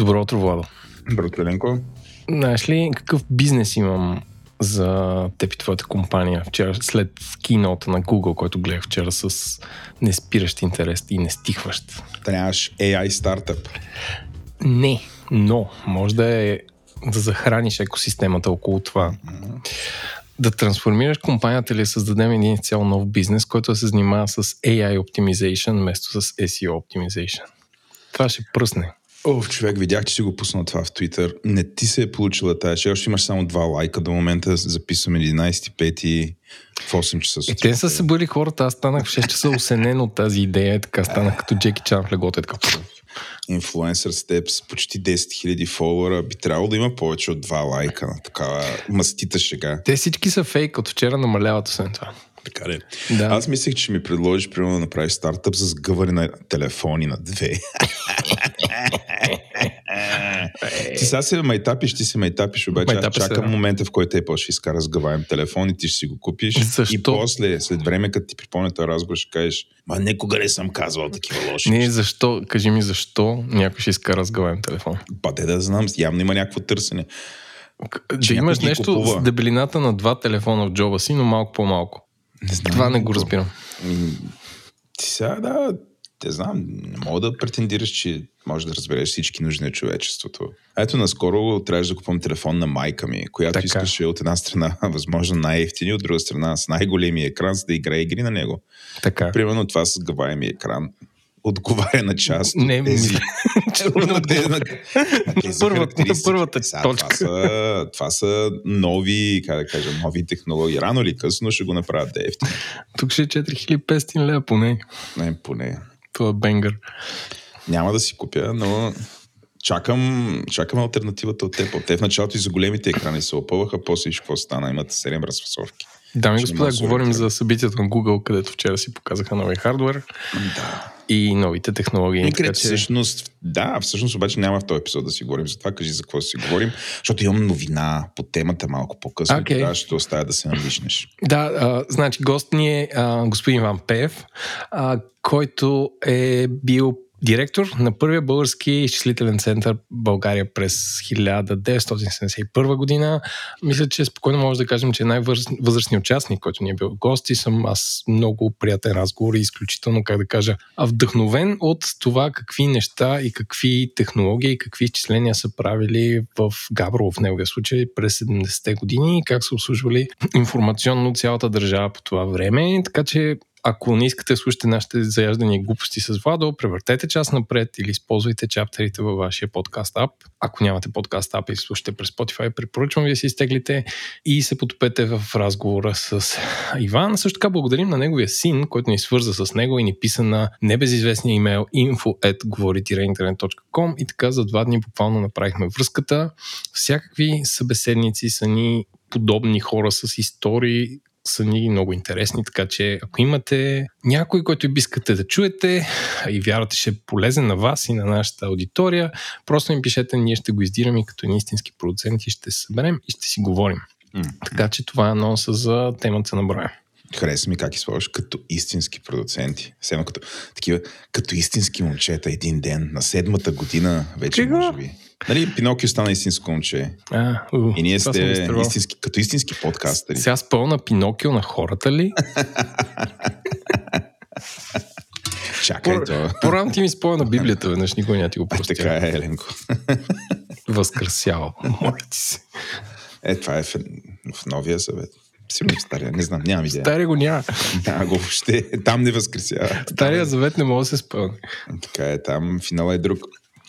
Добро утро, Владо. Добро Ленко. Знаеш ли какъв бизнес имам за теб и твоята компания вчера, след кинота на Google, който гледах вчера с неспиращ интерес и не стихващ? Трябваш AI стартъп. Не, но може да е да захраниш екосистемата около това. Mm-hmm. Да трансформираш компанията или създадем един цял нов бизнес, който се занимава с AI Optimization вместо с SEO Optimization. Това ще пръсне. Оф, човек, видях, че си го пуснал това в Твитър. Не ти се е получила тази. Ще още имаш само два лайка. До момента записваме 11.5 в 8 часа. Е, те са се бъли хората. Аз станах в 6 часа осенен от тази идея. Така станах като Джеки Чан в легото. Е така. Инфлуенсър с почти 10 000 фолуара. Би трябвало да има повече от два лайка на такава мастита шега. Те всички са фейк. От вчера намаляват освен това. Така ли? Да. Аз мислех, че ми предложиш, примерно, да направиш стартъп с гъване на телефони на две. ти сега се майтапиш, ти се майтапиш, обаче аз чакам да. момента, в който е почва изкара с гъваем телефон и ти ще си го купиш. Защо? И после, след време, като ти припомня този разговор, ще кажеш, ма никога не съм казвал такива лоши. Не, защо? Кажи ми защо някой ще изкара с гъваем телефон. Па те да знам, явно има някакво търсене. Че имаш нещо купува. с дебелината на два телефона в джоба си, но малко по-малко. Не знам. Това не го разбирам. Ти сега, да, те знам, не мога да претендираш, че можеш да разбереш всички нужди на човечеството. Ето, наскоро трябваше да купам телефон на майка ми, която така. искаше от една страна, възможно най-ефтини, от друга страна с най-големия екран, за да играе игри на него. Така. Примерно това с гаваеми екран отговаря на част не, тези, на, тези, на, първата, на първата точка. Това са, това са нови, как да кажа, нови технологии. Рано или късно ще го направят да ефтино. Тук ще е 4500 лева поне. Не, поне. Това бенгър. Няма да си купя, но чакам, чакам альтернативата от теб. Те в началото и за големите екрани се опъваха, после и какво стана, имат 7 разфасовки. Дами и господа, говорим за събитието на Google, където вчера си показаха нови хардвер. Да. И новите технологии. И така, че... всъщност, да, всъщност обаче няма в този епизод да си говорим за това. Кажи за какво си говорим, защото имам новина по темата малко по-късно. Okay. Тогава ще оставя да се навишнеш. Да, а, значи гост ни е а, господин Ван Пев, а, който е бил директор на първия български изчислителен център България през 1971 година. Мисля, че спокойно може да кажем, че е най-възрастният участник, който ни е бил гост и съм аз много приятен разговор и изключително, как да кажа, вдъхновен от това какви неща и какви технологии и какви изчисления са правили в Габрово в неговия случай през 70-те години и как са обслужвали информационно цялата държава по това време. Така че ако не искате да слушате нашите заяждани глупости с Владо, превъртете час напред или използвайте чаптерите във вашия подкаст ап. Ако нямате подкаст ап и слушате през Spotify, препоръчвам ви да си изтеглите и се потопете в разговора с Иван. Също така благодарим на неговия син, който ни свърза с него и ни писа на небезизвестния имейл info.говори-интернет.com и така за два дни буквално направихме връзката. Всякакви събеседници са ни подобни хора с истории, са ни много интересни, така че ако имате някой, който би искате да чуете и вярвате ще е полезен на вас и на нашата аудитория, просто ми пишете, ние ще го издираме като истински продуценти, ще се съберем и ще си говорим. Mm-hmm. Така че това е анонса за темата на броя. Хареса ми как използваш като истински продуценти. Седно като, такива, като истински момчета един ден, на седмата година вече Кога? може би. Нали, Пинокио стана истинско момче. А, у, и ние сте истински, като истински подкастери. Сега спъл на Пинокио на хората ли? Чакай По, това. По-рано ти ми спомня на Библията, веднъж никой няма ти го прости. Така е, Еленко. Възкърсял. Моля ти се. Е, това е в, в Новия съвет. Сигурно в Стария, не знам, нямам идея. Стария го няма. Няма го въобще. Там не възкресява. Стария завет не може да се спълни. Така е, там финала е друг.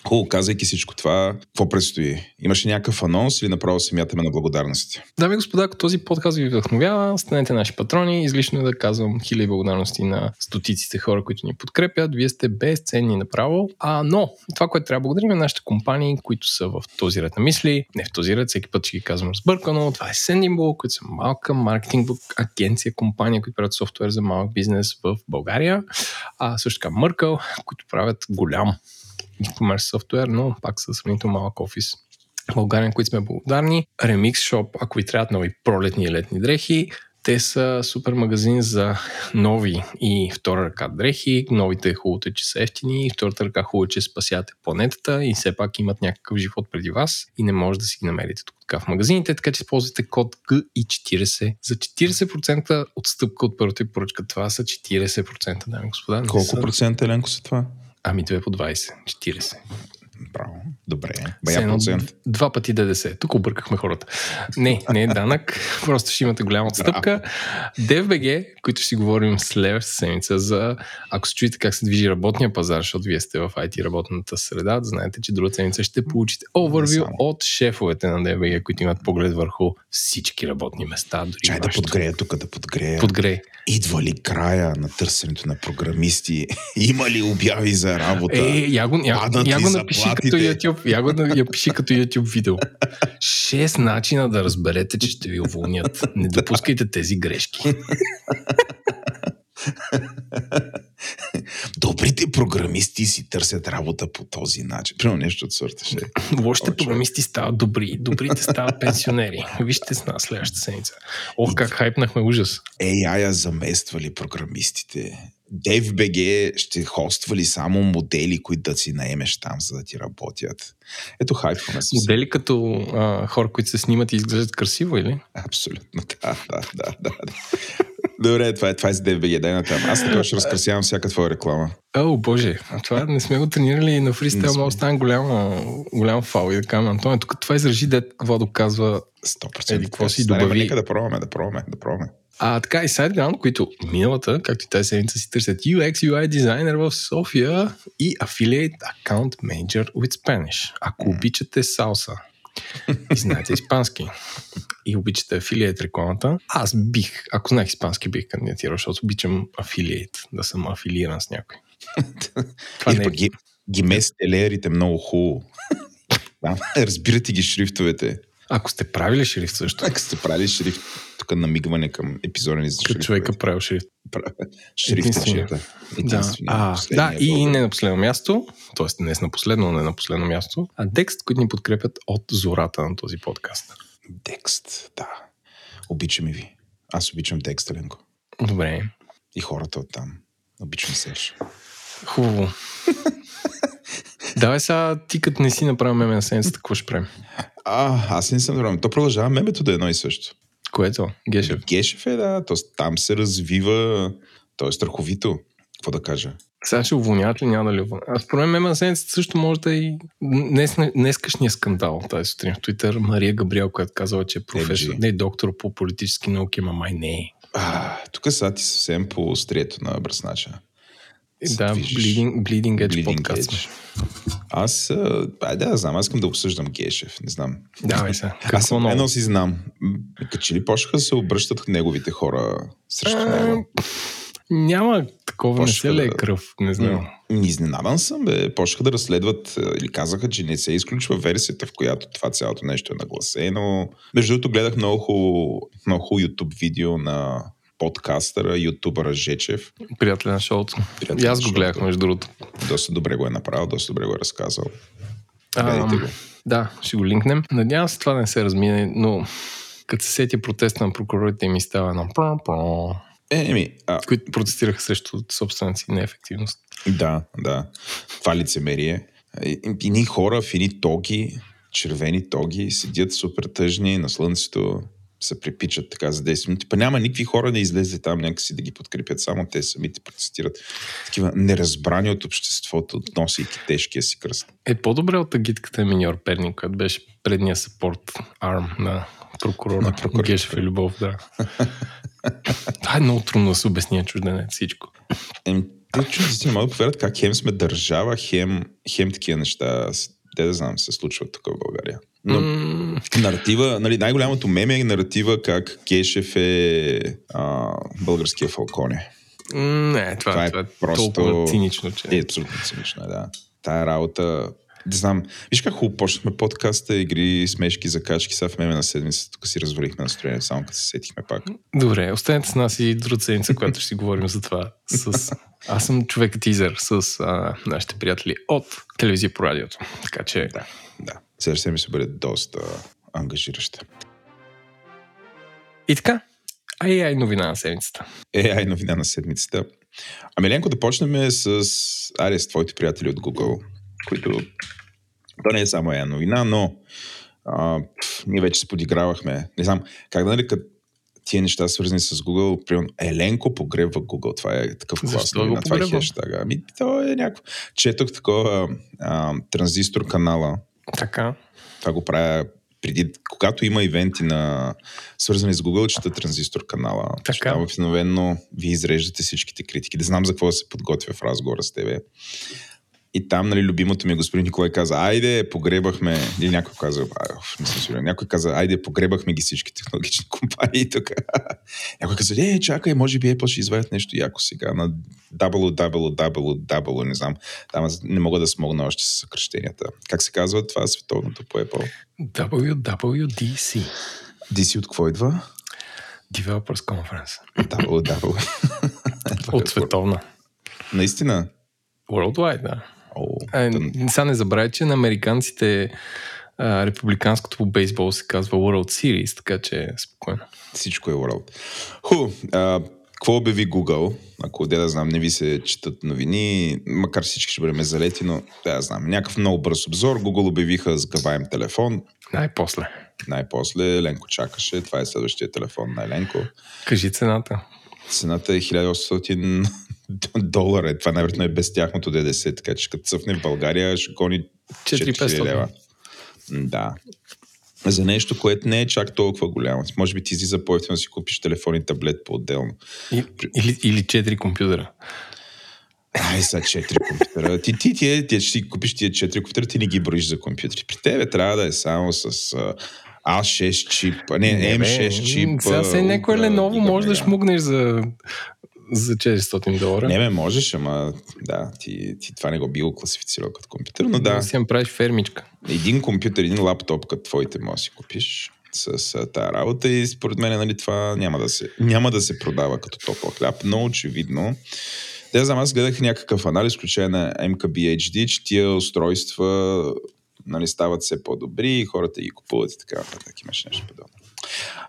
Хубаво, казвайки всичко това, какво предстои? Имаше някакъв анонс или направо се мятаме на благодарности? Дами и господа, ако този подкаст ви вдъхновява, станете наши патрони. Излишно е да казвам хиляди благодарности на стотиците хора, които ни подкрепят. Вие сте безценни направо. А, но това, което трябва да благодарим е нашите компании, които са в този ред на мисли. Не в този ред, всеки път ще ги казвам разбъркано. Това е Sendinbull, които са малка маркетинг агенция, компания, които правят софтуер за малък бизнес в България. А също така Мъркъл, които правят голям e-commerce софтуер, но пак със сравнително малък офис. България, които сме благодарни. Remix Shop, ако ви трябват нови пролетни и летни дрехи. Те са супер магазин за нови и втора ръка дрехи. Новите е хубавото, че са ефтини, и втората ръка хубаво, че спасявате планетата и все пак имат някакъв живот преди вас и не може да си ги намерите тук така в магазините, така че използвайте код GI40 за 40% отстъпка от първата поръчка. Това са 40%, дами господа. Колко са... процента, Еленко, са това? Ами 2 по 20, 40. Браво. Добре. Бая процент. Два пъти ДДС. Тук объркахме хората. Не, не е данък. просто ще имате голяма отстъпка. DFBG, които ще си говорим следващата седмица за ако се чуете как се движи работния пазар, защото вие сте в IT работната среда, да знаете, че друга седмица ще получите overview от шефовете на DFBG, които имат поглед върху всички работни места. Дори Чай да подгрея тук, да подгрея. Подгрей. Идва ли края на търсенето на програмисти? Има ли обяви за работа? Е, я го, я, я го напиши като YouTube. Я го я пиши като YouTube видео. Шест начина да разберете, че ще ви уволнят. Не допускайте тези грешки. Добрите програмисти си търсят работа по този начин. Примерно нещо от сорта ще. Лошите програмисти стават добри, добрите стават пенсионери. Вижте с нас следващата седмица. Ох, как хайпнахме ужас. AI замествали програмистите. DevBG ще хоства ли само модели, които да си наемеш там, за да ти работят? Ето хайпваме се. Модели като а, хора, които се снимат и изглеждат красиво, или? Абсолютно, да, да, да. да. Добре, това е, това е за DFBG, дай на там. Аз така ще разкрасявам всяка твоя реклама. О, боже, това не сме го тренирали на фристайл, много стане голяма, голям фал и да кажем, Антоне, тук това изражи дет, какво казва 100%. Еди, какво си добави. Нека да пробваме, да пробваме, да пробваме. А така и SiteGround, които миналата, както и тази седмица си търсят UX, UI дизайнер в София и Affiliate Account Manager with Spanish. Ако mm. обичате салса и знаете испански и обичате афилиейт рекламата, аз бих, ако знаех испански, бих кандидатирал, защото обичам афилиейт, да съм афилиран с някой. Това не е... ги, ги месите леерите много хубаво. разбирате ги шрифтовете. Ако сте правили шрифт също. Ако сте правили шрифт, тук намигване към епизода за шрифт. човека правил шрифт. Шрифт, да. А, да, и не на последно място, т.е. не на последно, но не на последно място, а текст, които ни подкрепят от зората на този подкаст. Текст, да. Обичам и ви. Аз обичам текст, Еленко. Добре. И хората от там. Обичам Сеш. Хубаво. Давай сега, ти като не си направил меме на седмицата, какво ще правим? А, аз не съм направил. То продължава мемето да е едно и също. Което? Гешев? Гешев е, да. То, там се развива. То е страховито. Какво да кажа? Сега ще уволняват ли, няма да ли уволняват? Аз според мен седмицата също може да е и днес, днескашния скандал тази сутрин в Твитър. Мария Габриел, която казала, че е професор, не е доктор по политически науки, ама май не е. А, тук са ти съвсем по острието на бръснача. Да, Bleeding, bleeding Edge bleeding подкаст. Edge. Аз, айде да знам, аз искам да обсъждам Гешев, не знам. Давай се. Аз съм, едно си знам. Качи ли почнаха да се обръщат неговите хора срещу него? Няма такова, не се ли е кръв, не знам. Изненадан съм, бе. Почнаха да разследват или казаха, че не се изключва версията, в която това цялото нещо е нагласено. Между другото, гледах много хубаво, много хубаво YouTube видео на подкастъра, ютубъра Жечев. Приятел на шоуто. Приятел и аз го гледах, между другото. Доста добре го е направил, доста добре го е разказал. А, го. Да, ще го линкнем. Надявам се това не се размине, но като се сети протеста на прокурорите ми става едно е, еми, а... които протестираха срещу собствената си неефективност. Да, да. Това лицемерие. И, ни хора в едни тоги, червени тоги, седят супер тъжни на слънцето, се припичат така за 10 минути. Па няма никакви хора да излезе там някакси да ги подкрепят, само те самите протестират. Такива неразбрани от обществото, носейки тежкия си кръст. Е по-добре от агитката миньор Перник, която беше предния сапорт арм на прокурора. На прокурора. Гешев и Любов, да. Това е много трудно да се обясня чужденец всичко. Ем, те чужденци не могат да повярват как хем сме държава, хем, хем такива неща, те да знам, се случват тук в България. Но mm. наратива, нали, най-голямото меме е наратива как Кешев е а, българския Фалконе. Не, това, това е, това е просто... толкова цинично, че... Е, абсолютно цинично, да. Тая работа не знам. Виж как хубаво почнахме подкаста, игри, смешки, закачки, сега в меме на седмица, тук си развалихме настроение, само като се сетихме пак. Добре, останете с нас и друга седмица, когато ще си говорим за това. С... Аз съм човек тизър с а, нашите приятели от телевизия по радиото. Така че... Да, да. Следващия ми се бъде доста ангажираща. И така, AI новина на седмицата. AI новина на седмицата. Ами, Ленко, да почнем с, айде, с твоите приятели от Google, които... То не е само AI новина, но а, ние вече се подигравахме. Не знам, как да нарека тия неща, свързани с Google, примерно Еленко погребва Google. Това е такъв клас. Го това е хештага. Ами, то е някакво. Четох такова а, транзистор канала. Така. Това го правя преди, когато има ивенти на свързани с Google, чета транзистор канала. Така. Там обикновено ви изреждате всичките критики. Да знам за какво се подготвя в разговора с тебе. И там, нали, любимото ми господин Николай каза, айде, погребахме, или някой каза, не съм сигурен, някой каза, айде, погребахме ги всички технологични компании тук. някой каза, е, чакай, може би Apple ще извадят нещо яко сега на www, не знам, там не мога да смогна още с съкръщенията. Как се казва това световното по Apple? WWDC. DC от какво идва? Developers Conference. WW. От световна. Наистина? Worldwide, да. Сега не забравяй, че на американците а, републиканското по бейсбол се казва World Series, така че е спокойно. Всичко е World. Ху, а, какво обяви Google? Ако де да знам, не ви се четат новини, макар всички ще бъдем залети, но да знам. Някакъв много бърз обзор. Google обявиха сгъваем телефон. Най-после. Най-после. Ленко чакаше. Това е следващия телефон на Еленко. Кажи цената. Цената е 1800 долара. Е. Това най-вероятно е без тяхното ДДС, така че като цъфне в България ще гони 400 лева. Да. За нещо, което не е чак толкова голямо. Може би ти си за по да си купиш телефон и таблет по-отделно. И, или, или 4 компютъра. Ай, са 4 компютъра. Ти, ти, ти, ти, ще си купиш тия 4 компютъра, ти не ги броиш за компютри. При тебе трябва да е само с A6 чип, не, не M6 чип. Сега се някой Lenovo може да шмугнеш за за 400 долара. Не, ме можеш, ама да, ти, ти това не го било класифицирал като компютър, но да. Да си правиш фермичка. Един компютър, един лаптоп, като твоите може да си купиш с, с тази работа и според мен нали, това няма да, се, няма да се продава като топъл хляб, но очевидно да, знам, аз гледах някакъв анализ, включая на MKBHD, че тия устройства нали, стават все по-добри и хората ги купуват и така нататък. Имаше нещо подобно.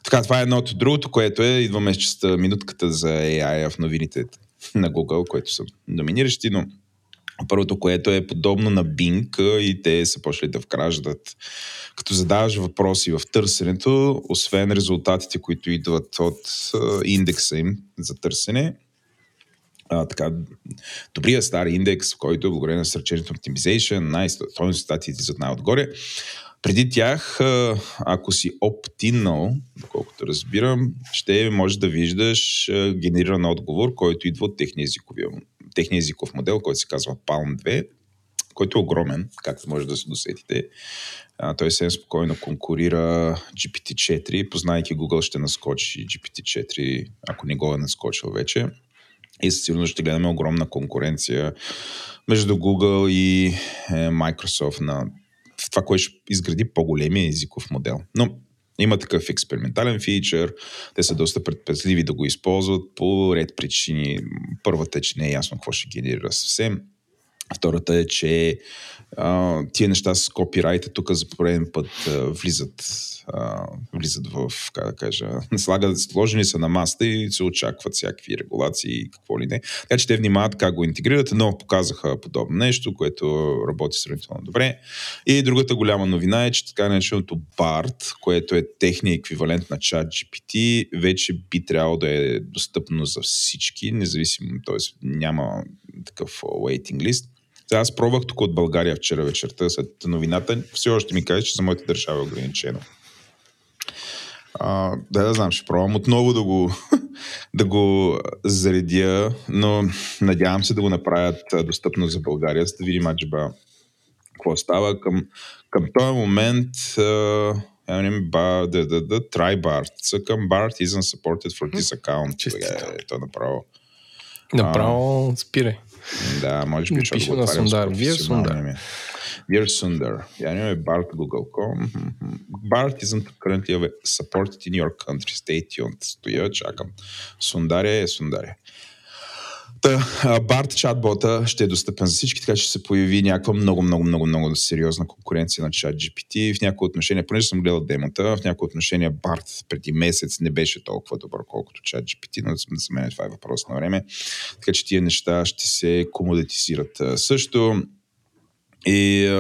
Така, това е едното. Другото, което е, идваме с минутката за AI в новините на Google, които са доминиращи, но Първото, което е подобно на Bing и те са почали да вкраждат. Като задаваш въпроси в търсенето, освен резултатите, които идват от индекса им за търсене, а, така, добрия стар индекс, който благодарение на Search Engine Optimization, най- статиите излизат най-отгоре, преди тях, ако си оптинал, доколкото разбирам, ще може да виждаш генериран отговор, който идва от техния, езиковия, техния езиков модел, който се казва Palm 2, който е огромен, както може да се досетите. той съвсем спокойно конкурира GPT-4. Познайки Google ще наскочи GPT-4, ако не го е наскочил вече. И със сигурност ще гледаме огромна конкуренция между Google и е, Microsoft на това, което ще изгради по-големия езиков модел. Но има такъв експериментален фичър, те са доста предпазливи да го използват по ред причини. Първата е, че не е ясно какво ще генерира съвсем. Втората е, че а, тия неща с копирайта тук за пореден път а, влизат, а, влизат в, как да кажа, слагат, сложени са на маста и се очакват всякакви регулации и какво ли не. Така че те внимават как го интегрират, но показаха подобно нещо, което работи сравнително добре. И другата голяма новина е, че така нареченото BART, което е техния еквивалент на чат GPT, вече би трябвало да е достъпно за всички, независимо, т.е. няма такъв waiting list. Сега аз пробвах тук от България вчера вечерта, след новината, все още ми каже, че за моята държава е ограничено. А, да, да знам, ще пробвам отново да го, да го заредя, но надявам се да го направят достъпно за България, за да видим аджиба какво става. Към, към този момент uh, bar, да, да, да, try BART. Към BART isn't supported for this account. Честито. Е, то направо. Направо спирай. Да, може би, защото го на Сундар. Вие Сундар. Dear Sundar, yeah, anyway, Bart Google.com. Bart isn't currently supported in your country. Stay tuned. Стоя, чакам. Сундаря е Сундаря. Барт чатбота ще е достъпен за всички, така че ще се появи някаква много, много, много, много сериозна конкуренция на чат GPT. В някои отношения, понеже съм гледал демота, в някои отношения Барт преди месец не беше толкова добър, колкото чат GPT, но за мен това е въпрос на време. Така че тия неща ще се комодетизират също. И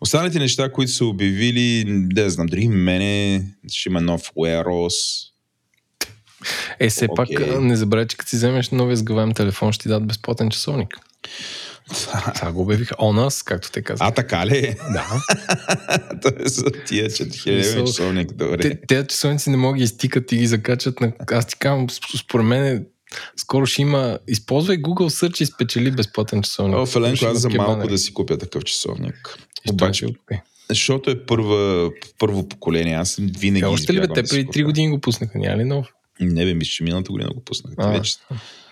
останалите неща, които са обявили, да знам, дори мене ще има нов Wearos, е, все okay. пак не забравяй, че като си вземеш новия сгъваем телефон, ще ти дадат безплатен часовник. Това го обявиха о нас, както те казват. А, така ли? Да. Тоест, тия 4000 часовник, добре. Те, тези часовници не могат да изтикат и ги закачат на... Аз ти казвам, според мен скоро ще има... Използвай Google Search и спечели безплатен часовник. О, Феленко, аз за малко да си купя такъв часовник. Обаче, okay. Защото е първа, първо поколение. Аз винаги. Е, още ли бе? Те преди 3 години го пуснаха, няма ли нов? Не бе, мисля, че миналата година го пуснах. Вече...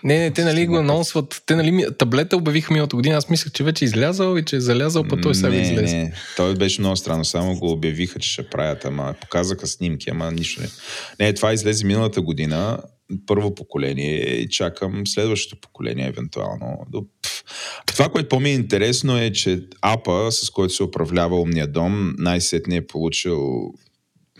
Не, не, те нали го анонсват. Те нали таблета обявиха миналата година. Аз мислях, че вече е излязал и че е залязал, па той сега излезе. Не, той беше много странно. Само го обявиха, че ще правят, ама показаха снимки, ама нищо не. Не, това излезе миналата година. Първо поколение и чакам следващото поколение, евентуално. Това, което по-ми е интересно е, че апа, с който се управлява умния дом, най-сетне е получил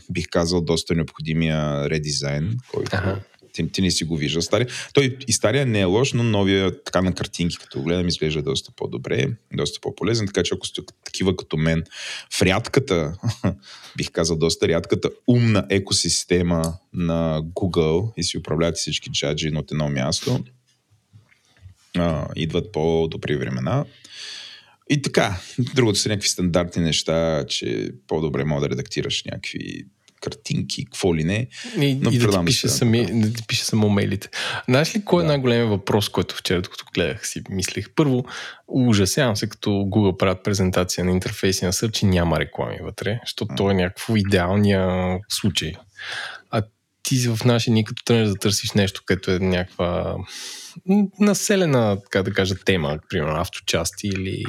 бих казал, доста необходимия редизайн, който ага. ти, ти не си го виждал. Стария. Той и стария не е лош, но новия така на картинки, като гледам, изглежда доста по-добре, доста по-полезен, така че ако сте такива като мен в рядката, бих казал доста рядката умна екосистема на Google и си управлявате всички джаджи от едно място, а, идват по-добри времена. И така, другото са някакви стандартни неща, че по-добре мога да редактираш някакви картинки, какво ли не. И, но и да, ти пише сами, да ти пише само мейлите. Знаеш ли кой е да. най-големият въпрос, който вчера, докато гледах си мислих? Първо, ужасявам се, като Google правят презентация на интерфейси на Search и няма реклами вътре, защото то е някакво идеалния случай. А ти в наши ни като тръгнеш да търсиш нещо, което е някаква населена, така да кажа, тема, примерно авточасти или,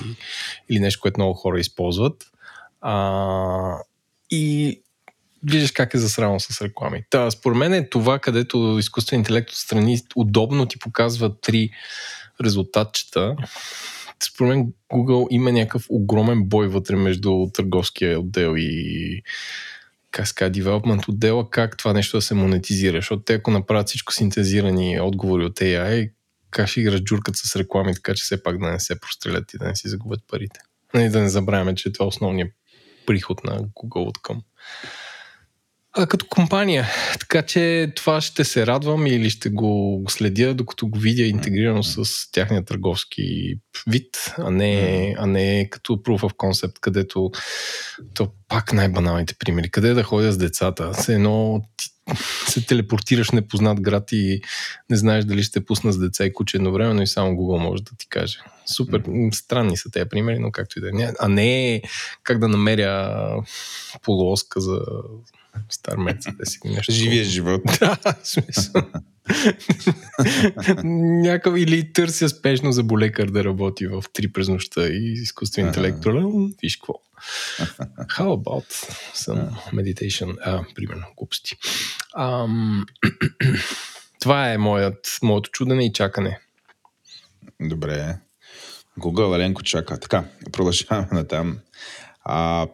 или нещо, което много хора използват. А, и виждаш как е засрано с реклами. Та, според мен е това, където изкуствен интелект отстрани удобно ти показва три резултатчета. Според мен Google има някакъв огромен бой вътре между търговския отдел и как ска, девелопмент отдела, как това нещо да се монетизира. Защото те, ако направят всичко синтезирани отговори от AI, как ще ги разджуркат с реклами, така че все пак да не се прострелят и да не си загубят парите. И нали, да не забравяме, че това е основният приход на Google от към а, като компания. Така че това ще се радвам или ще го следя, докато го видя интегрирано с тяхния търговски вид, а не, а не като proof of concept, където то пак най-баналните примери. Къде да ходя с децата? Се едно се телепортираш в непознат град и не знаеш дали ще пусна с деца и куче едновременно и само Google може да ти каже. Супер, странни са тези примери, но както и да е. А не как да намеря полуоска за Стар Мерцедес или нещо. Живия живот. Да, смисъл. Някакъв или търся спешно за болекар да работи в 3 през нощта и изкуствен интелект. Виж какво. How about some meditation? А, примерно, глупости. Ам... Това е моят, моето чудене и чакане. Добре. Google Еленко чака. Така, продължаваме на там. А,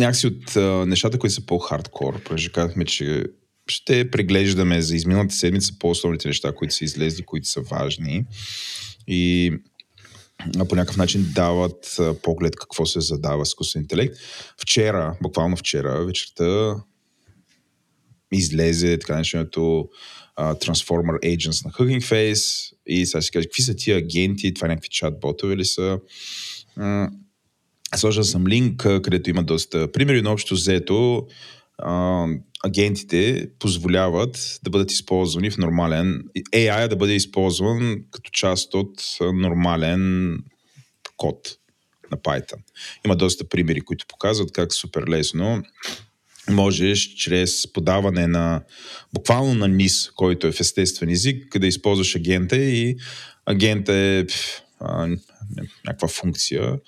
някакси от а, нещата, които са по-хардкор, понеже казахме, че ще преглеждаме за изминалата седмица по-основните неща, които са излезли, които са важни и по някакъв начин дават поглед какво се задава с изкуствен интелект. Вчера, буквално вчера вечерта, излезе така нареченото Transformer Agents на Hugging Face и сега си кажа, какви са тия агенти, това някакви чат-ботове ли са? Сложил съм линк, където има доста примери, но общо взето агентите позволяват да бъдат използвани в нормален... AI да бъде използван като част от нормален код на Python. Има доста примери, които показват как супер лесно можеш чрез подаване на буквално на низ, който е в естествен език, да използваш агента и агента е а, някаква функция,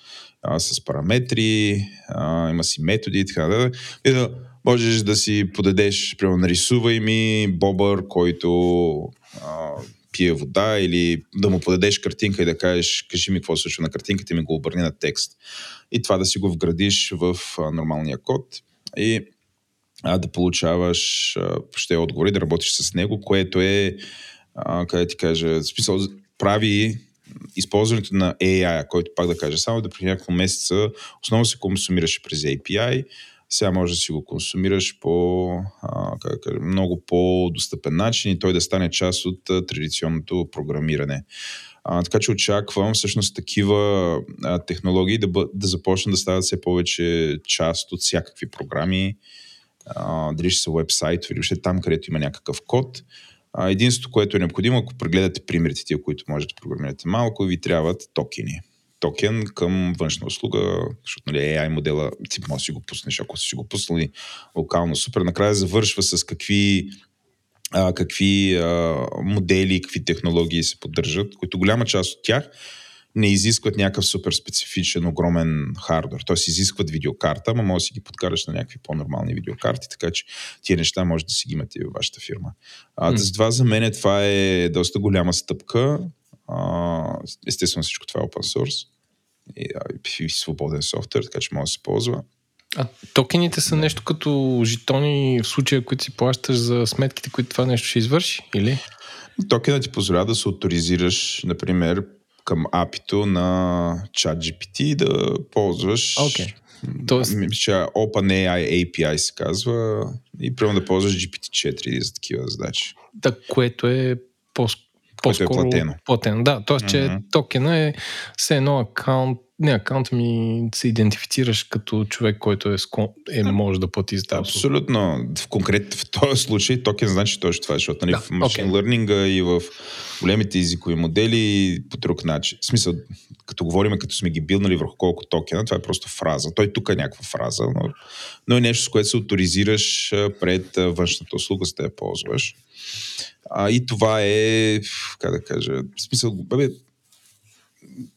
а, с параметри, а, има си методи и така нататък. Да, можеш да си подадеш, примерно, нарисувай ми бобър, който а, пие вода или да му подадеш картинка и да кажеш, кажи ми какво се случва на картинката и ми го обърни на текст. И това да си го вградиш в а, нормалния код и а, да получаваш а, ще отговори, да работиш с него, което е, а, къде ти кажа, смисъл, прави използването на AI, който пак да кажа, само да при няколко месеца основно се консумираше през API, сега може да си го консумираш по а, как, много по-достъпен начин и той да стане част от а, традиционното програмиране. А, така че очаквам всъщност такива а, технологии да, бъ, да започнат да стават все повече част от всякакви програми, а, дали ще са вебсайт или ще там, където има някакъв код. Единството, което е необходимо, ако прегледате примерите тия, които можете да програмирате малко, ви трябват токени токен към външна услуга, защото нали, AI модела ти може да си го пуснеш, ако си го пуснали локално супер. Накрая завършва с какви а, какви а, модели, какви технологии се поддържат, които голяма част от тях не изискват някакъв супер специфичен, огромен хардвер. Тоест изискват видеокарта, ама може да си ги подкараш на някакви по-нормални видеокарти, така че тия неща може да си ги имате във вашата фирма. А, mm. Затова за мен това е доста голяма стъпка. А, естествено всичко това е open source и, и свободен софтуер, така че може да се ползва. А токените са нещо като жетони в случая, които си плащаш за сметките, които това нещо ще извърши, или? Токена ти позволява да се авторизираш, например, към апито на ChatGPT да ползваш okay. Тоест... Мисля, OpenAI API се казва и примерно да ползваш GPT-4 за такива задачи. Да, което е по по-скоро е платено. платено. Да, т.е. че mm-hmm. токена е все едно акаунт, не акаунт ми се идентифицираш като човек, който е, е може да плати за тази Абсолютно. В конкрет в този случай токен значи точно това, защото нали, да, в машин okay. и в големите езикови модели по друг начин. В смисъл, като говорим, като сме ги билнали върху колко токена, това е просто фраза. Той тук е някаква фраза, но, но е нещо, с което се авторизираш пред външната услуга, за да я ползваш. А, и това е, как да кажа, в смисъл, бе,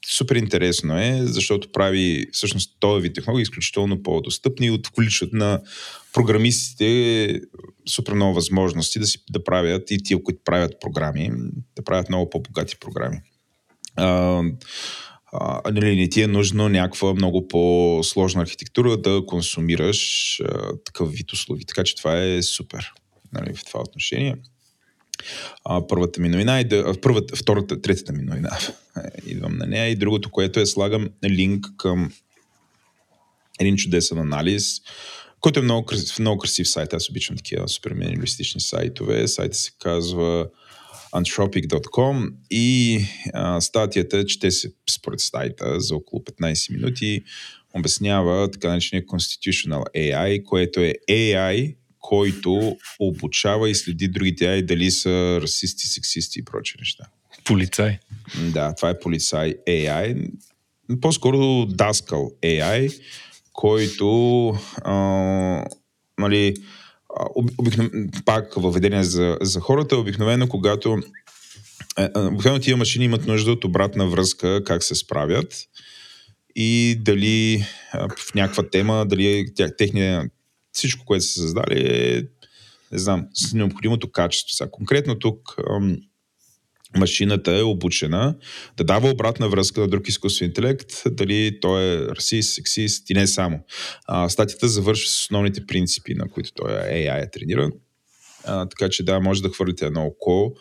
супер интересно е, защото прави всъщност този вид технологии изключително по-достъпни от количеството на програмистите супер много възможности да, си, да правят и тия, които правят програми, да правят много по-богати програми. А, а, нали, не ти е нужно някаква много по-сложна архитектура да консумираш а, такъв вид услуги. Така че това е супер нали, в това отношение а, първата ми новина, и първата, втората, третата ми новина. Идвам на нея. И другото, което е, слагам линк към един чудесен анализ, който е много, красив, много красив сайт. Аз обичам такива супер минималистични сайтове. Сайтът се казва anthropic.com и а, статията, чете се според сайта за около 15 минути, обяснява така наречения Constitutional AI, което е AI, който обучава и следи другите AI дали са расисти, сексисти и прочи неща. Полицай. Да, това е полицай AI. По-скоро даскал AI, който а, нали, пак въведение за, за хората, обикновено когато обикновено тия машини имат нужда от обратна връзка как се справят и дали в някаква тема, дали техния, всичко, което са създали е, не знам, с необходимото качество. Сега, конкретно тук ам, машината е обучена да дава обратна връзка на друг изкуствен интелект, дали той е расист, сексист и не само. А, статията завършва с основните принципи, на които той е AI е трениран. А, така че да, може да хвърлите едно око.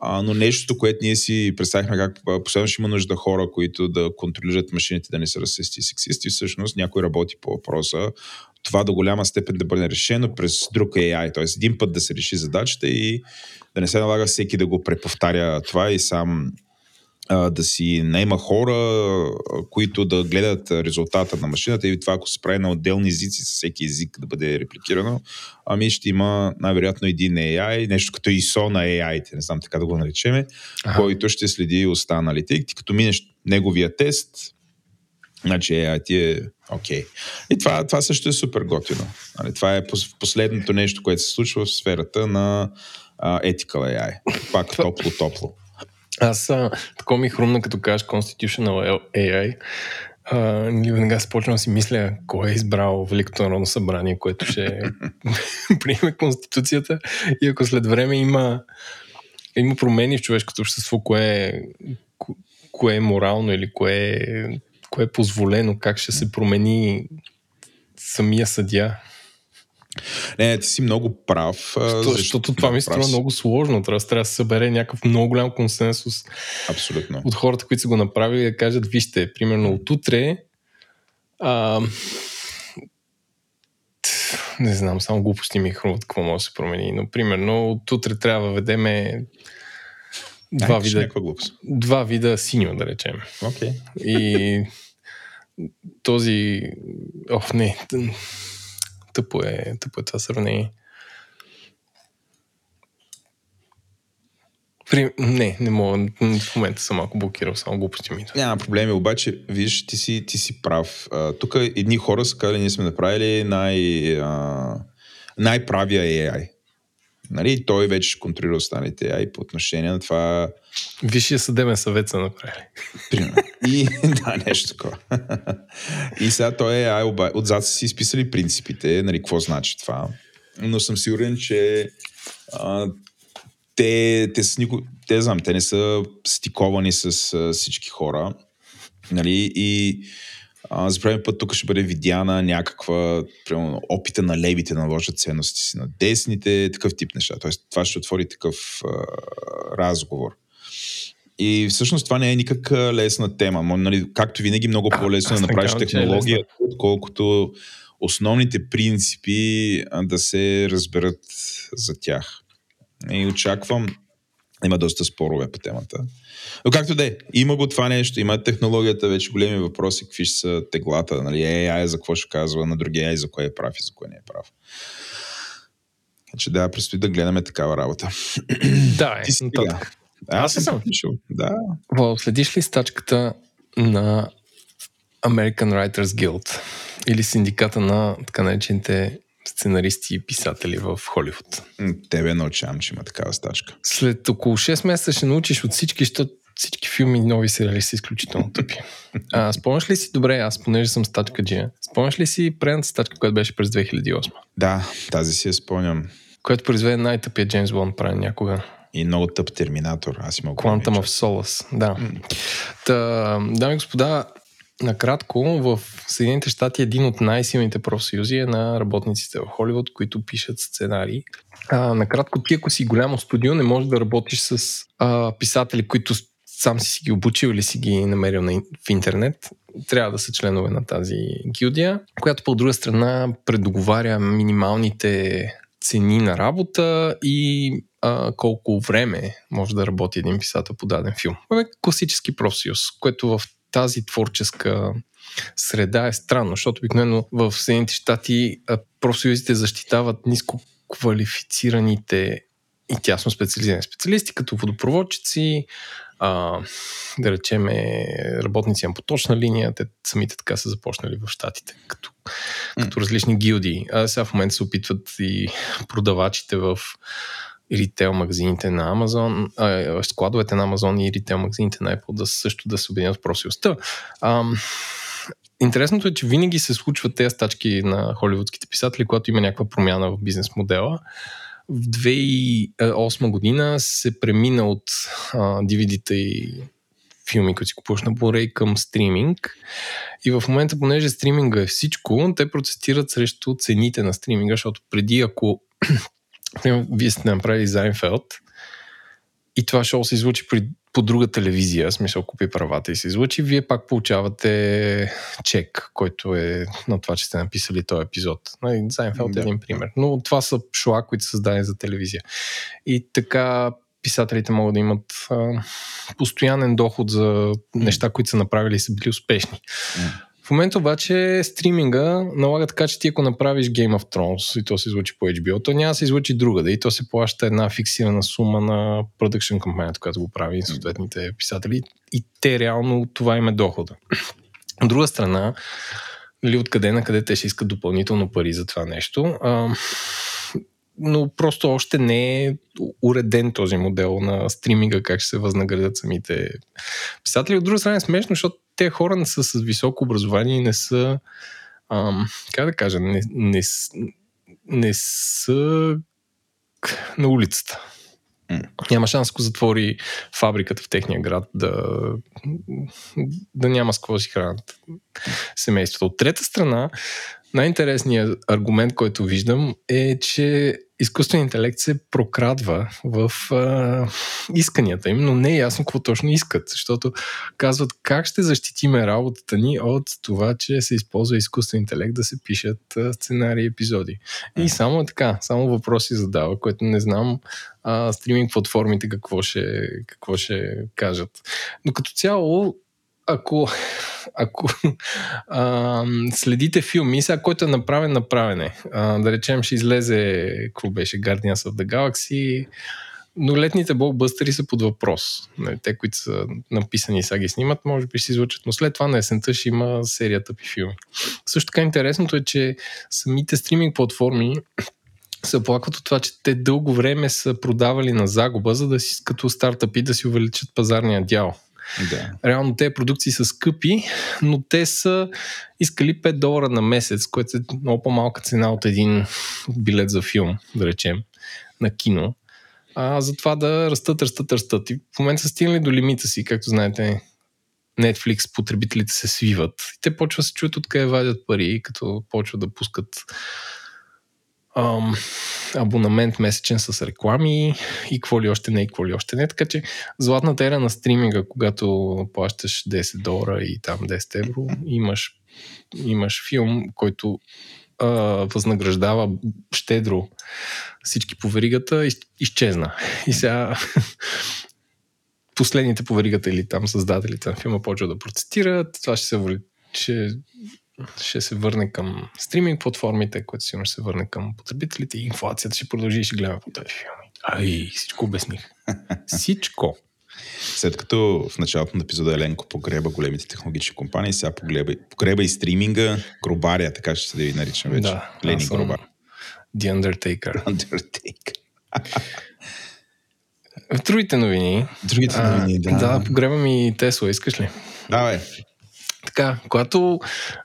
А, но нещото, което ние си представихме как последно ще има нужда хора, които да контролират машините да не са расисти и сексисти, всъщност някой работи по въпроса това до голяма степен да бъде решено през друг AI, т.е. един път да се реши задачата и да не се налага всеки да го преповтаря това и сам а, да си найма хора, които да гледат резултата на машината и това, ако се прави на отделни езици с всеки език да бъде репликирано, ами ще има най-вероятно един AI, нещо като ISO на AI, не знам така да го наречеме, ага. който ще следи останалите. И като минеш неговия тест, значи AI ти е окей. Okay. И това, това също е супер готино. Нали, това е последното нещо, което се случва в сферата на uh, Ethical AI. Пак топло-топло. Аз тако ми хрумна, като кажеш Constitutional AI. Uh, веднага започвам да си мисля кой е избрал Великото народно събрание, което ще приеме Конституцията и ако след време има има промени в човешкото общество, кое е, кое е морално или кое е, кое е позволено, как ще се промени самия съдя. Не, ти си много прав. Защо, защото това ми струва много сложно. Трябва, трябва да се събере някакъв много голям консенсус Абсолютно. от хората, които са го направили, да кажат, вижте, примерно от утре а, не знам, само глупости ми хрумват какво може да се промени, но примерно от утре трябва да ведеме два вида, два вида синьо, да речем. Okay. И този... Ох, не. Тъпо е, тъпо е това сравнение. При... Не, не мога. В момента съм малко блокирал, само глупости ми. Няма проблеми, обаче, виж, ти си, ти си прав. тук едни хора са казали, ние сме направили най, а, най-правия AI. Нали? Той вече контролира останалите AI по отношение на това. Висшия съдебен съвет са направили. Примерно. И да, нещо такова. и сега той е AI, отзад са си изписали принципите, нали, какво значи това. Но съм сигурен, че а, те, те, с нико... те, знам, те не са стиковани с а, всички хора. Нали? И а, за първи път тук ще бъде видяна някаква примерно, опита на левите да наложат ценности си на десните, такъв тип неща. Тоест, това ще отвори такъв а, разговор. И всъщност това не е никак лесна тема. Нали, както винаги, много по-лесно да направиш е технология, е отколкото основните принципи да се разберат за тях. И очаквам, има доста спорове по темата. Но както де, има го това нещо, има технологията, вече големи въпроси, какви ще са теглата, нали, AI за какво ще казва, на другия AI за кое е прав и за кое не е прав. Значи да, предстои да гледаме такава работа. Да, е, Ти да. Аз съм пишал, да. Вол, следиш ли стачката на American Writers Guild или синдиката на така наречените сценаристи и писатели в Холивуд. Тебе научавам, че има такава стачка. След около 6 месеца ще научиш от всички, защото всички филми и нови сериали са изключително тъпи. А, спомняш ли си, добре, аз понеже съм стачка Джия, спомняш ли си предната стачка, която беше през 2008? Да, тази си я спомням. Която произведе най-тъпия Джеймс Бонд прави някога. И много тъп терминатор. Аз имам Quantum of Solace, да. Mm. Та, дами и господа, Накратко, в Съединените щати един от най-силните профсъюзи е на работниците в Холивуд, които пишат сценарии. А, накратко, ти ако си голямо студио, не можеш да работиш с а, писатели, които сам си ги обучил или си ги намерил на, в интернет. Трябва да са членове на тази гилдия, която по друга страна предоговаря минималните цени на работа и а, колко време може да работи един писател по даден филм. Това е класически профсъюз, което в тази творческа среда е странно, защото обикновено в Съединените щати профсъюзите защитават ниско квалифицираните и тясно специализирани специалисти, като водопроводчици, а, да речеме работници на поточна линия, те самите така са започнали в Штатите, като, като различни гилдии. А сега в момента се опитват и продавачите в ритейл магазините на Amazon, а, складовете на Amazon и ритейл магазините на Apple да също да се обединят в просилостта. Интересното е, че винаги се случват тези стачки на холивудските писатели, когато има някаква промяна в бизнес модела. В 2008 година се премина от а, DVD-та и филми, които си купуваш на Blu-ray към стриминг. И в момента, понеже стриминга е всичко, те протестират срещу цените на стриминга, защото преди ако вие сте направили Зайнфелд и това шоу се излучи при, по друга телевизия, смисъл купи правата и се излучи, вие пак получавате чек, който е на това, че сте написали този епизод. Зайнфелд да. е един пример. Но това са шоа, които са създадени за телевизия. И така писателите могат да имат а, постоянен доход за неща, които са направили и са били успешни. В момента обаче стриминга налага така, че ти ако направиш Game of Thrones и то се излучи по HBO, то няма да се излучи друга, да и то се плаща една фиксирана сума на продъкшн компанията, която го прави съответните писатели и те реално това им е дохода. От друга страна, нали, откъде на къде те ще искат допълнително пари за това нещо. А, но просто още не е уреден този модел на стриминга, как ще се възнаградят самите писатели. От друга страна е смешно, защото те хора не са с високо образование и не са, ам, как да кажа, не, не, не са на улицата. Няма шанс, ако затвори фабриката в техния град, да, да няма с какво си хранят семейството. От трета страна, най-интересният аргумент, който виждам е, че изкуственият интелект се прокрадва в а, исканията им, но не е ясно какво точно искат, защото казват как ще защитиме работата ни от това, че се използва изкуствен интелект да се пишат сценарии и епизоди. И само така, само въпроси задава, което не знам а, стриминг платформите какво ще, какво ще кажат. Но като цяло ако, ако а, следите филми, сега който е направен, направен е. А, да речем, ще излезе, какво беше, Guardians of the Galaxy, но летните блокбъстери са под въпрос. Нали, те, които са написани и сега ги снимат, може би ще излучат, но след това на есента ще има серията пи филми. Също така интересното е, че самите стриминг платформи се оплакват от това, че те дълго време са продавали на загуба, за да си като стартъпи да си увеличат пазарния дял. Да. Реално тези продукции са скъпи, но те са искали 5 долара на месец, което е много по-малка цена от един билет за филм, да речем, на кино. А, за това да растат, растат, растат. И в момента са стигнали до лимита си, както знаете, Netflix потребителите се свиват. И те почват да се чуят откъде вадят пари, като почват да пускат ам, абонамент месечен с реклами и какво ли още не, и какво ли още не. Така че златната ера на стриминга, когато плащаш 10 долара и там 10 евро, имаш, имаш филм, който а, възнаграждава щедро всички по веригата, из, изчезна. И сега последните по веригата или там създателите на филма почват да процитират, това ще се ще ще се върне към стриминг платформите, което сигурно ще се върне към потребителите и инфлацията ще продължи и ще гледаме по тези филми. Ай, всичко обясних. всичко. След като в началото на епизода Еленко погреба големите технологични компании, сега погреба, погреба и стриминга, гробария, така ще се да ви наричам вече. Да, Лени Гробар. The Undertaker. Undertaker. В другите новини. Другите новини, а, да. Да, погребам и Тесла, искаш ли? Давай. Така, когато,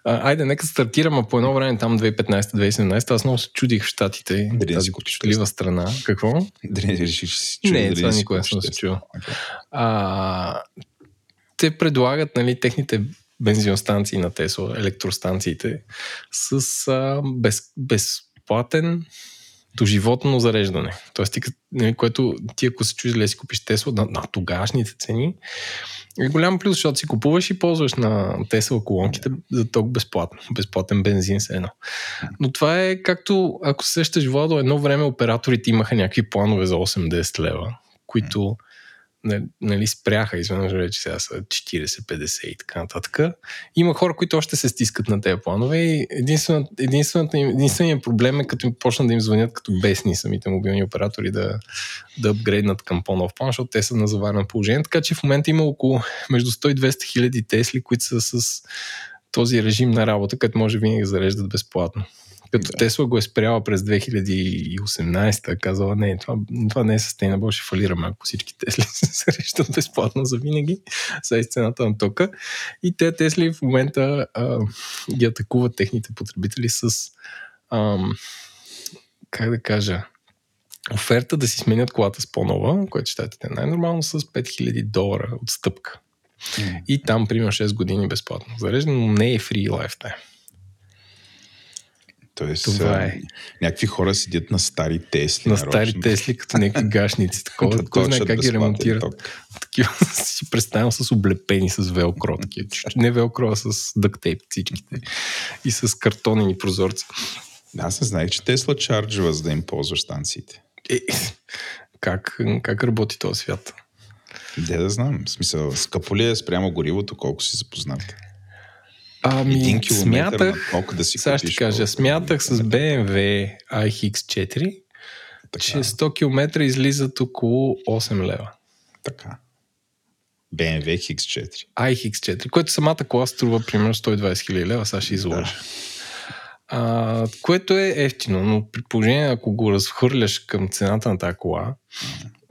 а, айде, нека стартираме по едно време, там 2015-2017, аз много се чудих в Штатите, дали тази купчутлива страна. Какво? Дали решиш, че си чул, Не, това никога съм се чул. Okay. А, те предлагат, нали, техните бензиностанции на Тесла, електростанциите, с а, без, безплатен доживотно зареждане. Тоест, нали, което ти ако се чуеш да си купиш Тесла на, на тогашните цени, е голям плюс, защото си купуваш и ползваш на Тесла колонките за ток безплатно. Безплатен бензин се едно. Но това е както, ако се сещаш, Владо, едно време операторите имаха някакви планове за 8-10 лева, които нали, спряха изведнъж вече сега са 40-50 и така нататък. Има хора, които още се стискат на тези планове и единственият, единственият, проблем е като почнат да им звънят като бесни самите мобилни оператори да, да апгрейднат към по-нов план, защото те са на заварено положение. Така че в момента има около между 100 и 200 хиляди Тесли, които са с този режим на работа, като може винаги да зареждат безплатно. Като да. Тесла го е спряла през 2018, казала, не, това, това не е sustainable, ще фалираме, ако всички Тесли се срещат безплатно за винаги, са цената на тока. И те Тесли в момента а, ги атакуват техните потребители с ам, как да кажа, оферта да си сменят колата с по-нова, което щатите е най-нормално с 5000 долара отстъпка. Mm. И там, примерно, 6 години безплатно зареждане, но не е free lifetime. Тоест, Това е. някакви хора седят на стари Тесли. На нарочно. стари Тесли, като някакви гашници. Такова, кой знае как ги ремонтират. Такива си представям с облепени с велкро. Такива. Не велкро, а с дъктейп всичките. И с картонени прозорци. Аз не знаех, че Тесла чарджва, за да им ползваш станциите. Е, как, как работи този свят? Де да знам. В смисъл, скъпо ли е спрямо горивото, колко си запознат? Ами, Един смятах, да си сега ще кажа, смятах с BMW iX4, така. че 100 км излизат около 8 лева. Така. BMW X4. iX4, което самата кола струва примерно 120 хиляди лева, сега ще изложа. Да. А, което е ефтино, но при положение, ако го разхвърляш към цената на тази кола,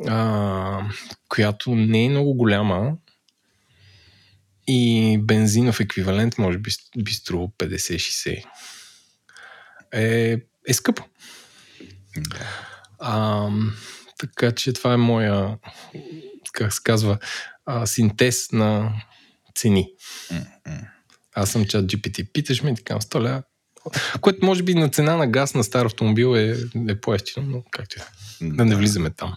а, която не е много голяма, и бензинов еквивалент може би, би струва 50-60. Е, е скъпо. А, Така че това е моя, как се казва, а, синтез на цени. Аз съм чат GPT. Питаш ме, така, 100 ля. Което може би на цена на газ на стар автомобил е, е по-ефтино, но както е. Да не влизаме там.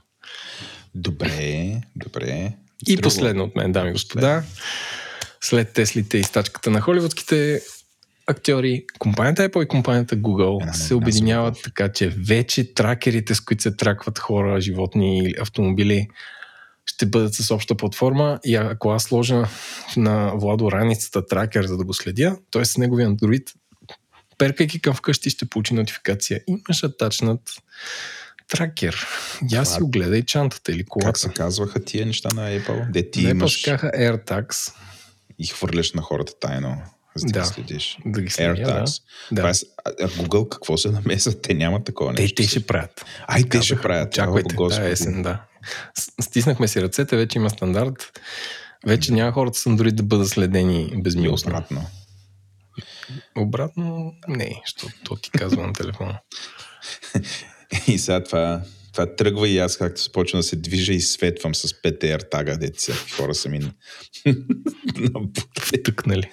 Добре, добре. И Друго. последно от мен, дами и господа. След Теслите и стачката на холивудските актьори, компанията Apple и компанията Google е, се обединяват така, че вече тракерите, с които се тракват хора, животни или автомобили, ще бъдат с обща платформа и ако аз сложа на Владо раницата тракер, за да го следя, т.е. с неговия Android, перкайки към вкъщи, ще получи нотификация. Имаш атачнат тракер. Я си огледай чантата или колата. Как се казваха тия неща на Apple? Де ти на имаш... Apple AirTags. И хвърляш на хората тайно за да, да ги следиш. Да ги следя, AirTags. Да. Това е, а Google какво се намесва? Те нямат такова нещо. Те, те ще правят. Ай, те ще правят. Чакайте, да, есен, да. Стиснахме си ръцете, вече има стандарт. Вече няма хората са дори да бъдат следени безмилостно. Обратно. Обратно не, защото то ти казва на телефона. и сега това това тръгва и аз както започвам да се движа и светвам с ПТР тага, дете всякакви хора са ми Тъкнали.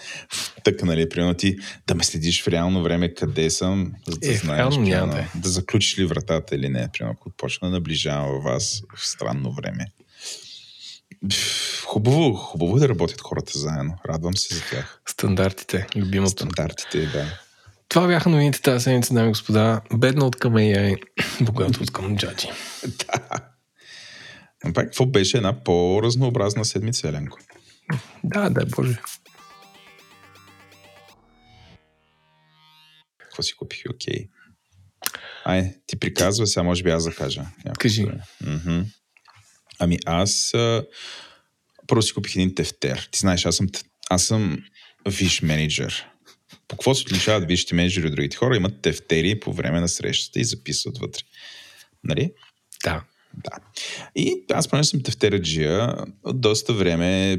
Тъкнали. Примерно ти да ме следиш в реално време къде съм, за да е, знаеш, примерно, да. да заключиш ли вратата или не. Примерно, ако почна да наближавам във вас в странно време. Хубаво, хубаво е да работят хората заедно. Радвам се за тях. Стандартите, любимото. Стандартите, да. Това бяха новините тази седмица, дами и господа. Бедно от към AI, богато от към джаджи. да. Пак, какво беше една по-разнообразна седмица, Еленко? Да, дай Боже. Какво си купих? Окей. Okay. Ай, ти приказва, сега може би аз да кажа. Кажи. Mm-hmm. Ами аз а, първо си купих един тефтер. Ти знаеш, аз съм, аз съм виш менеджер. По какво се отличават вижте менеджери от другите хора? Имат тефтери по време на срещата и записват вътре. Нали? Да. Да. И аз поне съм тефтераджия. От доста време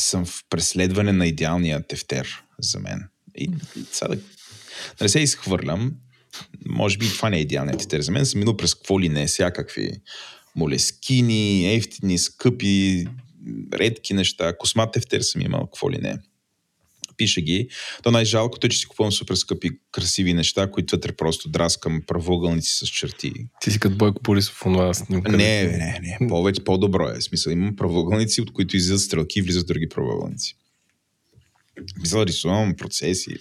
съм в преследване на идеалния тефтер за мен. И сега да, да не се изхвърлям, може би това не е идеалният тефтер за мен. Съм минал през какво ли не, всякакви молескини, ефтини, скъпи, редки неща. Космат тефтер съм имал, какво ли не пише ги. То най-жалкото е, че си купувам супер скъпи, красиви неща, които вътре просто драскам правоъгълници с черти. Ти си като Бойко Борисов в това снимка. Не, не, не, повече, по-добро е. В смисъл, имам правоъгълници, от които излизат стрелки и влизат други правоъгълници. Мисля, рисувам процеси.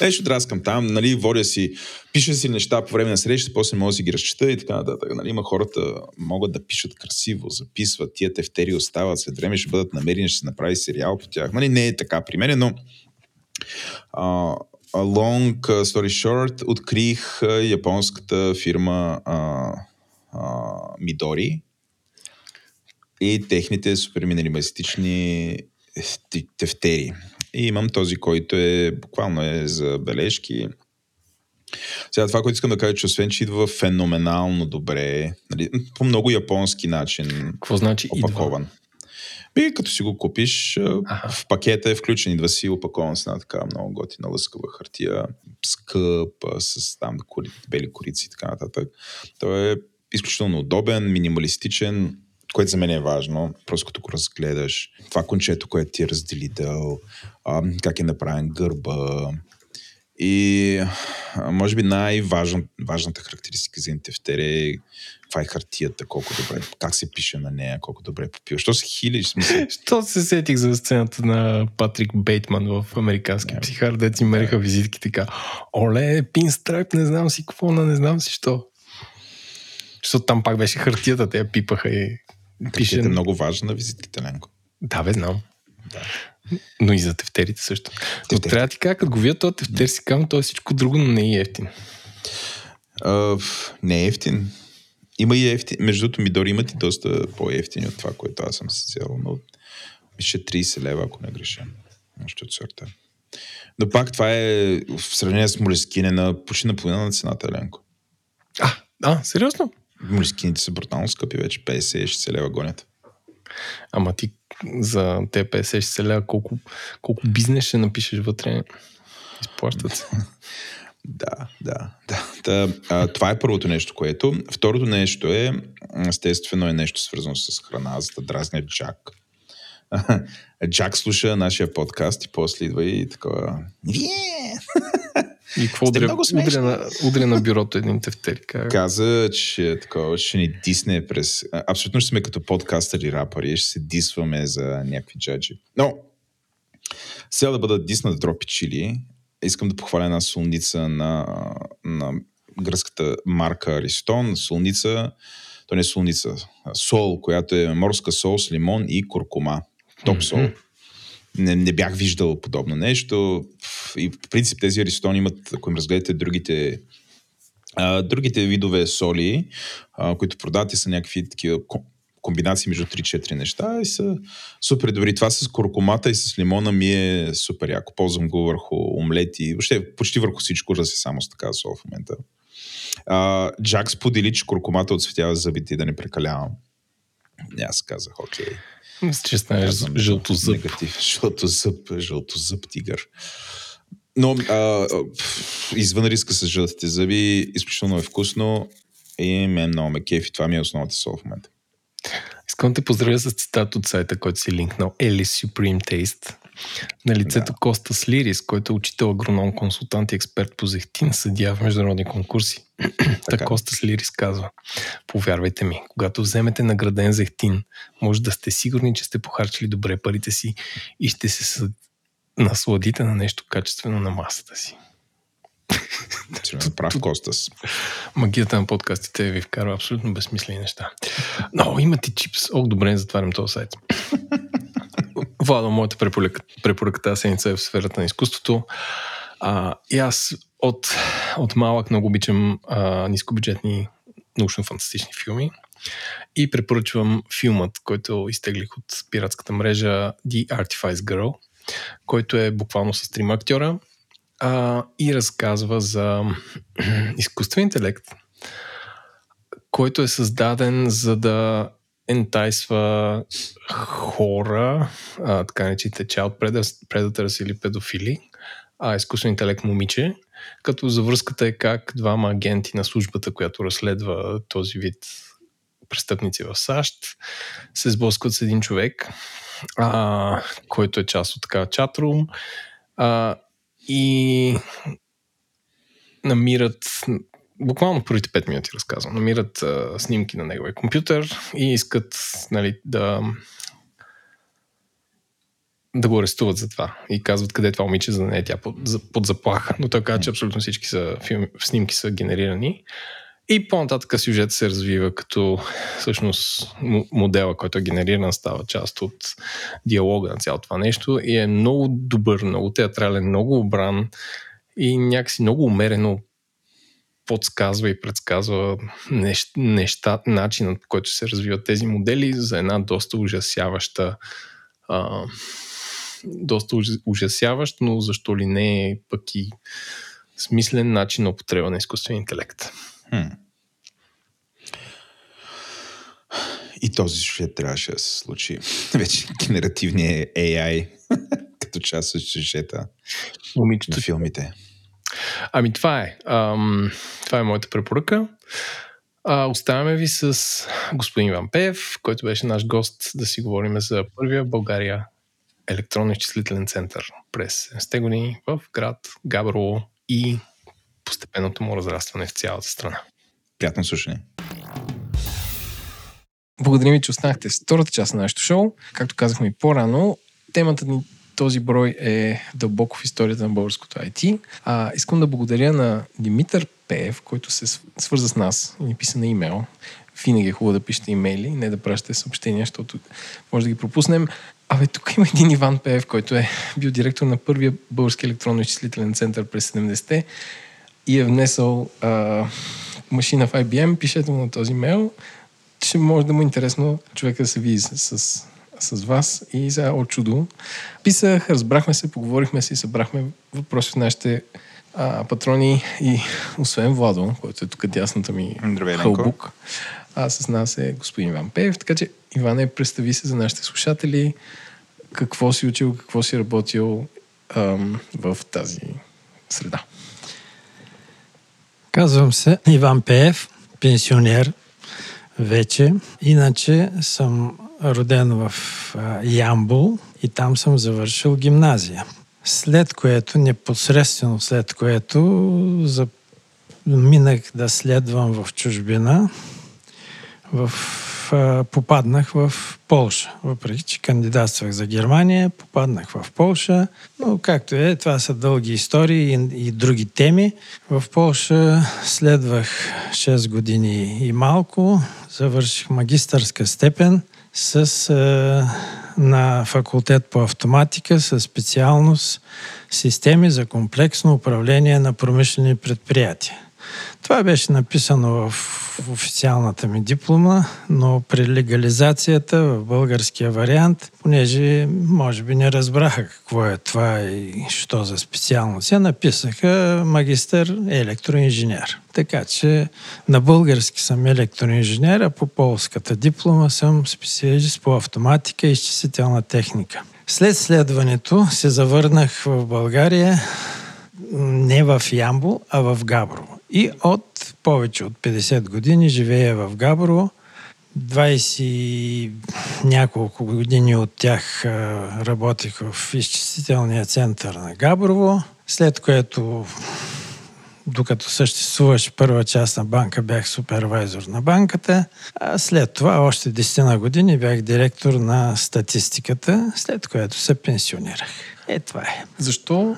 Нещо драскам там, нали, водя си, пиша си неща по време на среща, после мога да си ги разчита и така нататък. Нали, има хората могат да пишат красиво, записват, тия тефтери остават, след време ще бъдат намерени, ще се направи сериал по тях. Нали, не е така при мен, но uh, long story short, открих японската фирма uh, uh, Midori и техните супер минималистични тефтери. И имам този, който е буквално е за бележки. Сега това, което искам да кажа, че освен, че идва феноменално добре, нали, по много японски начин. Какво значи опакован. идва? И като си го купиш, Аха. в пакета е включен, идва си опакован с една така много готина лъскава хартия, скъп, с там бели корици и така нататък. Той е изключително удобен, минималистичен, което за мен е важно, просто като го разгледаш, това кончето, което ти е разделител, как е направен гърба. И може би най-важната характеристика за интефтер е каква е хартията, колко добре, как се пише на нея, колко добре попива. Що се хилиш? Смисъл? Що се сетих за сцената на Патрик Бейтман в американски yeah. психар, де си мериха yeah. визитки така. Оле, пинстрайп, не знам си какво, не знам си що. Защото там пак беше хартията, те я пипаха и Пише... е много важна на визитките, Ленко. Да, бе, знам. Да. Но и за тефтерите също. Тефтер. Но трябва да ти кажа, като го видя този тефтер си казвам, то е всичко друго, но не е ефтин. Uh, не е ефтин. Има и ефтин. Между другото, Мидори имат и доста по-ефтини от това, което аз съм си взел. Но мисля 30 лева, ако не греша. Нещо от сорта. Но пак това е в сравнение с Молескине на почти на половина на цената, Ленко. А, а, сериозно? Молескините са брутално скъпи вече, 50-60 лева гонят. Ама ти за те 50-60 лева колко, колко бизнес ще напишеш вътре? Изплащат се. Да, да, да. да а, това е първото нещо, което. Второто нещо е, естествено е нещо свързано с храна, за да дразня Джак. Джак слуша нашия подкаст и после идва и такова... Вие! И какво удря, удря, на, удря на бюрото един тефтери? Каза, че такова ще ни дисне през... Абсолютно ще сме като подкастъри рапъри, ще се дисваме за някакви джаджи. Но, сега да бъда диснат дропи чили, искам да похваля една солница на, на гръцката марка Аристон. Солница, то не е солница, сол, която е морска сол с лимон и куркума. Топ сол. Mm-hmm не, не бях виждал подобно нещо. И в принцип тези аристони имат, ако им разгледате другите а, другите видове соли, а, които продават и са някакви такива комбинации между 3-4 неща и са супер добри. Това с куркумата и с лимона ми е супер яко. Ползвам го върху омлети, въобще почти върху всичко, да се само с така сол в момента. А, Джак сподели, че куркумата отсветява зъбите и да не прекалявам. Аз казах, окей. Okay мисля, че станеш жълтозъб. Негатив. Жълтозъб, жълтозъб тигър. Но а, извън риска с жълтите зъби, изключително е вкусно и мен много ме кефи. Това ми е основната сол в момента. Искам да те поздравя с цитат от сайта, който си линкнал. Елис Supreme Taste. На лицето да. Коста Слирис, който е учител, агроном, консултант и експерт по зехтин, съдия в международни конкурси. Та Коста Слирис казва, повярвайте ми, когато вземете награден зехтин, може да сте сигурни, че сте похарчили добре парите си и ще се насладите на нещо качествено на масата си. прав Костас. Магията на подкастите ви вкарва абсолютно безсмислени неща. Но имате чипс. Ох, добре, затварям този сайт. Владо, моята препоръка, препоръка тази седмица е в сферата на изкуството. А, и аз от, от малък много обичам а, нискобюджетни научно-фантастични филми. И препоръчвам филмът, който изтеглих от пиратската мрежа The Artifice Girl, който е буквално с трима актьора а, и разказва за изкуствен интелект, който е създаден за да ентайсва хора, а, така наречените child predators или педофили, а изкуствен интелект момиче, като за връзката е как двама агенти на службата, която разследва този вид престъпници в САЩ, се сблъскват с един човек, а, който е част от така чатрум а, и намират буквално първите 5 минути разказвам, намират а, снимки на неговия компютър и искат нали, да да го арестуват за това. И казват къде е това момиче, за да не е тя под, под заплаха. Но той казва, че абсолютно всички са, филми, снимки са генерирани. И по-нататък сюжет се развива като всъщност модела, който е генериран, става част от диалога на цялото това нещо и е много добър, много театрален, много обран и някакси много умерено подсказва и предсказва неща, неща начинът по който се развиват тези модели за една доста ужасяваща а, доста ужасяващ, но защо ли не е пък и смислен начин на употреба на изкуствен интелект. Хм. И този сюжет трябваше да се случи. Вече генеративният AI като част от сюжета Момичето. на филмите. Ами това е. Ам, това е моята препоръка. А, оставяме ви с господин Иван Пев, който беше наш гост да си говорим за първия България електронно изчислителен център през 70 години в град Габрово и постепенното му разрастване в цялата страна. Приятно слушане. Благодарим ви, че останахте втората част на нашето шоу. Както казахме и по-рано, темата ни този брой е дълбоко в историята на българското IT. А, искам да благодаря на Димитър Пеев, който се свърза с нас и ни писа на имейл. Винаги е хубаво да пишете имейли, не да пращате съобщения, защото може да ги пропуснем. Абе, тук има един Иван Пеев, който е бил директор на първия български електронно-изчислителен център през 70-те и е внесъл а, машина в IBM. Пишете му на този мейл. Ще може да му е интересно човека да се види с, с, с вас и за от чудо. Писах, разбрахме се, поговорихме се и събрахме въпроси от нашите а, патрони и освен Владо, който е тук дясната ми хълбук, а с нас е господин Иван Пеев. Така че, Иване, представи се за нашите слушатели какво си учил, какво си работил ам, в тази среда. Казвам се Иван Пеев, пенсионер вече. Иначе съм роден в Ямбул и там съм завършил гимназия. След което, непосредствено след което, за... минах да следвам в чужбина. В попаднах в Полша. Въпреки, че кандидатствах за Германия, попаднах в Полша. Но както е, това са дълги истории и, и други теми. В Полша следвах 6 години и малко. Завърших магистърска степен с, на факултет по автоматика с специалност системи за комплексно управление на промишлени предприятия. Това беше написано в официалната ми диплома, но при легализацията в българския вариант, понеже може би не разбраха какво е това и що за специалност, я написаха магистър електроинженер. Така че на български съм електроинженер, а по полската диплома съм специалист по автоматика и изчислителна техника. След следването се завърнах в България не в Ямбо, а в Габрово. И от повече от 50 години живея в Габрово. 20 няколко години от тях работих в изчислителния център на Габрово, след което докато съществуваше първа част на банка, бях супервайзор на банката, а след това още 10 на години бях директор на статистиката, след което се пенсионирах. Е, това е. Защо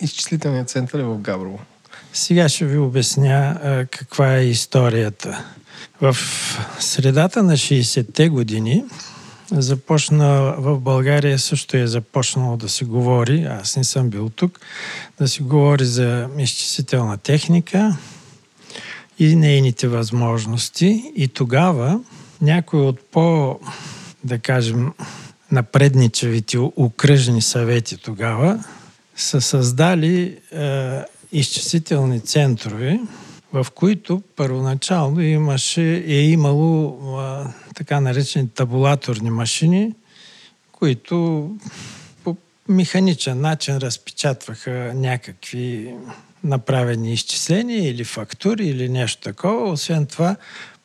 изчислителният център е в Габрово? Сега ще ви обясня а, каква е историята. В средата на 60-те години започна в България също е започнало да се говори, аз не съм бил тук, да се говори за изчислителна техника и нейните възможности. И тогава някой от по, да кажем, напредничавите окръжни съвети тогава са създали е, изчислителни центрове, в които първоначално имаше, е имало а, така наречени табулаторни машини, които по механичен начин разпечатваха някакви направени изчисления или фактури или нещо такова. Освен това,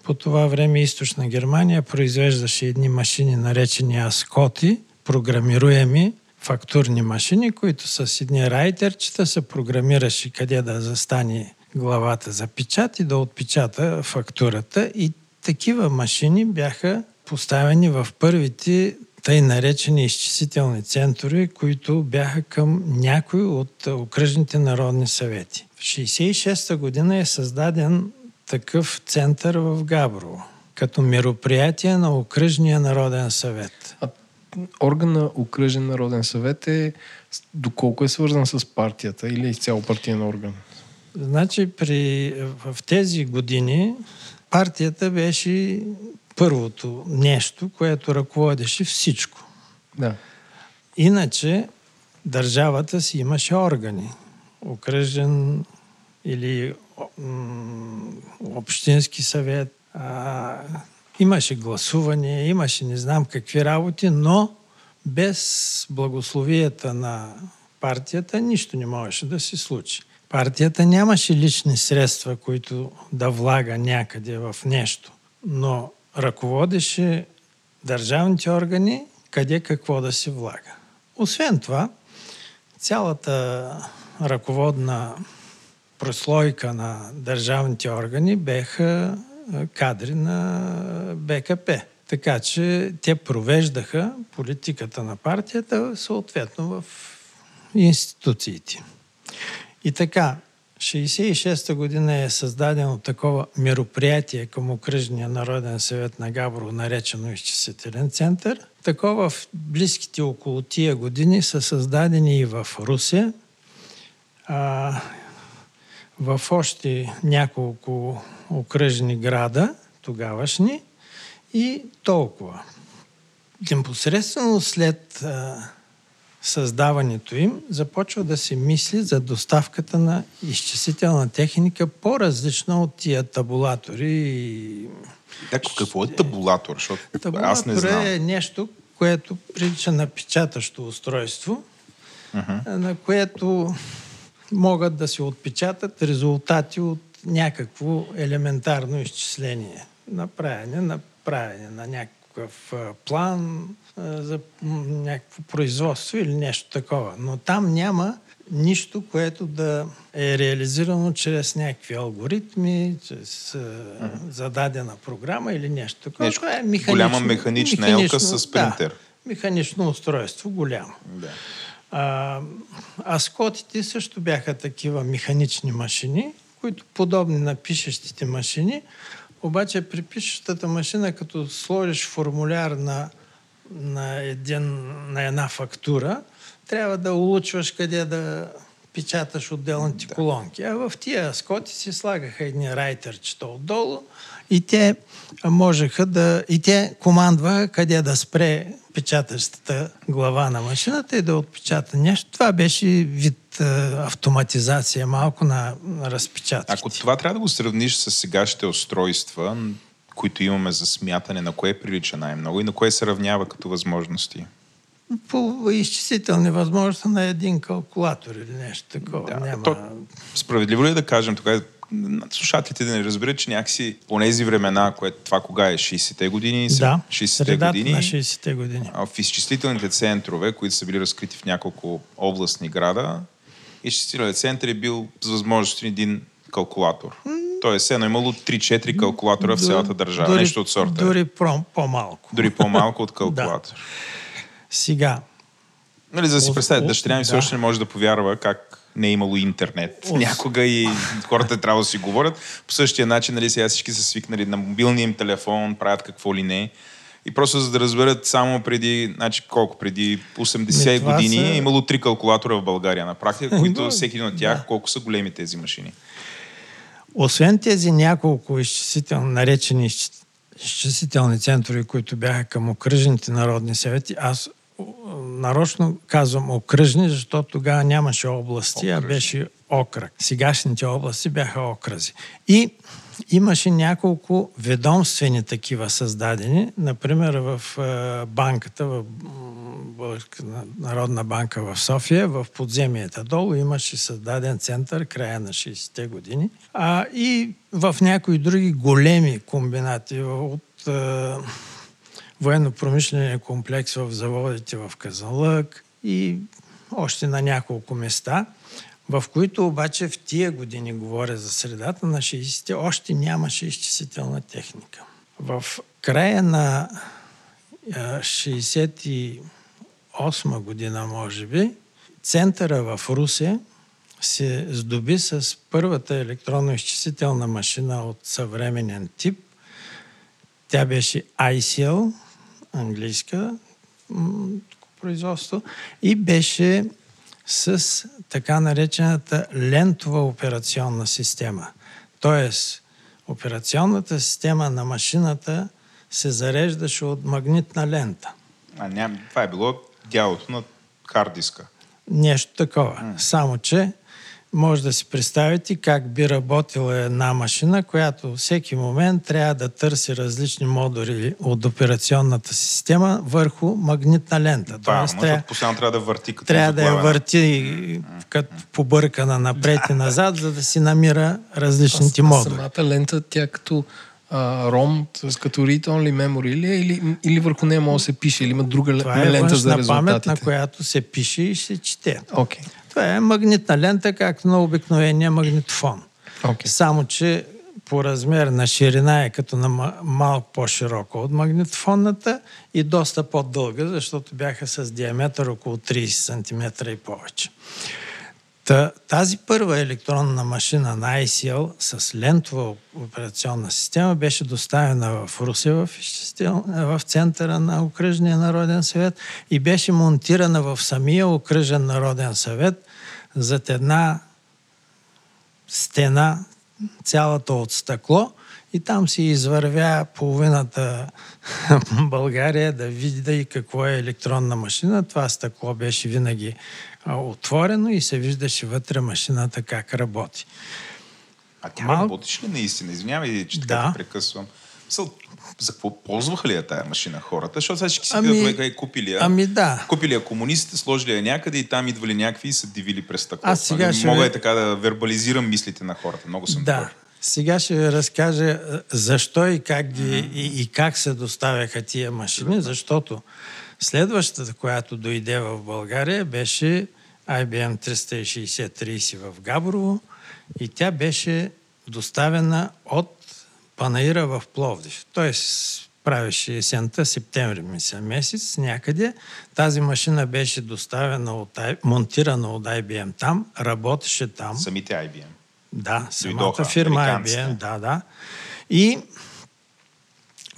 по това време източна Германия произвеждаше едни машини, наречени аскоти, програмируеми, фактурни машини, които с едни райтерчета се програмираше къде да застане главата за печат и да отпечата фактурата. И такива машини бяха поставени в първите тъй наречени изчислителни центрове, които бяха към някои от окръжните народни съвети. В 1966 година е създаден такъв център в Габрово, като мероприятие на Окръжния народен съвет. А орган на окръжен народен съвет е доколко е свързан с партията или е изцяло партиен орган? Значи при, в тези години партията беше първото нещо, което ръководеше всичко. Да. Иначе държавата си имаше органи. Окръжен или общински съвет, а, Имаше гласуване, имаше не знам какви работи, но без благословията на партията нищо не можеше да се случи. Партията нямаше лични средства, които да влага някъде в нещо, но ръководеше държавните органи къде какво да се влага. Освен това, цялата ръководна прослойка на държавните органи беха кадри на БКП. Така че те провеждаха политиката на партията съответно в институциите. И така, 66-та година е създадено такова мероприятие към Окръжния народен съвет на Габро, наречено изчислителен център. Такова в близките около тия години са създадени и в Русия, а, в още няколко окръжни града, тогавашни, и толкова. Непосредствено след а, създаването им започва да се мисли за доставката на изчислителна техника по-различна от тия табулатори. И... Тако, какво е табулатор? Защото табулатор аз не знам. е нещо, което прилича на печатащо устройство, uh-huh. на което могат да се отпечатат резултати от някакво елементарно изчисление. Направяне, направяне на някакъв план за някакво производство или нещо такова. Но там няма нищо, което да е реализирано чрез някакви алгоритми, чрез mm-hmm. зададена програма или нещо такова. Нещо, е механично, голяма механична елка с принтер. Да, механично устройство, голямо. Да. А, а скотите също бяха такива механични машини, които подобни на пишещите машини, обаче при пишещата машина, като сложиш формуляр на, на, един, на една фактура, трябва да улучваш къде да печаташ отделните да. колонки. А в тия скоти си слагаха едни райтърчета отдолу и те можеха да... И те командваха къде да спре печатащата глава на машината и да отпечата нещо. Това беше вид автоматизация малко на, на разпечатките. Ако това трябва да го сравниш с сегашните устройства, които имаме за смятане, на кое прилича най-много и на кое се равнява като възможности? по изчислителни възможности на един калкулатор или нещо такова. Да, Няма... то, справедливо ли е да кажем тогава, слушателите да не разберат, че някакси по тези времена, което това кога е 60-те години? Да, 60-те години, на 60-те години. В изчислителните центрове, които са били разкрити в няколко областни града, изчислителният център е бил с възможност един калкулатор. Тоест, едно имало 3-4 калкулатора в цялата държава. Дори, нещо от сорта. Дори по-малко. Дори по-малко от калкулатор. да. Сега. Нали, за да си представя, дъщеря ми да. също не може да повярва как не е имало интернет. О. Някога и хората трябва да си говорят. По същия начин, нали, сега всички са свикнали на мобилния им телефон, правят какво ли не. И просто за да разберат само преди, значи колко, преди 80 Не, години са... е имало три калкулатора в България на практика, които всеки един от тях, да. колко са големи тези машини. Освен тези няколко изчислителни, наречени изчислителни центрове, които бяха към окръжните народни съвети, аз нарочно казвам окръжни, защото тогава нямаше области, Окръжни. а беше окръг. Сегашните области бяха окръзи. И имаше няколко ведомствени такива създадени. Например, в е, банката, в Народна банка в София, в подземията долу имаше създаден център края на 60-те години. А и в някои други големи комбинати от е, военно-промишления комплекс в заводите в Казанлък и още на няколко места, в които обаче в тия години, говоря за средата на 60-те, още нямаше изчислителна техника. В края на 68 година, може би, центъра в Русе се здоби с първата електронно-изчислителна машина от съвременен тип. Тя беше ICL, английска производство и беше с така наречената лентова операционна система. Тоест, операционната система на машината се зареждаше от магнитна лента. А ням, това е било дялото на хардиска. Нещо такова. М. Само, че може да си представите как би работила една машина, която всеки момент трябва да търси различни модули от операционната система върху магнитна лента. Да, Тоест, трябва, постоянно трябва да върти като Трябва да я върти като побъркана напред и назад, за да си намира различните а, модули. Самата лента, тя като ROM, т.е. като read only memory или, или, или върху нея може да се пише, или има друга Това е лента за резултатите? памет, на която се пише и се чете. Okay. Това е магнитна лента, както на обикновения магнитофон. Okay. Само, че по размер на ширина е като на малко по-широко от магнитофонната и доста по-дълга, защото бяха с диаметър около 30 см и повече. Та, тази първа електронна машина на ICL с лентова операционна система беше доставена в Русия, в, в центъра на Окръжния народен съвет и беше монтирана в самия Окръжен народен съвет зад една стена, цялата от стъкло и там си извървя половината България да види да и какво е електронна машина. Това стъкло беше винаги отворено и се виждаше вътре машината как работи. А тя Мал... работиш ли наистина? Извинявай, че така да. прекъсвам. Мисъл, за какво ползваха ли я тая машина хората? Защото сега всички си ами, питат, е купили я. Ами да. Купили я комунистите, сложили я някъде и там идвали някакви и са дивили през такова. Аз сега ще... Мога е така да вербализирам мислите на хората. Много съм да. добър. Сега ще ви разкажа защо и как, ги, и, и как се доставяха тия машини, защото следващата, която дойде в България, беше IBM 360-30 в Габрово и тя беше доставена от Панаира в Пловдив. Тоест, правеше есента, септември мисля, месец някъде. Тази машина беше доставена, от, монтирана от IBM там, работеше там. Самите IBM. Да, самата фирма IBM, да, да. И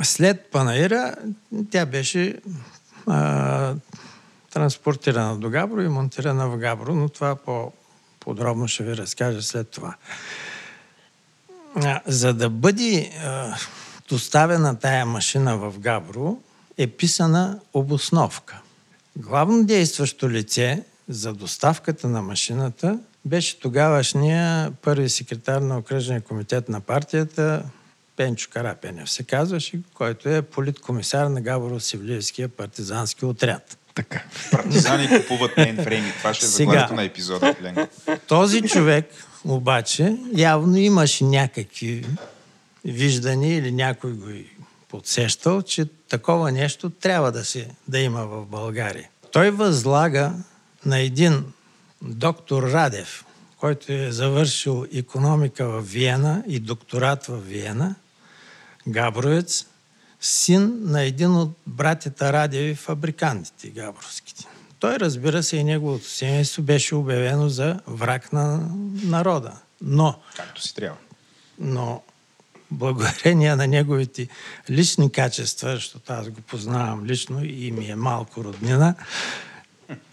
след Панаира тя беше а, транспортирана до Габро и монтирана в Габро, но това по-подробно ще ви разкажа след това. А, за да бъде а, доставена тая машина в Габро, е писана обосновка. Главно действащо лице за доставката на машината беше тогавашния първи секретар на окръжния комитет на партията Пенчо Карапенев се казваше, който е политкомисар на Габоро-Севлиевския партизански отряд. Така. Партизани купуват мейнфрейми. Това ще е заглавието на епизода. Този човек обаче явно имаше някакви виждания или някой го е подсещал, че такова нещо трябва да, се, да има в България. Той възлага на един доктор Радев, който е завършил економика в Виена и докторат в Виена, Габровец, син на един от братята Радеви фабрикантите габровските. Той, разбира се, и неговото семейство беше обявено за враг на народа. Но... Както си трябва. Но благодарение на неговите лични качества, защото аз го познавам лично и ми е малко роднина,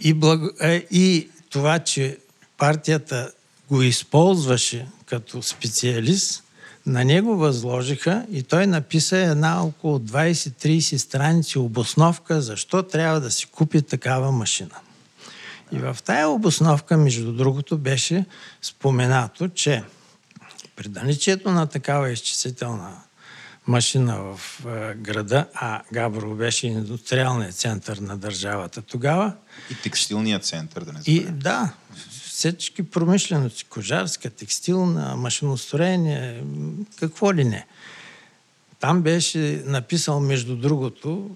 и, благо... Е, и това, че партията го използваше като специалист, на него възложиха и той написа една около 20-30 страници обосновка защо трябва да си купи такава машина. И в тая обосновка, между другото, беше споменато, че при наличието на такава изчислителна машина в града, а Габрово беше индустриалният център на държавата тогава. И текстилният център, да не забравяме. И да, всички промишлености, кожарска, текстилна, машиностроение, какво ли не. Там беше написал, между другото,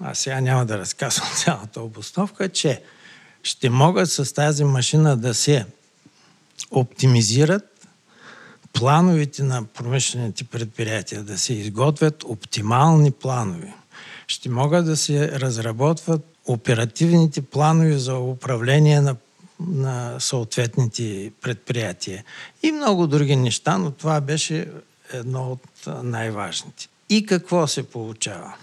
а сега няма да разказвам цялата обосновка, че ще могат с тази машина да се оптимизират плановете на промишлените предприятия, да се изготвят оптимални планове. Ще могат да се разработват оперативните планове за управление на на съответните предприятия. И много други неща, но това беше едно от най-важните. И какво се получава?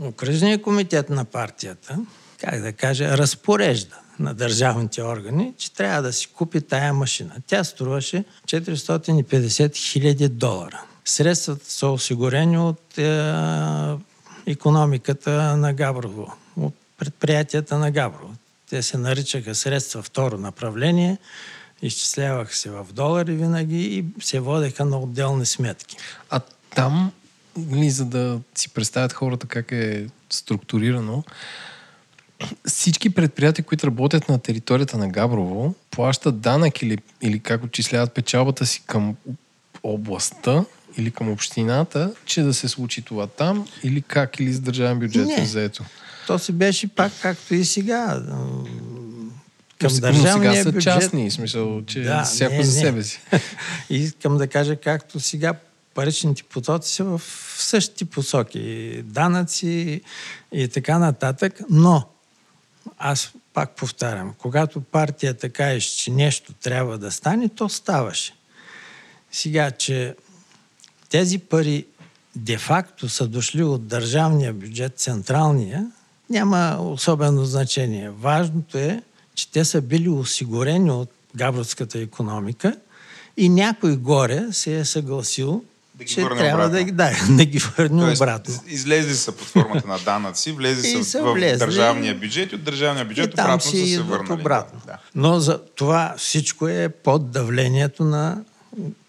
Окръжният комитет на партията, как да кажа, разпорежда на държавните органи, че трябва да си купи тая машина. Тя струваше 450 хиляди долара. Средствата са осигурени от е, економиката на Габрово, от предприятията на Габрово. Те се наричаха средства второ направление, изчисляваха се в долари винаги и се водеха на отделни сметки. А там, нали, за да си представят хората как е структурирано, всички предприятия, които работят на територията на Габрово, плащат данък или, или как отчисляват печалбата си към областта или към общината, че да се случи това там или как, или с държавен бюджет Не. е заето? То си беше пак както и сега. Към но, държавния сега са бюджет... частни, смисъл, че да, всяко не, за себе си. Искам да кажа, както сега паричните потоци са в същите посоки. Данъци и така нататък, но аз пак повтарям, когато партията каже, че нещо трябва да стане, то ставаше. Сега, че тези пари де-факто са дошли от държавния бюджет, централния, няма особено значение. Важното е, че те са били осигурени от габровската економика и някой горе се е съгласил, да че трябва обратно. да, да, да ги върне Тоест, обратно. Излезли са под формата на данъци, влезли са, в влезли, държавния бюджет и от държавния бюджет и обратно са се върнали. Обратно. Да. Но за това всичко е под давлението на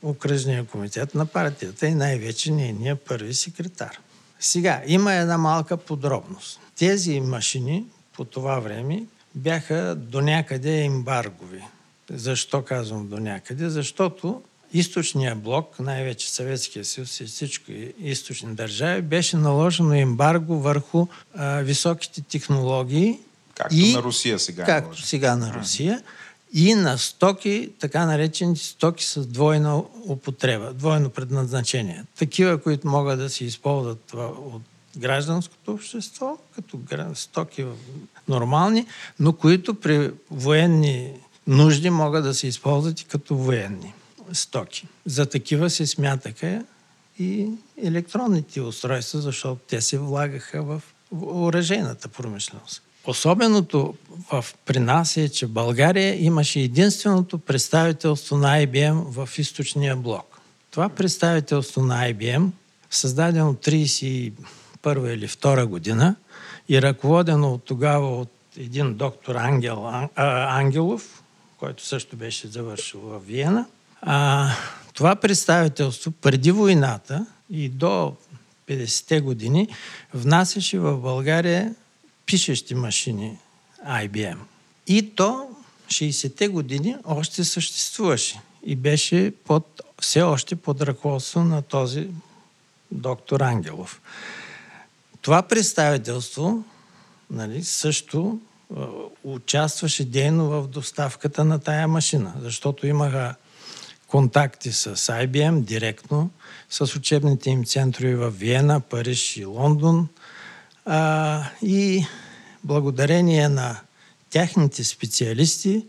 окръжния комитет на партията и най-вече нейния първи секретар. Сега, има една малка подробност. Тези машини по това време бяха до някъде ембаргови. Защо казвам до някъде? Защото източния блок, най-вече Съветския съюз и всички източни държави, беше наложено ембарго върху а, високите технологии. Както и, на Русия сега. Както е сега на Русия. И на стоки, така наречени стоки с двойна употреба, двойно предназначение. Такива, които могат да се използват от гражданското общество, като стоки нормални, но които при военни нужди могат да се използват и като военни стоки. За такива се смятаха и електронните устройства, защото те се влагаха в оръжейната промишленост. Особеното в, при нас е, че България имаше единственото представителство на IBM в източния блок. Това представителство на IBM, създадено 31 или 2 година и ръководено от тогава от един доктор Ангел, а, Ангелов, който също беше завършил в Виена. А, това представителство преди войната и до 50-те години внасяше в България пишещи машини IBM. И то 60-те години още съществуваше и беше под, все още под ръководство на този доктор Ангелов. Това представителство нали, също участваше дейно в доставката на тая машина, защото имаха контакти с IBM директно, с учебните им центрове в Виена, Париж и Лондон. А, и благодарение на тяхните специалисти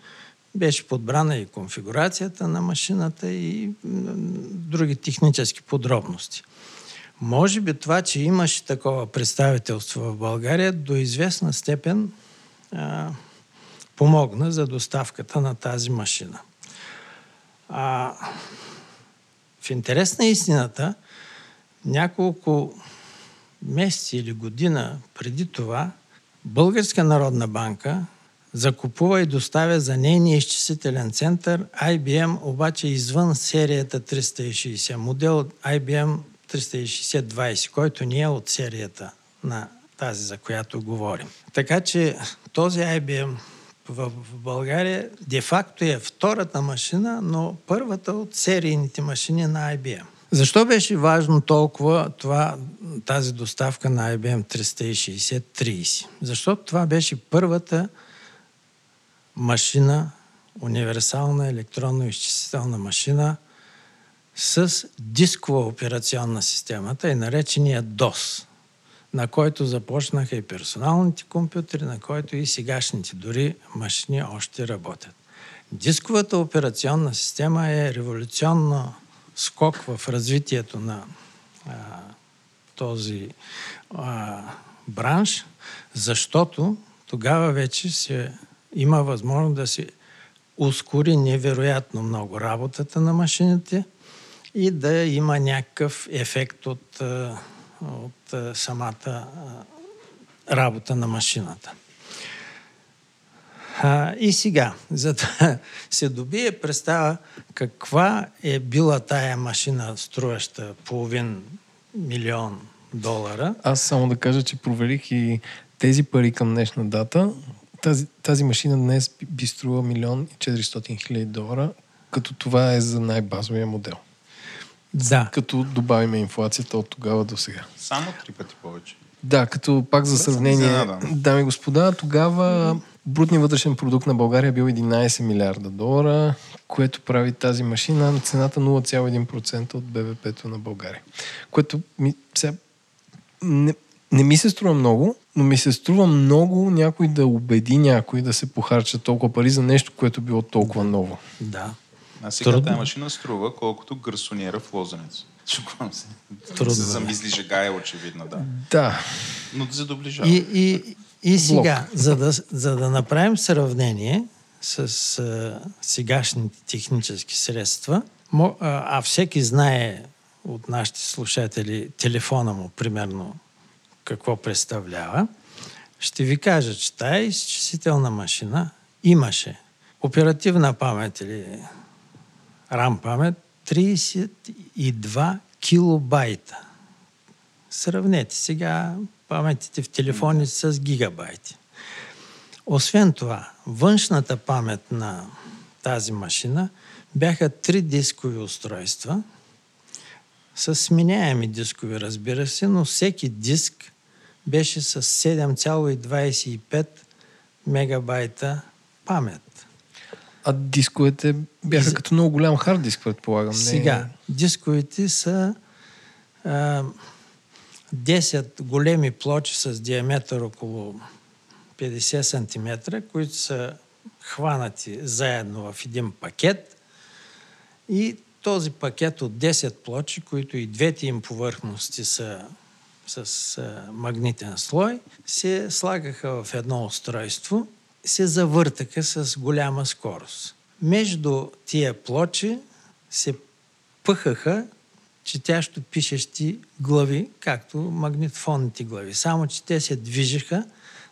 беше подбрана и конфигурацията на машината и други технически подробности. Може би това, че имаше такова представителство в България, до известна степен а, помогна за доставката на тази машина. А, в интерес на истината, няколко месеци или година преди това, Българска народна банка закупува и доставя за нейния изчислителен център IBM, обаче извън серията 360, модел IBM 360-20, който не е от серията на тази, за която говорим. Така че този IBM в България де-факто е втората машина, но първата от серийните машини на IBM. Защо беше важно толкова това, тази доставка на IBM 360-30? Защото това беше първата машина, универсална електронно-изчислителна машина с дискова операционна система, и наречения DOS на който започнаха и персоналните компютри, на който и сегашните дори машини още работят. Дисковата операционна система е революционно скок в развитието на а, този а, бранш, защото тогава вече се има възможност да се ускори невероятно много работата на машините и да има някакъв ефект от а, от самата работа на машината. и сега, за да се добие представа каква е била тая машина, струваща половин милион долара. Аз само да кажа, че проверих и тези пари към днешна дата. Тази, тази машина днес би струва милион и 400 хиляди долара, като това е за най-базовия модел. Да. Като добавиме инфлацията от тогава до сега. Само три пъти повече. Да, като пак за сравнение, дами и господа, тогава брутният вътрешен продукт на България е бил 11 милиарда долара, което прави тази машина на цената 0,1% от БВП-то на България. Което ми, сега, не, не ми се струва много, но ми се струва много някой да убеди някой да се похарча толкова пари за нещо, което било толкова ново. Да. А сега тази машина струва колкото гърсонера в Лозенец. Шокувам се. Трудно. Се замисли жега е очевидно, да. Да. Но да се доближава. И, и, и сега, за да, за да направим сравнение с а, сегашните технически средства, мо, а, а всеки знае от нашите слушатели телефона му, примерно, какво представлява, ще ви кажа, че тая изчислителна машина имаше оперативна памет или RAM памет 32 килобайта. Сравнете сега паметите в телефони с гигабайти. Освен това, външната памет на тази машина бяха три дискови устройства с сменяеми дискови, разбира се, но всеки диск беше с 7,25 мегабайта памет. А дисковете бяха Из... като много голям хард диск, предполагам. Сега, не... дисковете са а, 10 големи плочи с диаметър около 50 см, които са хванати заедно в един пакет и този пакет от 10 плочи, които и двете им повърхности са с а, магнитен слой, се слагаха в едно устройство, се завъртаха с голяма скорост. Между тия плочи се пъхаха четящо пишещи глави, както магнитофонните глави. Само, че те се движеха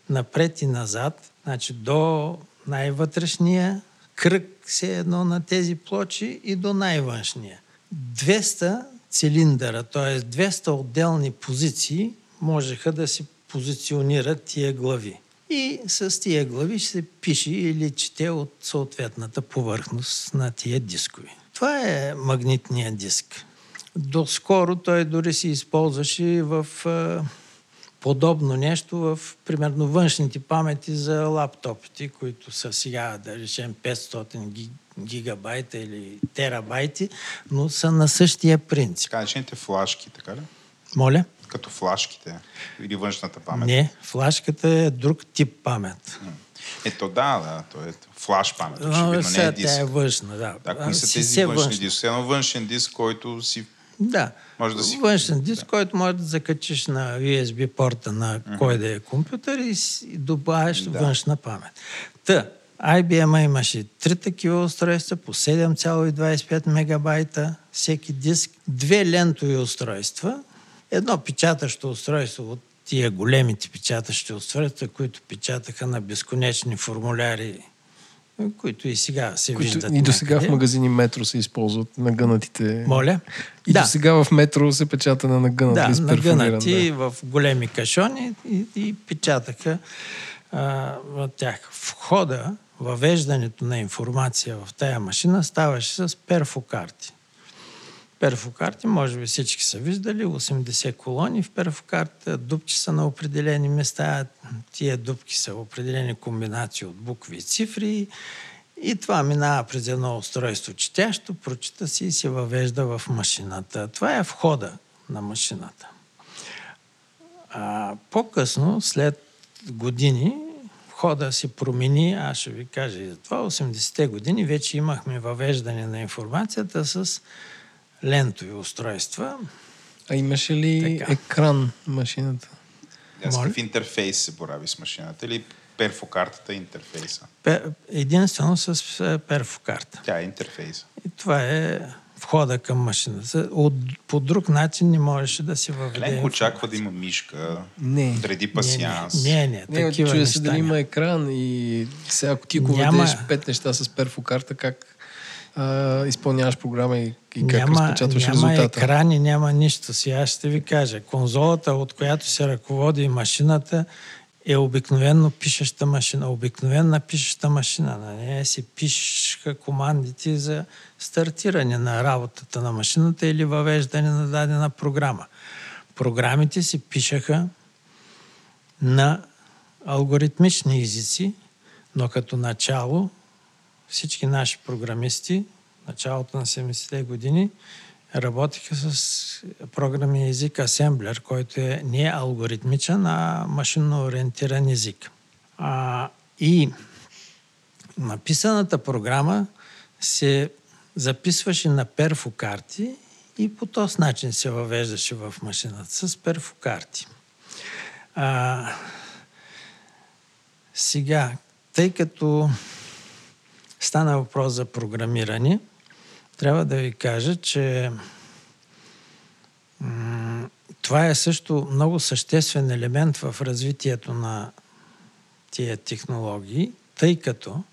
напред и назад, значи до най-вътрешния кръг се едно на тези плочи и до най-външния. 200 цилиндъра, т.е. 200 отделни позиции можеха да си позиционират тия глави. И с тия глави ще се пише или чете от съответната повърхност на тия дискови. Това е магнитният диск. Доскоро той дори се използваше в подобно нещо в, примерно, външните памети за лаптопите, които са сега, да речем, 500 гигабайта или терабайти, но са на същия принцип. Така речените флашки, така ли? Моля? Като флашките или външната памет? Не, флашката е друг тип памет. Ето да, да, то е флаш памет, очевидно, не е диск. Тя е външна, да. Да, кои са тези външни диски? Едно външен диск, който си да. Може да си... Външен диск, да. който може да закачиш на USB порта на uh-huh. кой да е компютър и, и добавяш да. външна памет. Та, IBM имаше три такива устройства по 7,25 мегабайта всеки диск, две лентови устройства, едно печатащо устройство от тия големите печатащи устройства, които печатаха на безконечни формуляри които и сега се които виждат. И до сега в магазини Метро се използват нагънатите. Моля? И да. до сега в Метро се печата на нагънати. Да, нагънати да. в големи кашони и, и печатаха а, тях. Входа, въвеждането на информация в тая машина ставаше с перфокарти перфокарти, може би всички са виждали, 80 колони в перфокарта, дупки са на определени места, тия дупки са определени комбинации от букви и цифри и това минава през едно устройство четящо, прочита си и се въвежда в машината. Това е входа на машината. А, по-късно, след години, входа се промени, аз ще ви кажа и за това, 80-те години вече имахме въвеждане на информацията с лентови устройства. А имаше ли така. екран машината? Аз в интерфейс се борави с машината или перфокартата интерфейса? Пер, единствено с е, перфокарта. Тя е интерфейса. И това е входа към машината. От, по друг начин не можеше да се въведе. Ленко очаква да има мишка, не. дреди пасианс. Не, не, не, не такива чуя се да има екран и сега ако ти го Няма... пет неща с перфокарта, как а, изпълняваш програма и, и как няма, разпечатваш няма резултата. Няма екрани, няма нищо. Сега ще ви кажа. Конзолата, от която се ръководи машината, е обикновенно пишеща машина. Обикновена пишеща машина. На нея се пишеха командите за стартиране на работата на машината или въвеждане на дадена програма. Програмите се пишаха на алгоритмични езици, но като начало всички наши програмисти, началото на 70-те години, работиха с програмен език Assembler, който е не алгоритмичен, а машинно ориентиран език. А, и написаната програма се записваше на перфокарти и по този начин се въвеждаше в машината с перфокарти. А, сега, тъй като стана въпрос за програмиране, трябва да ви кажа, че това е също много съществен елемент в развитието на тия технологии, тъй като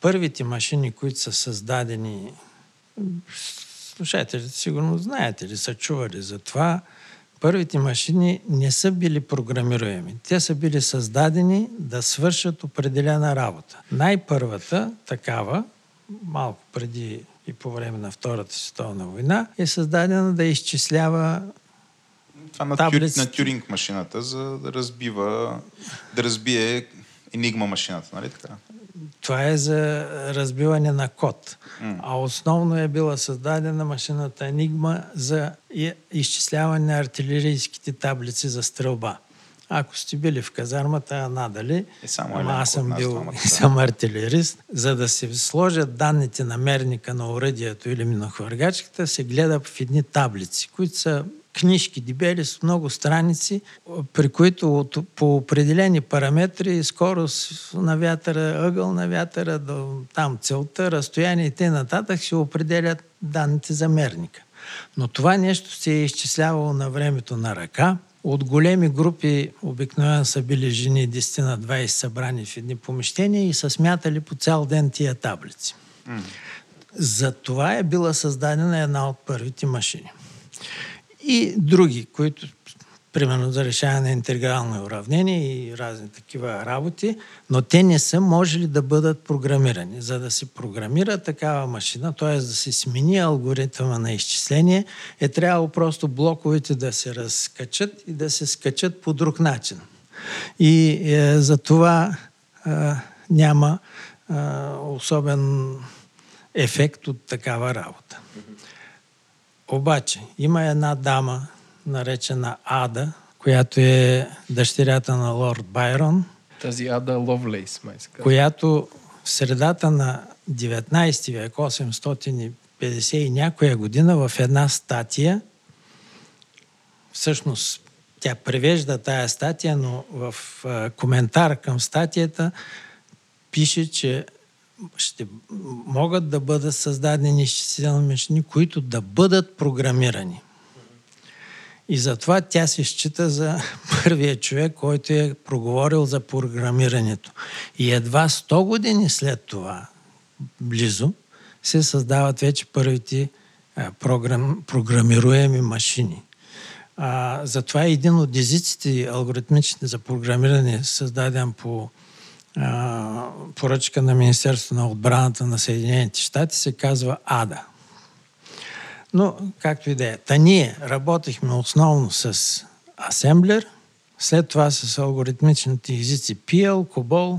първите машини, които са създадени, слушателите сигурно знаете ли, са чували за това, първите машини не са били програмируеми. Те са били създадени да свършат определена работа. Най-първата такава малко преди и по време на Втората световна война, е създадена да изчислява това на, тюр, на тюринг машината, за да разбива, да разбие енигма машината, нали така? Това е за разбиване на код. Mm. А основно е била създадена машината Енигма за изчисляване на артилерийските таблици за стрелба. Ако сте били в казармата, надали, и само ама аз съм бил и съм артилерист, за да се сложат данните на мерника на оръдието или на хвъргачката, се гледа в едни таблици, които са книжки дебели с много страници, при които от, по определени параметри, скорост на вятъра, ъгъл на вятъра, до там целта, разстояние и т.н. се определят данните за мерника. Но това нещо се е изчислявало на времето на ръка. От големи групи, обикновено са били жени 10 на 20 събрани в едни помещения и са смятали по цял ден тия таблици. Mm. За това е била създадена една от първите машини и други, които примерно за решаване на интегрални уравнения и разни такива работи, но те не са можели да бъдат програмирани. За да се програмира такава машина, т.е. да се смени алгоритъма на изчисление, е трябвало просто блоковете да се разкачат и да се скачат по друг начин. И е, за това е, няма е, особен ефект от такава работа. Обаче има една дама, наречена Ада, която е дъщерята на лорд Байрон. Тази Ада Ловлейс, май се Която в средата на 19 век, 850 и някоя година, в една статия, всъщност тя превежда тая статия, но в коментар към статията пише, че ще могат да бъдат създадени изчислителни машини, които да бъдат програмирани. И затова тя се счита за първия човек, който е проговорил за програмирането. И едва 100 години след това, близо, се създават вече първите програм, програмируеми машини. А, затова е един от езиците алгоритмични за програмиране, създаден по поръчка на Министерството на отбраната на Съединените щати се казва АДА. Но, както и да е. Та ние работихме основно с асемблер, след това с алгоритмичните езици PL, COBOL,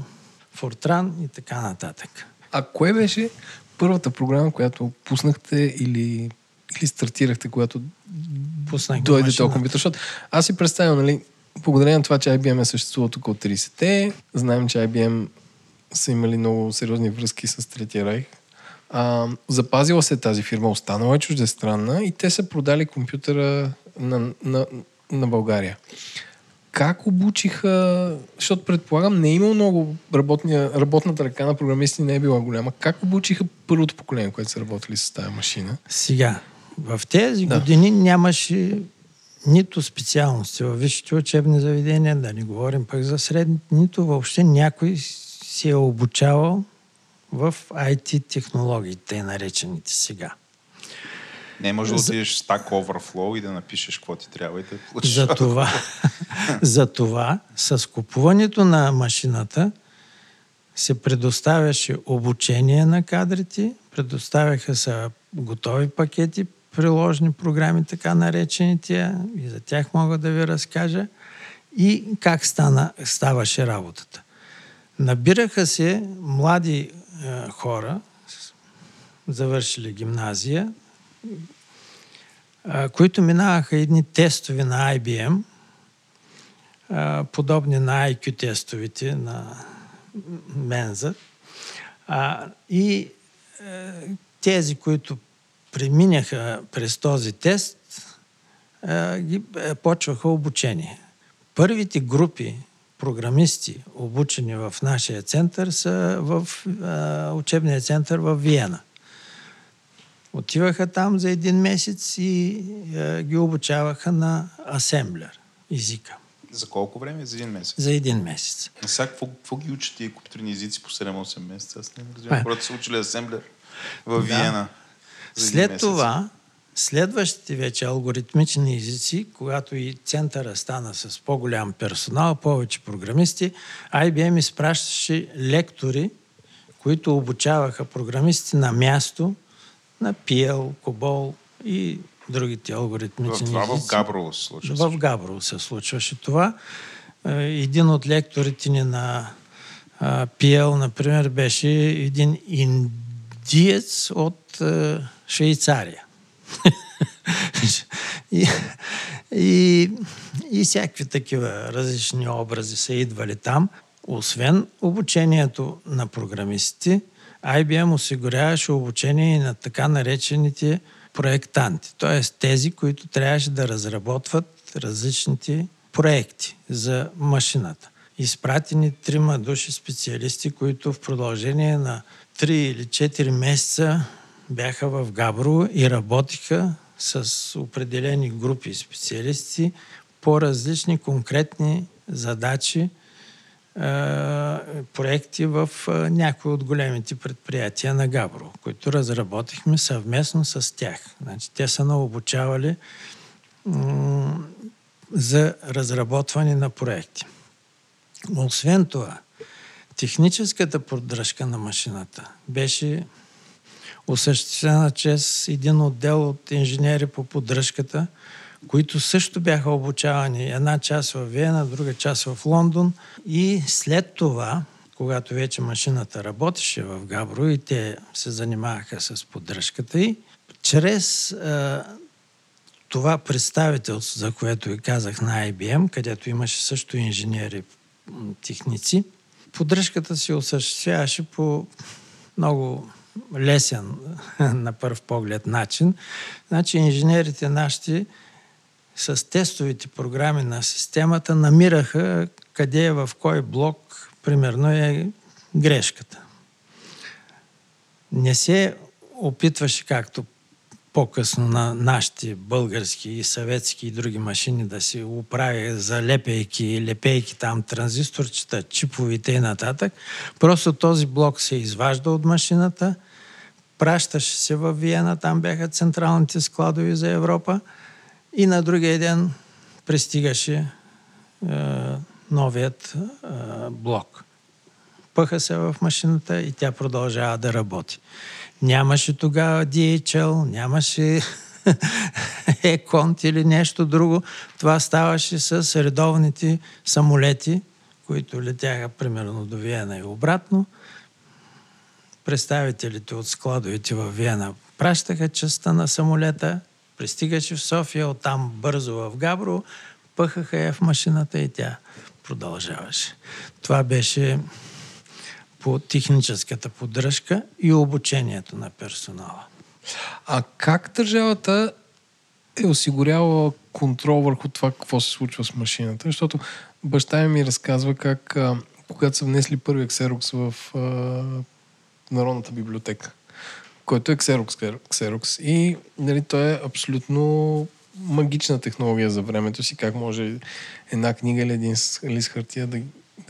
Fortran и така нататък. А кое беше първата програма, която пуснахте или, или стартирахте, когато Пуснахме дойде този компютър? Защото аз си представям, нали, благодарение на това, че IBM е съществувал тук от 30-те, знаем, че IBM са имали много сериозни връзки с Третия райх. А, запазила се тази фирма, останала е чуждестранна и те са продали компютъра на, на, на България. Как обучиха, защото предполагам не е имало много работния, работната ръка на програмисти не е била голяма. Как обучиха първото поколение, което са работили с тази машина? Сега, в тези да. години нямаше нито специалности във висшите учебни заведения, да не говорим пък за средните, нито въобще някой си е обучавал в IT технологиите, наречените сега. Не може да отидеш в Stack Overflow и да напишеш какво ти трябва и да получиш. За това, за това с купуването на машината се предоставяше обучение на кадрите, предоставяха се готови пакети, приложни програми, така наречените, и за тях мога да ви разкажа, и как стана, ставаше работата. Набираха се млади е, хора, завършили гимназия, е, които минаваха едни тестове на IBM, е, подобни на IQ тестовите на Менза. И е, тези, които преминаха през този тест, ги почваха обучение. Първите групи програмисти, обучени в нашия център, са в учебния център в Виена. Отиваха там за един месец и ги обучаваха на асемблер езика. За колко време? За един месец? За един месец. А сега какво, какво ги учат тия компютърни езици по 7-8 месеца? Аз не разбирам. Хората са учили асемблер в да. Виена. След това, следващите вече алгоритмични езици, когато и центъра стана с по-голям персонал, повече програмисти, IBM изпращаше лектори, които обучаваха програмисти на място на PL, COBOL и другите алгоритмични Това в Габрово се случва. В Габрово се случваше това. Е, един от лекторите ни на PL, например, беше един индиец от е, Швейцария. и, и, и всякакви такива различни образи са идвали там. Освен обучението на програмистите, IBM осигуряваше обучение и на така наречените проектанти, т.е. тези, които трябваше да разработват различните проекти за машината. Изпратени трима души специалисти, които в продължение на 3 или 4 месеца бяха в Габрово и работиха с определени групи специалисти по различни конкретни задачи, проекти в някои от големите предприятия на Габро, които разработихме съвместно с тях. Значи, те са наобучавали за разработване на проекти. Освен това, техническата поддръжка на машината беше осъществена чрез един отдел от инженери по поддръжката, които също бяха обучавани една част в Виена, друга част в Лондон. И след това, когато вече машината работеше в Габро и те се занимаваха с поддръжката и чрез а, това представителство, за което ви казах на IBM, където имаше също инженери, техници, поддръжката се осъществяваше по много лесен на първ поглед начин. Значи инженерите нашите с тестовите програми на системата намираха къде е в кой блок примерно е грешката. Не се опитваше както по-късно на нашите български и съветски и други машини да си оправи залепейки, лепейки там транзисторчета, чиповите и нататък. Просто този блок се изважда от машината, пращаше се в Виена, там бяха централните складови за Европа и на другия ден пристигаше е, новият е, блок. Пъха се в машината и тя продължава да работи. Нямаше тогава DHL, нямаше Еконт или нещо друго. Това ставаше с редовните самолети, които летяха примерно до Виена и обратно. Представителите от складовете в Виена пращаха частта на самолета, пристигаше в София, оттам бързо в Габро, пъхаха я в машината и тя продължаваше. Това беше по техническата поддръжка и обучението на персонала. А как държавата е осигурявала контрол върху това какво се случва с машината? Защото баща ми разказва как когато са внесли първи ксерокс в Народната библиотека, който е ксерокс, ксерокс. И нали, той е абсолютно магична технология за времето си, как може една книга или един лист хартия да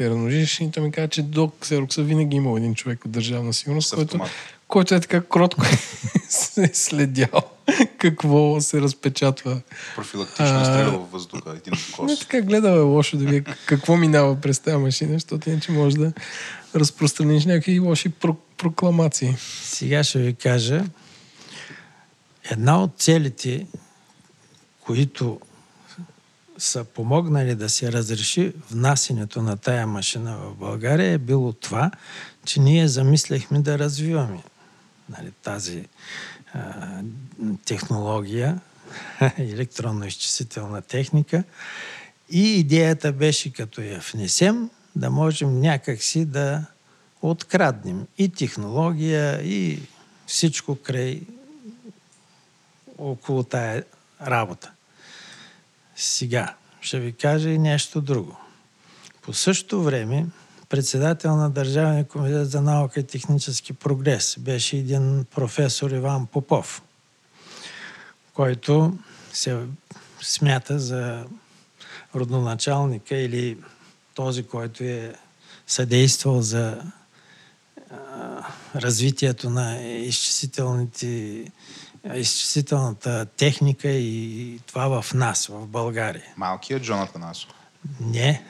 да размножиш. И той ми каза, че до Ксерокса винаги имал един човек от държавна сигурност, който, който е така кротко се е следял какво се разпечатва. Профилактично стрелял във въздуха, един кос. Не така гледал е лошо да видя какво минава през тази машина, защото иначе може да разпространиш някакви лоши прокламации. Сега ще ви кажа, една от целите, които са помогнали да се разреши внасянето на тая машина в България е било това, че ние замисляхме да развиваме нали, тази а, технология, електронно-изчислителна техника. И идеята беше, като я внесем, да можем някакси да откраднем и технология, и всичко край около тая работа. Сега ще ви кажа и нещо друго. По същото време председател на Държавния комитет за наука и технически прогрес беше един професор Иван Попов, който се смята за родоначалника или този, който е съдействал за развитието на изчислителните изчислителната техника и това в нас, в България. Малкият Джон Атанасов. Не.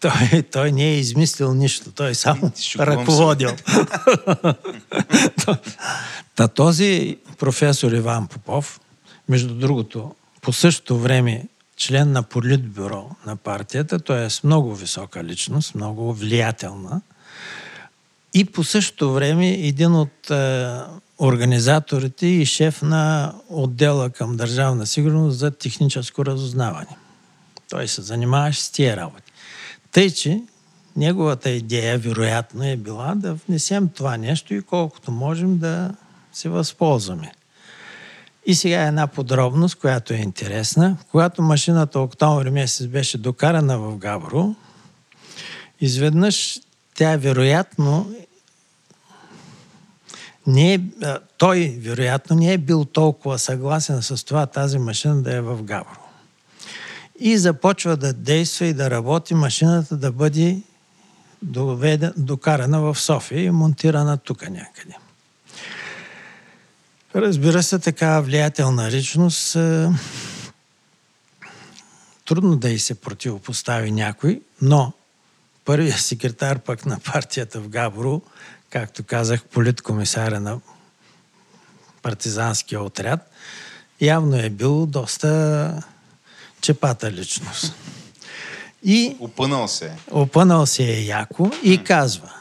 той, той не е измислил нищо, той е само ръководил. Та този професор Иван Попов, между другото, по същото време член на политбюро на партията, е с много висока личност, много влиятелна. И по същото време един от е, организаторите и шеф на отдела към Държавна сигурност за техническо разузнаване. Той се занимаваше с тия работи. Тъй, че неговата идея, вероятно, е била да внесем това нещо и колкото можем да се възползваме. И сега една подробност, която е интересна. Когато машината октомври месец беше докарана в Габро, изведнъж тя вероятно не е, той вероятно не е бил толкова съгласен с това тази машина да е в Габро. И започва да действа и да работи машината да бъде доведен, докарана в София и монтирана тук някъде. Разбира се, такава влиятелна личност е, трудно да й се противопостави някой, но първият секретар пък на партията в Габро, както казах, политкомисаря на партизанския отряд, явно е бил доста чепата личност. И опънал се. Опънал се е яко и казва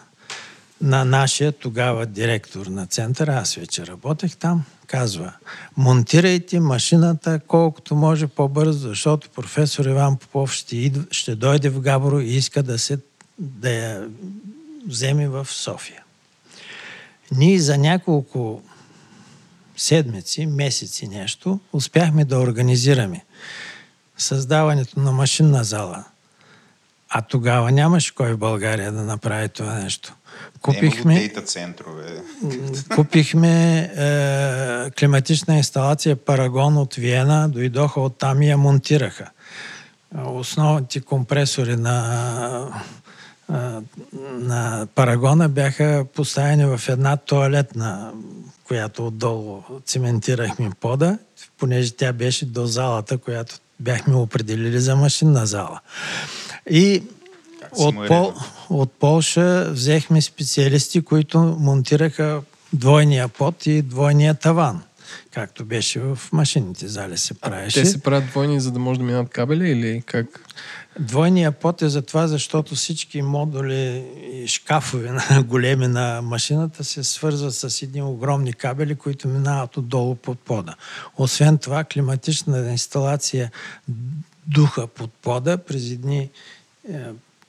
на нашия тогава директор на центъра, аз вече работех там, казва, монтирайте машината колкото може по-бързо, защото професор Иван Попов ще, идва, ще дойде в Габро и иска да, се, да я вземе в София. Ние за няколко седмици, месеци нещо, успяхме да организираме създаването на машинна зала. А тогава нямаше кой в България да направи това нещо. Купихме, дейта центрове. Купихме е, климатична инсталация Парагон от Виена, дойдоха от там и я монтираха. Основните компресори на, е, на Парагона бяха поставени в една туалетна, която отдолу цементирахме пода, понеже тя беше до залата, която бяхме определили за машинна зала. И от, Пол, от Полша взехме специалисти, които монтираха двойния пот и двойния таван както беше в машините зали се правеше. А те се правят двойни, за да може да минат кабели или как? Двойния пот е за това, защото всички модули и шкафове на големи на машината се свързват с едни огромни кабели, които минават отдолу под пода. Освен това, климатична инсталация духа под пода през едни е,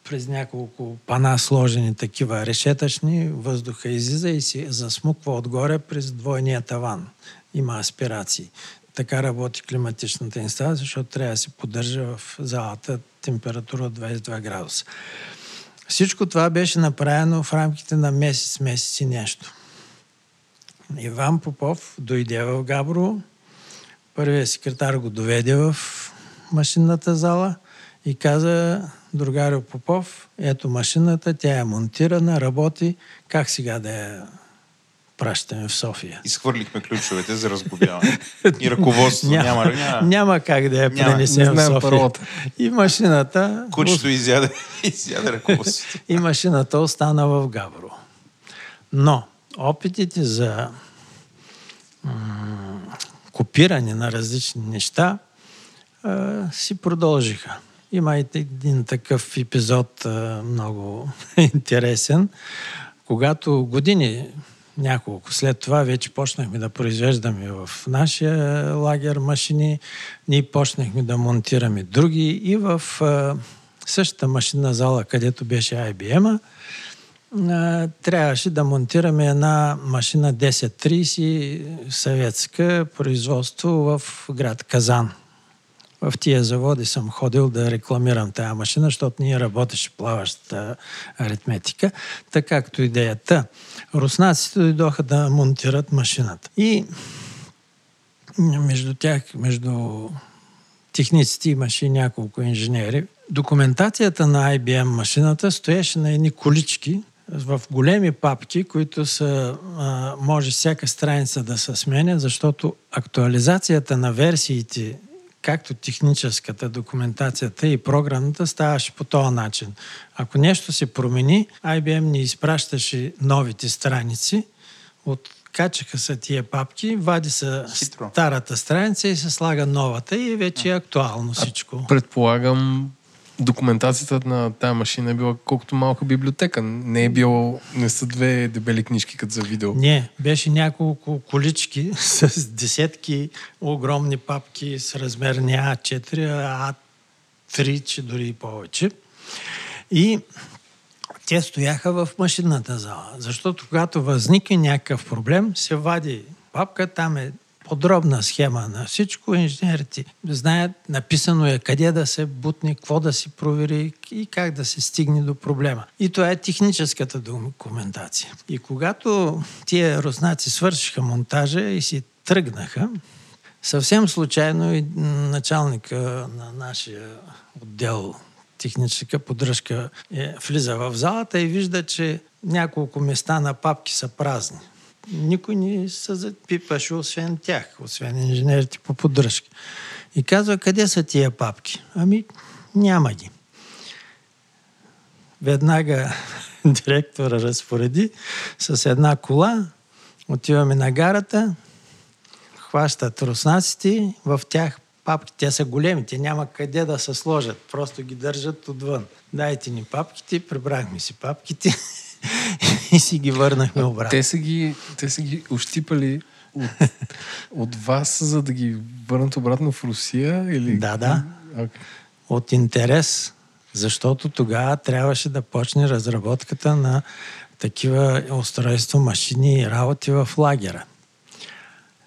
през няколко пана сложени такива решетъчни, въздуха излиза и се засмуква отгоре през двойния таван. Има аспирации. Така работи климатичната инсталация, защото трябва да се поддържа в залата температура от 22 градуса. Всичко това беше направено в рамките на месец, месец и нещо. Иван Попов дойде в Габро, първият секретар го доведе в машинната зала и каза, другарю Попов, ето машината, тя е монтирана, работи, как сега да я пращаме в София. Изхвърлихме ключовете за разглобяване. И ръководство няма, няма, няма, няма как да я пренесем в София. Паролата. И машината... Кучето изяде, изяде ръководството. И машината остана в Габро. Но опитите за м- копиране на различни неща а, си продължиха. Има и един такъв епизод много интересен, когато години няколко. След това вече почнахме да произвеждаме в нашия лагер машини, ние почнахме да монтираме други и в същата машинна зала, където беше IBM, трябваше да монтираме една машина 1030 съветска производство в град Казан. В тия заводи съм ходил да рекламирам тази машина, защото ние работеше плаваща аритметика, така както идеята. Руснаците дойдоха да монтират машината. И между тях, между техниците имаше няколко инженери. Документацията на IBM машината стоеше на едни колички в големи папки, които са, може всяка страница да се сменя, защото актуализацията на версиите както техническата документацията и програмната ставаше по този начин. Ако нещо се промени, IBM ни изпращаше новите страници, от качаха са тия папки, вади се старата страница и се слага новата и вече е актуално всичко. А, предполагам, документацията на тази машина е била колкото малка библиотека. Не е било, не са две дебели книжки като за видео. Не, беше няколко колички с десетки огромни папки с размер не А4, А3, че дори и повече. И те стояха в машинната зала. Защото когато възникне някакъв проблем, се вади папка, там е подробна схема на всичко. Инженерите знаят, написано е къде да се бутне, какво да си провери и как да се стигне до проблема. И това е техническата документация. И когато тия руснаци свършиха монтажа и си тръгнаха, съвсем случайно и началника на нашия отдел техническа поддръжка е, влиза в залата и вижда, че няколко места на папки са празни никой не се запипаше, освен тях, освен инженерите по поддръжка. И казва, къде са тия папки? Ами, няма ги. Веднага директора разпореди с една кола, отиваме на гарата, хващат руснаците, в тях папки, те са големи, те няма къде да се сложат, просто ги държат отвън. Дайте ни папките, прибрахме си папките и си ги върнахме обратно. Те са ги, те са ги ощипали от, от вас, за да ги върнат обратно в Русия? Или... Да, да. Okay. От интерес, защото тогава трябваше да почне разработката на такива устройства, машини и работи в лагера.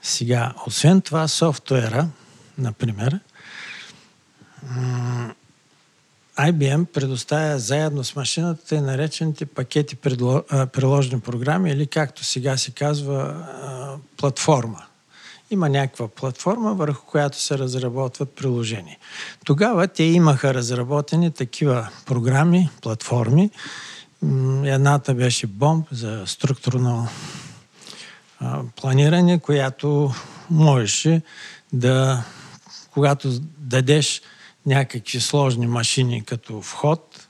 Сега, освен това, софтуера, например, IBM предоставя заедно с машината и наречените пакети приложени програми или както сега се казва платформа. Има някаква платформа, върху която се разработват приложения. Тогава те имаха разработени такива програми, платформи. Едната беше бомб за структурно планиране, която можеше да, когато дадеш някакви сложни машини като вход,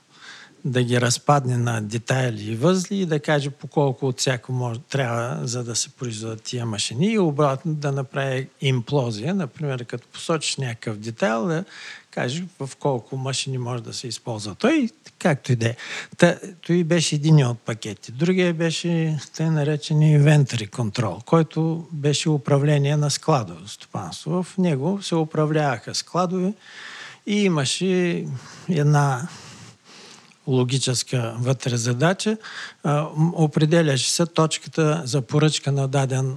да ги разпадне на детайли и възли и да каже по колко от всяко може, трябва, за да се произведат тия машини и обратно да направи имплозия. Например, като посочиш някакъв детайл, да каже в колко машини може да се използва. Той, както и да е. Той беше един от пакети. Другия беше тъй наречен inventory control, който беше управление на складово стопанство. В него се управляваха складове, и имаше една логическа вътре задача. Определяше се точката за поръчка на даден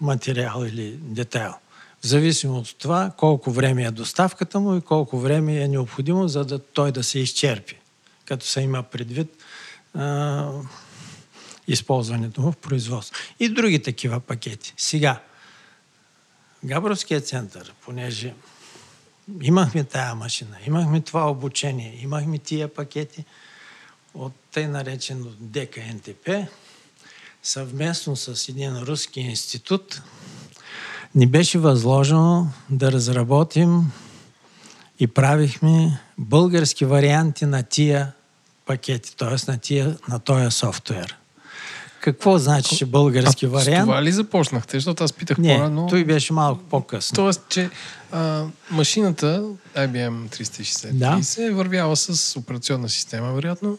материал или детайл. В зависимост от това колко време е доставката му и колко време е необходимо, за да той да се изчерпи. Като се има предвид а, използването му в производство. И други такива пакети. Сега, Габровският център, понеже имахме тая машина, имахме това обучение, имахме тия пакети от тъй наречено ДКНТП, съвместно с един руски институт, ни беше възложено да разработим и правихме български варианти на тия пакети, т.е. на, тия, на този софтуер. Какво значи, че български а, вариант? това ли започнахте? Защото аз питах Не, по-рано. той беше малко по-късно. Тоест, че а, машината IBM 360 да. е вървяла с операционна система, вероятно.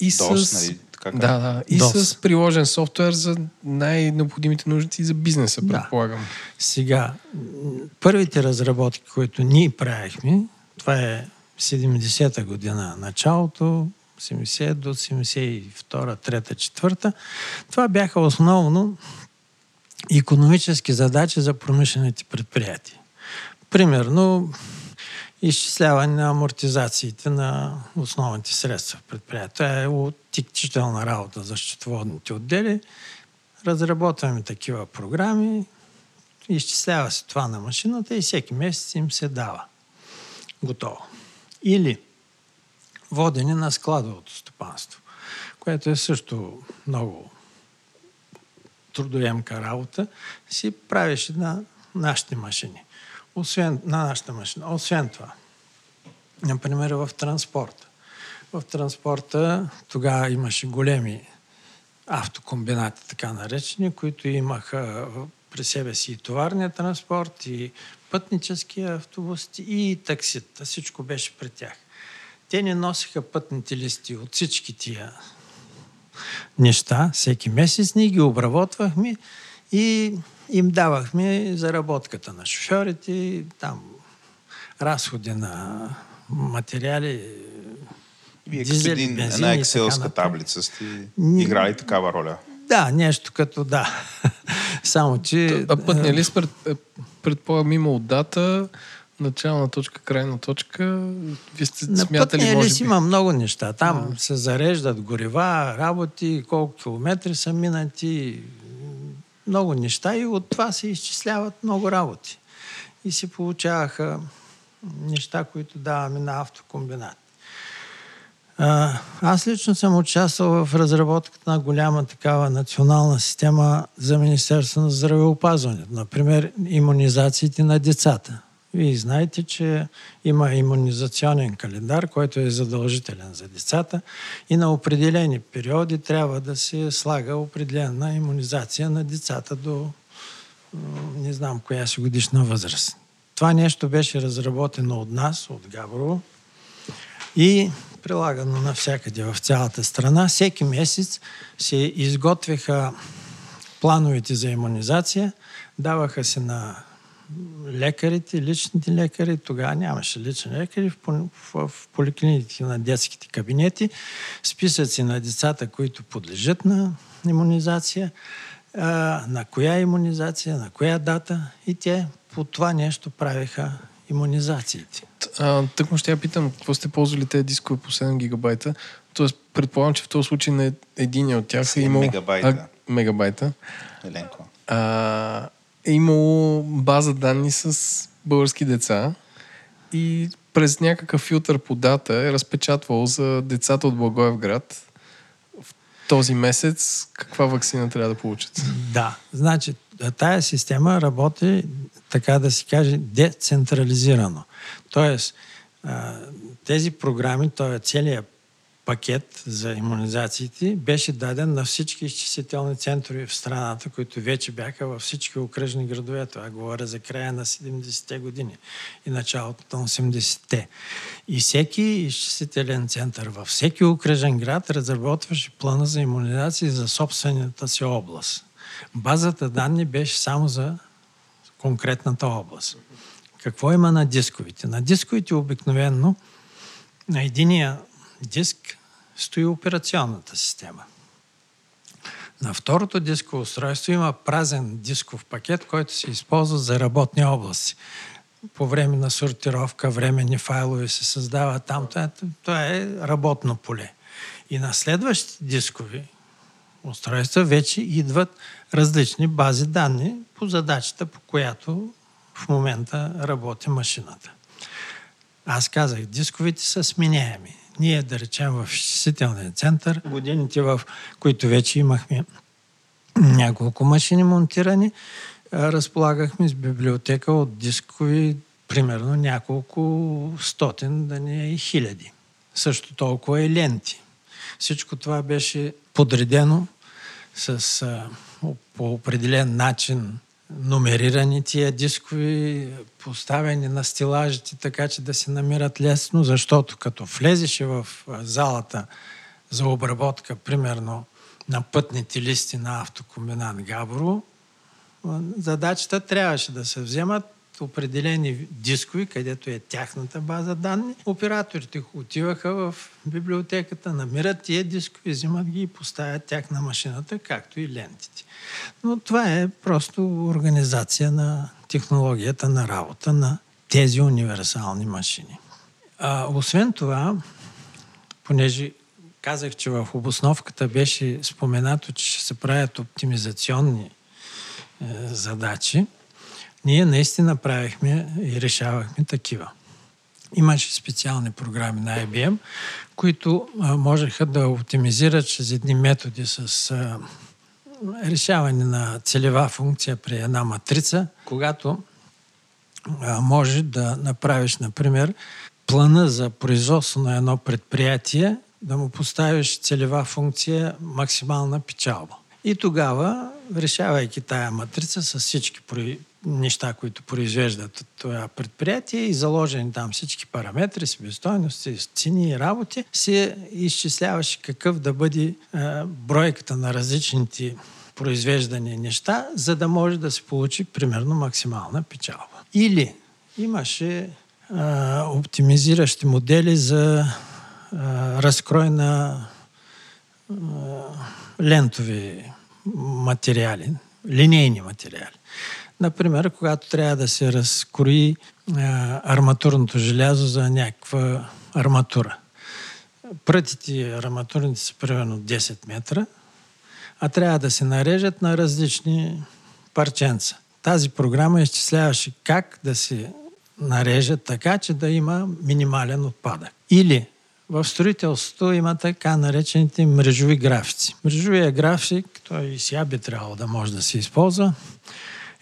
И DOS, с... Нали? Как да, да. И DOS. с приложен софтуер за най-необходимите нужди за бизнеса, предполагам. Да. Сега, първите разработки, които ние правихме, това е 70-та година началото, 70 до 72, 3, 4. Това бяха основно економически задачи за промишлените предприятия. Примерно, изчисляване на амортизациите на основните средства в предприятия. Това е отектителна работа за счетоводните отдели. Разработваме такива програми, изчислява се това на машината и всеки месец им се дава. Готово. Или водене на складовото стопанство, което е също много трудоемка работа, си правиш на нашите машини. освен на нашата машина. Освен това, например в транспорта. В транспорта тогава имаше големи автокомбинати, така наречени, които имаха при себе си и товарния транспорт, и пътнически автобус, и таксита. Всичко беше при тях. Те не носиха пътните листи от всички тия неща. Всеки месец ние ги обработвахме и им давахме заработката на шофьорите, там разходи на материали, вие като един, бензин една екселска таблица сте играли такава роля. Да, нещо като да. Само, че... А пътния лист пред, е, предполагам има от дата, начална точка, крайна точка. Вие сте на смятали, може лист би... има много неща. Там а. се зареждат горива, работи, колко километри са минати, много неща и от това се изчисляват много работи. И се получаваха неща, които даваме на автокомбинат. Аз лично съм участвал в разработката на голяма такава национална система за Министерство на здравеопазването. Например, иммунизациите на децата. Вие знаете, че има иммунизационен календар, който е задължителен за децата и на определени периоди трябва да се слага определена иммунизация на децата до не знам коя си годишна възраст. Това нещо беше разработено от нас, от Габрово и прилагано навсякъде в цялата страна. Всеки месец се изготвяха плановете за иммунизация, даваха се на лекарите, личните лекари, тогава нямаше лични лекари, в, в, в поликлиниките на детските кабинети, списъци на децата, които подлежат на иммунизация, а, на коя иммунизация, на коя дата и те по това нещо правиха иммунизациите. Тък му ще я питам, какво сте ползвали тези дискове по 7 гигабайта? Тоест, предполагам, че в този случай на един от тях е имал... Мегабайта. А, мегабайта. Еленко. А, е имало база данни с български деца и през някакъв филтър по дата е разпечатвал за децата от Благоевград в този месец каква вакцина трябва да получат. Да, значи тая система работи така да си каже, децентрализирано. Тоест, тези програми, т.е. целият пакет за иммунизациите беше даден на всички изчислителни центрове в страната, които вече бяха във всички окръжни градове. Това говоря за края на 70-те години и началото на 80-те. И всеки изчислителен център във всеки окръжен град разработваше плана за иммунизация за собствената си област. Базата данни беше само за конкретната област. Какво има на дисковите? На дисковите обикновенно на единия диск стои операционната система. На второто дисково устройство има празен дисков пакет, който се използва за работни области. По време на сортировка, временни файлове се създава там. Това това е работно поле. И на следващите дискови устройства вече идват различни бази данни по задачата, по която в момента работи машината. Аз казах, дисковите са сменяеми. Ние, да речем, в изчислителния център, годините, в които вече имахме няколко машини монтирани, разполагахме с библиотека от дискови, примерно няколко стотин, да не е и хиляди. Също толкова и ленти. Всичко това беше подредено с, по определен начин номерирани тия дискови, поставени на стилажите, така че да се намират лесно, защото като влезеше в залата за обработка, примерно на пътните листи на автокомбинат Габро, задачата трябваше да се вземат определени дискови, където е тяхната база данни. Операторите отиваха в библиотеката, намират тия дискови, взимат ги и поставят тях на машината, както и лентите. Но това е просто организация на технологията на работа на тези универсални машини. А, освен това, понеже казах, че в обосновката беше споменато, че ще се правят оптимизационни е, задачи, ние наистина правихме и решавахме такива. Имаше специални програми на IBM, които а, можеха да оптимизират чрез едни методи с а, решаване на целева функция при една матрица, когато може да направиш, например, плана за производство на едно предприятие, да му поставиш целева функция максимална печалба. И тогава, решавайки тая матрица с всички неща, които произвеждат това предприятие и заложени там всички параметри, себестойности, цени и работи, се изчисляваше какъв да бъде а, бройката на различните произвеждани неща, за да може да се получи примерно максимална печалба. Или имаше а, оптимизиращи модели за а, разкрой на а, лентови материали, линейни материали. Например, когато трябва да се разкрои арматурното желязо за някаква арматура. Прътите арматурните са примерно 10 метра, а трябва да се нарежат на различни парченца. Тази програма изчисляваше как да се нарежат така, че да има минимален отпадък. Или в строителството има така наречените мрежови графици. Мрежовия график, той и сега би трябвало да може да се използва,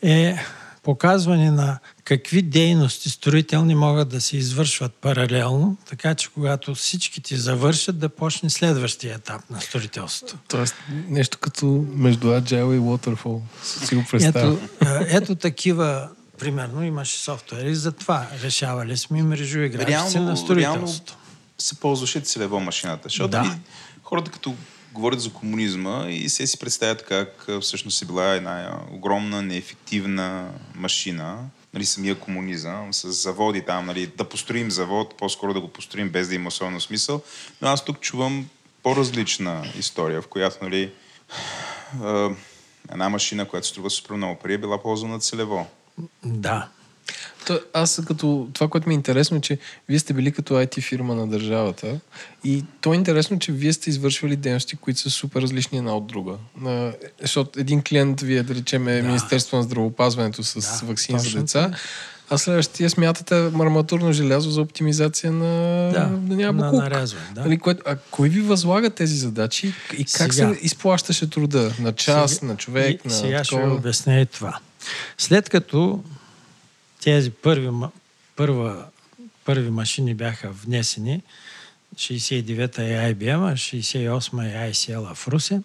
е показване на какви дейности строителни могат да се извършват паралелно, така че когато всички ти завършат, да почне следващия етап на строителството. Тоест нещо като между Agile и Waterfall. Си го представя. Ето, ето такива примерно имаше софтуери за това. Решавали сме мрежови графици на строителството. Реално се ползваше целево машината. Защото да. хората като говорят за комунизма и се си представят как всъщност е била една огромна, неефективна машина, нали, самия комунизъм, с заводи там, нали, да построим завод, по-скоро да го построим без да има особено смисъл. Но аз тук чувам по-различна история, в която нали, една машина, която струва супер много пари, е била ползвана целево. Да. То, аз като това, което ми е интересно, е, че вие сте били като IT фирма на държавата и то е интересно, че вие сте извършвали дейности, които са супер различни една от друга. На, защото един клиент вие, да речем, е да. Министерство на здравопазването с да, вакцини за деца, а следващия смятате арматурно желязо за оптимизация на, да, да няма на нарязване. Да. Нали, което, а кой ви възлага тези задачи и как сега, се изплащаше труда? На час, сега, на човек? И, на сега такова? ще обясня и това. След като тези първи, първа, първи машини бяха внесени. 69-та е IBM, 68-та е ICL в Русе.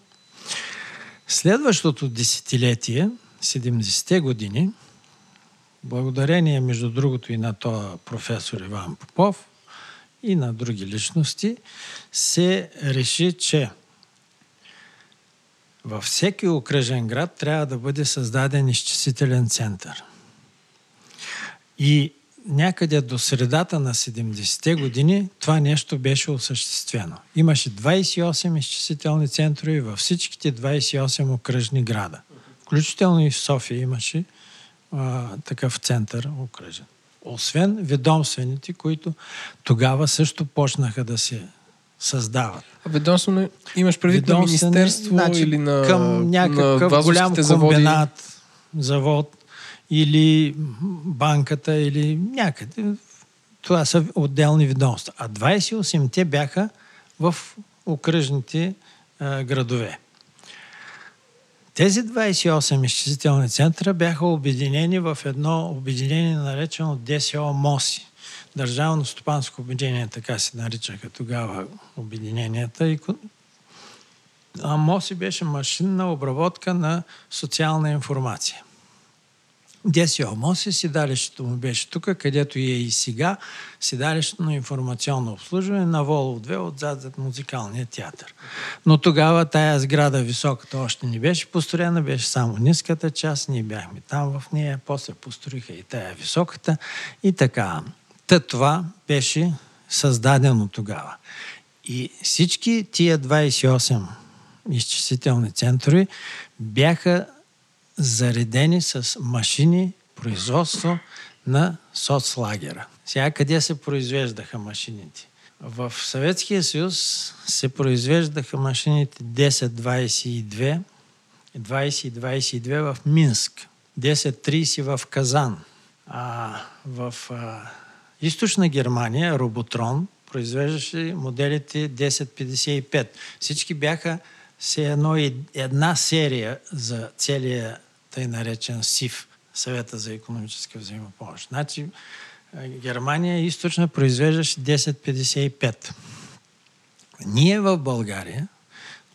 Следващото десетилетие, 70-те години, благодарение, между другото, и на този професор Иван Попов и на други личности, се реши, че във всеки окръжен град трябва да бъде създаден изчислителен център – и някъде до средата на 70-те години това нещо беше осъществено. Имаше 28 изчислителни центрове във всичките 28 окръжни града. Включително и в София имаше а, такъв център окръжен. Освен ведомствените, които тогава също почнаха да се създават. А ведомствено имаш предвид на министерство значи, или на Към някакъв на голям комбинат, завод, или банката, или някъде. Това са отделни ведомства. А 28-те бяха в окръжните а, градове. Тези 28 изчислителни центъра бяха обединени в едно обединение, наречено ДСО МОСИ. Държавно стопанско обединение, така се наричаха тогава обединенията. А МОСИ беше машинна обработка на социална информация. Деси Алмоси, седалището му беше тук, където е и сега, седалището на информационно обслужване на Волов 2 отзад зад музикалния театър. Но тогава тая сграда високата още не беше построена, беше само ниската част, ние бяхме там в нея, после построиха и тая високата и така. Та това беше създадено тогава. И всички тия 28 изчислителни центрове бяха заредени с машини, производство на соцлагера. Сега къде се произвеждаха машините? В Съветския съюз се произвеждаха машините 10-22, 20-22 в Минск, 10-30 в Казан. А в а, източна Германия Роботрон произвеждаше моделите 1055. Всички бяха се едно и една серия за целия тъй наречен СИФ съвета за економическа взаимопомощ. Значи, Германия източна произвеждаше 10,55. Ние в България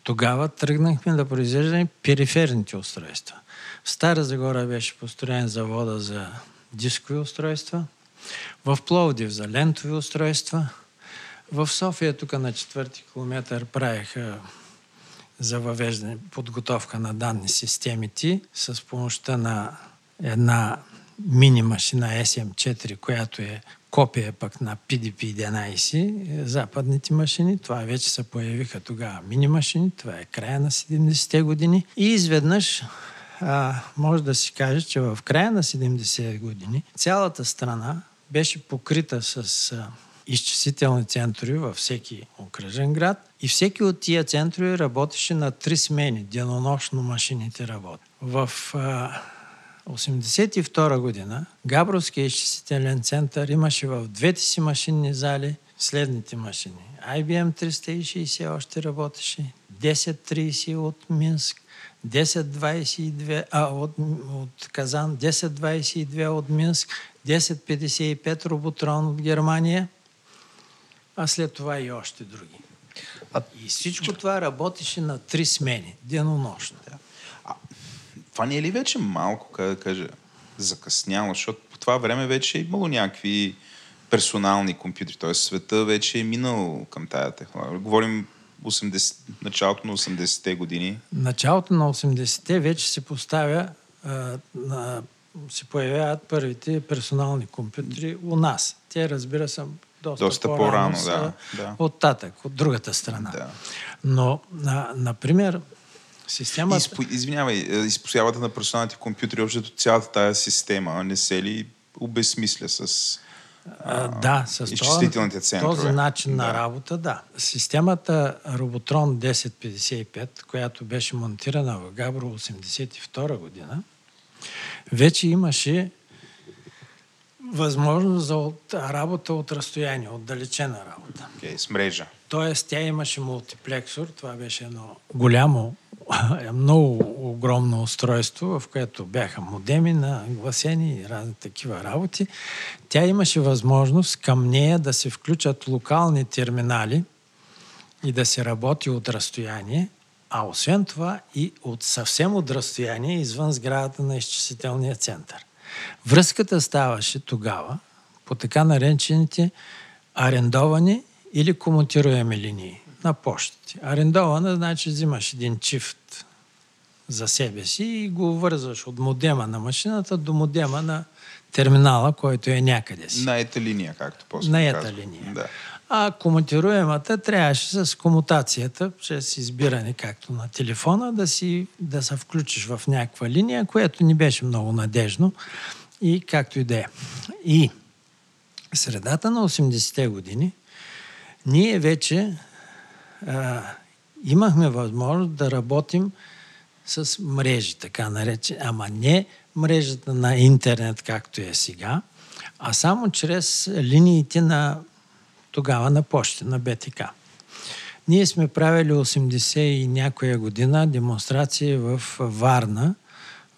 тогава тръгнахме да произвеждаме периферните устройства. В Стара Загора беше построен завода за дискови устройства, в Пловдив за лентови устройства, в София, тук на четвърти километър, правиха за въвеждане, подготовка на данни системите с помощта на една мини машина SM4, която е копия пък на PDP-11, западните машини. Това вече се появиха тогава мини машини. Това е края на 70-те години. И изведнъж а, може да си каже, че в края на 70-те години цялата страна беше покрита с а, изчислителни центрове във всеки окръжен град и всеки от тия центрове работеше на три смени. Денонощно машините работят. В а, 1982 година Габровския изчислителен център имаше в двете си машинни зали следните машини. IBM 360 още работеше, 1030 от Минск, 1022 а, от, от Казан, 1022 от Минск, 1055 Роботрон от Германия, а след това и още други. А... И всичко това работеше на три смени, денонощно. А, това не е ли вече малко, как да кажа, закъсняло, защото по това време вече е имало някакви персонални компютри, т.е. света вече е минал към тая технология. Говорим 80, началото на 80-те години. Началото на 80-те вече се поставя а, на, се появяват първите персонални компютри у нас. Те, разбира се, доста, доста по-рано, по-рано да, да. от татък, от другата страна. Да. Но, на, например, Системата... Изпо... Извинявай, е, изпосявата на персоналните компютри, общото цялата тая система не се ли обезмисля с а, да, с изчислителните центрове. този начин да. на работа, да. Системата Роботрон 1055, която беше монтирана в Габро 82 година, вече имаше възможност за от, работа от разстояние, отдалечена работа. Okay, с мрежа. Тоест, тя имаше мултиплексор, това беше едно голямо, много огромно устройство, в което бяха модеми на гласени и разни такива работи. Тя имаше възможност към нея да се включат локални терминали и да се работи от разстояние, а освен това и от съвсем от разстояние извън сградата на изчислителния център. Връзката ставаше тогава по така наречените арендовани или комутируеми линии на почтите. Арендована значи взимаш един чифт за себе си и го вързваш от модема на машината до модема на терминала, който е някъде си. На ета линия, както после На ета линия. Да. А комутируемата трябваше с комутацията, чрез избиране, както на телефона, да, си, да се включиш в някаква линия, което ни беше много надежно и както и да е. И средата на 80-те години ние вече а, имахме възможност да работим с мрежи, така нарече, ама не мрежата на интернет, както е сега, а само чрез линиите на тогава на почта, на БТК. Ние сме правили 80 и някоя година демонстрации в Варна,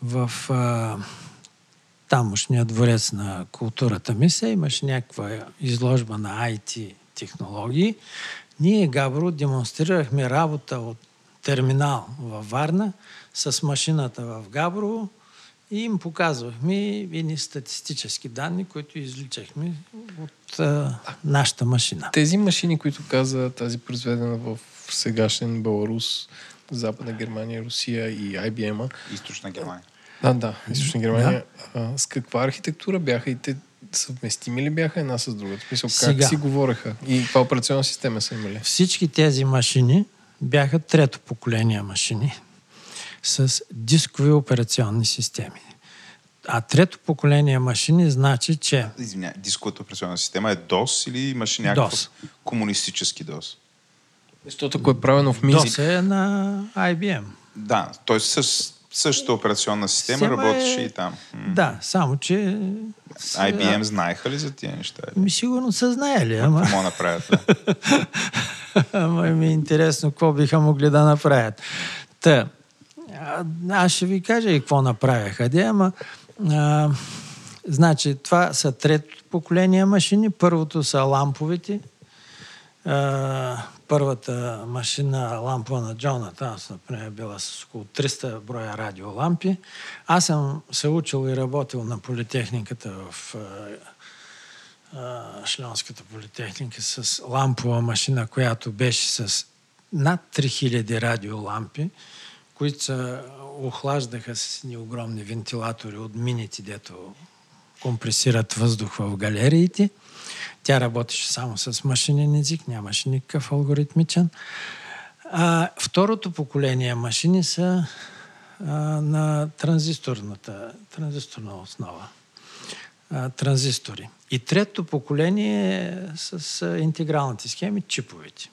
в а, тамошния дворец на културата. Мисля, имаше някаква изложба на IT технологии. Ние, Габро, демонстрирахме работа от терминал във Варна с машината в Габрово и им показвахме едни статистически данни, които изличахме от а, нашата машина. Тези машини, които каза тази произведена в сегашен Беларус, Западна Германия, Русия и IBM. Източна Германия. Да, да, Източна Германия. Да. А, с каква архитектура бяха и те съвместими ли бяха една с друга? В смисъл, как Сега. си говореха? И каква операционна система са имали? Всички тези машини бяха трето поколение машини с дискови операционни системи. А трето поколение машини значи, че... Извиня, дисковата операционна система е DOS или имаше някакъв DOS. комунистически DOS? Защото ако е правено в МИЗИК... DOS е на IBM. Да, т.е. с същата операционна система, система работеше е... и там. Да, само че... IBM знаеха ли за тия неща? Ми сигурно са знаели, ама... Какво направят? Да? ама ми е интересно какво биха могли да направят. Та, аз ще ви кажа и какво направяха. Де, ама А, значи, това са трето поколение машини. Първото са ламповите. А, първата машина, лампа на Джона Танс, например, била с около 300 броя радиолампи. Аз съм се учил и работил на политехниката в Шлянската политехника с лампова машина, която беше с над 3000 радиолампи, които се охлаждаха с ни огромни вентилатори от мините, дето компресират въздух в галериите. Тя работеше само с машинен език, нямаше никакъв алгоритмичен. А, второто поколение машини са а, на транзисторната, транзисторна основа. А, транзистори. И трето поколение е с а, интегралните схеми, чиповете.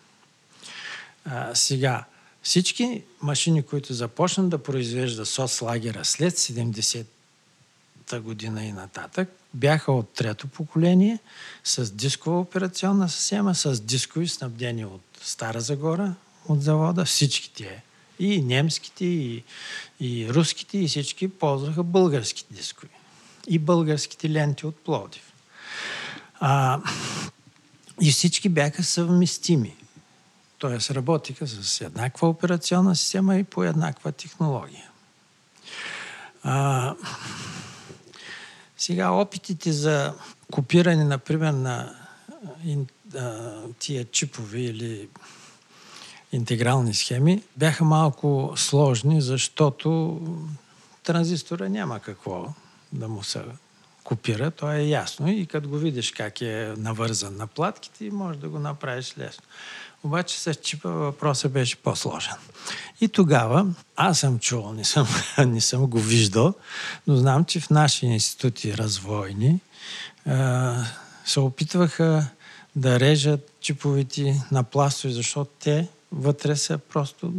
А, сега, всички машини, които започнат да произвежда сос лагера след 70-та година и нататък, бяха от трето поколение с дискова операционна система, с дискови снабдени от Стара Загора, от завода, всички тия. И немските, и, и руските, и всички ползваха българските дискови. И българските ленти от Плодив. А, и всички бяха съвместими. Тоест работиха с еднаква операционна система и по еднаква технология. А, сега опитите за копиране, например, на тия чипови или интегрални схеми бяха малко сложни, защото транзистора няма какво да му се копира, то е ясно и като го видиш как е навързан на платките, може да го направиш лесно. Обаче с чипа въпросът беше по-сложен. И тогава аз съм чувал, не съм, не съм го виждал, но знам, че в наши институти развойни се опитваха да режат чиповите на пластови, защото те вътре са просто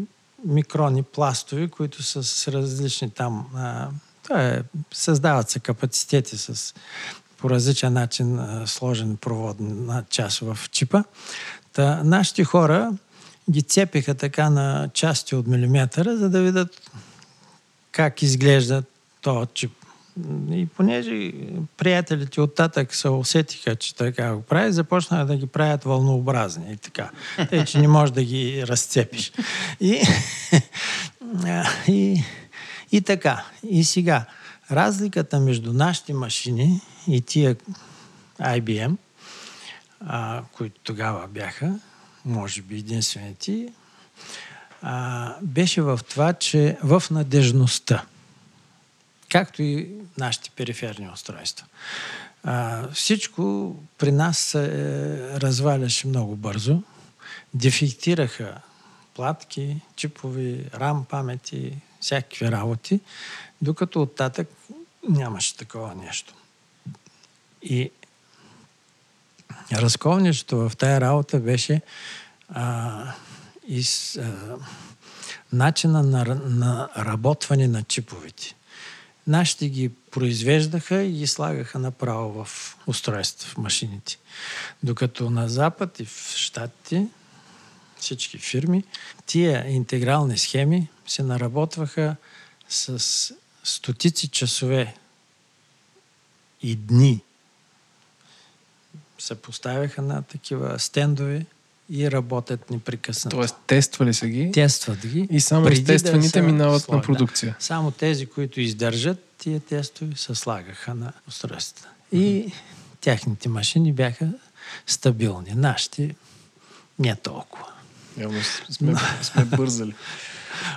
микрони пластови, които са с различни там. А, е, създават се капацитети с по различен начин а, сложен проводна част в чипа. Та, нашите хора ги цепиха така на части от милиметъра, за да видят как изглежда този чип. И понеже приятелите от татък се усетиха, че така го прави, започнаха да ги правят вълнообразни и така. Тъй, че не можеш да ги разцепиш. И, и, и така. И сега, разликата между нашите машини и тия IBM, а, които тогава бяха, може би единствените, а, беше в това, че в надежността както и нашите периферни устройства. А, всичко при нас се разваляше много бързо. Дефектираха платки, чипови, рам памети, всякакви работи, докато оттатък нямаше такова нещо. И разковничето в тая работа беше а, из, а, начина на, на работване на чиповете. Нашите ги произвеждаха и ги слагаха направо в устройства, в машините. Докато на Запад и в Штатите всички фирми, тия интегрални схеми се наработваха с стотици часове и дни. Се поставяха на такива стендове и работят непрекъснато. Тоест, тествали са ги. Тестват ги. И само естествените да минават слага. на продукция. Само тези, които издържат, тия тестове се слагаха на устройствата. И тяхните машини бяха стабилни. Нашите не толкова. Явно сме, сме бързали.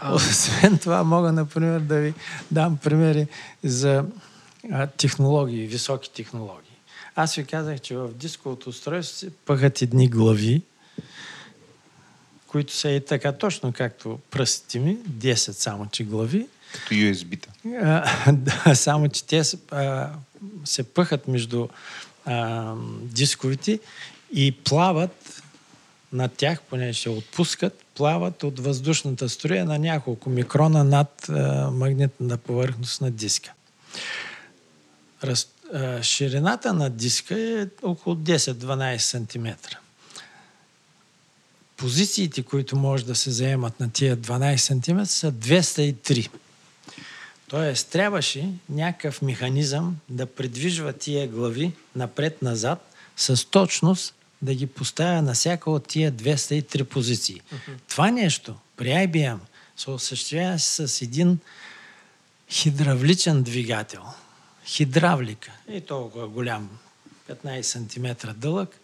Освен това, мога, например, да ви дам примери за технологии, високи технологии. Аз ви казах, че в дисковото устройство се пъхат едни глави, които са и така точно както пръстите ми, 10 само че глави. Като USB-та. да, само че те а, се пъхат между а, дисковите и плават на тях, поне ще отпускат, плават от въздушната струя на няколко микрона над а, магнитната повърхност на диска. Раз, а, ширината на диска е около 10-12 см позициите, които може да се заемат на тия 12 см са 203. Тоест, трябваше някакъв механизъм да придвижва тия глави напред-назад с точност да ги поставя на всяка от тия 203 позиции. Uh-huh. Това нещо при IBM се осъществява с един хидравличен двигател. Хидравлика. И толкова голям, 15 см дълъг.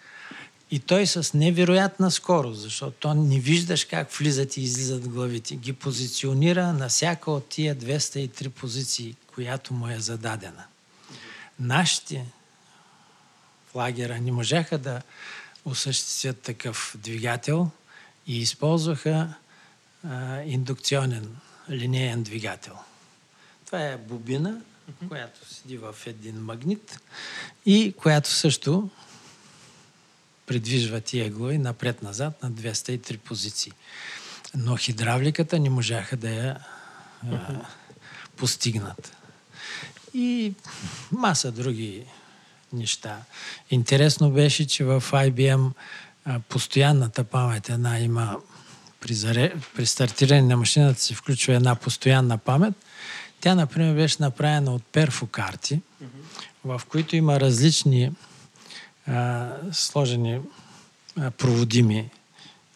И той с невероятна скорост, защото то не виждаш как влизат и излизат главите. Ги позиционира на всяка от тия 203 позиции, която му е зададена. Нашите в лагера не можаха да осъществят такъв двигател и използваха а, индукционен линеен двигател. Това е бобина, която седи в един магнит и която също придвижва тия глави напред-назад на 203 позиции. Но хидравликата не можаха да я а, постигнат. И маса други неща. Интересно беше, че в IBM а, постоянната памет една има при, заре... при стартиране на машината се включва една постоянна памет. Тя, например, беше направена от перфокарти, mm-hmm. в които има различни а, сложени а, проводими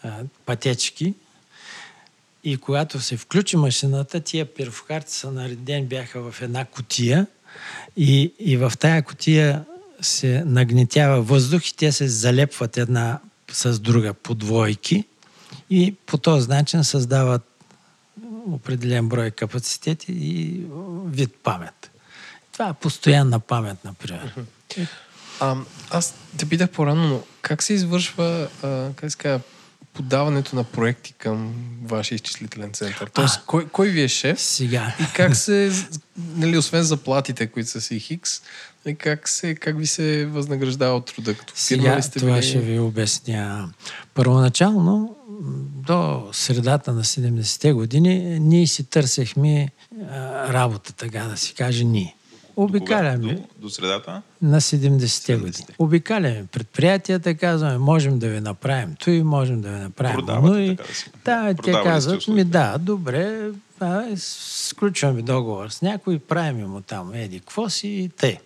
а, пътечки. И когато се включи машината, тия перфокарти са наредени, бяха в една котия и, и в тая котия се нагнетява въздух и те се залепват една с друга по двойки и по този начин създават определен брой капацитети и вид памет. Това е постоянна памет, например. А, аз те питах по-рано, но как се извършва а, как ска, подаването на проекти към вашия изчислителен център? Тоест, а, кой, кой ви е шеф? Сега. И как се, нали, освен заплатите, които са си хикс, и как, се, как ви се възнаграждава от труда? Като Сега сте това били... ще ви обясня. Първоначално, до средата на 70-те години, ние си търсехме работа, така да си каже, ние. Обикаляме. До, до средата? На 70-те години. Обикаляме предприятията, казваме, можем да ви направим той, можем да ви направим. Продавате, но и, така да си. Да, те казват, ми да, добре, а, сключваме договор с някой, правим му там еди, какво си и те.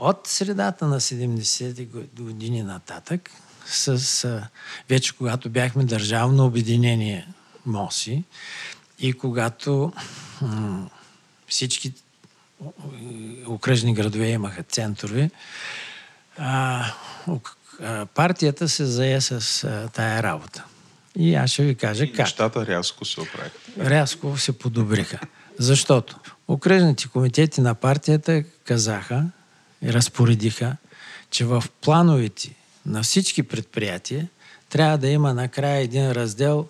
От средата на 70-те години нататък, с, вече когато бяхме държавно обединение МОСИ и когато м- всички окръжни градове имаха центрове, а, партията се зае с а, тая работа. И аз ще ви кажа и как. Нещата рязко се оправиха. Рязко се подобриха. Защото окръжните комитети на партията казаха разпоредиха, че в плановете на всички предприятия трябва да има накрая един раздел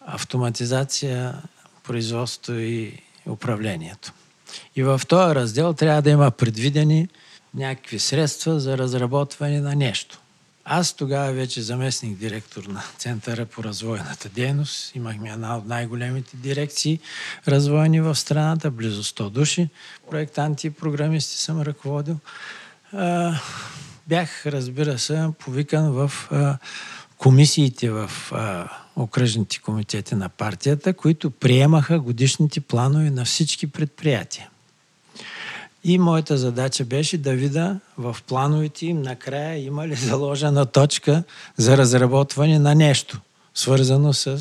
автоматизация, производство и управлението. И в този раздел трябва да има предвидени някакви средства за разработване на нещо. Аз тогава вече заместник директор на Центъра по развойната дейност. Имахме една от най-големите дирекции развойни в страната, близо 100 души. Проектанти и програмисти съм ръководил. Бях, разбира се, повикан в комисиите в окръжните комитети на партията, които приемаха годишните планове на всички предприятия. И моята задача беше да видя в плановете им накрая има ли заложена точка за разработване на нещо, свързано с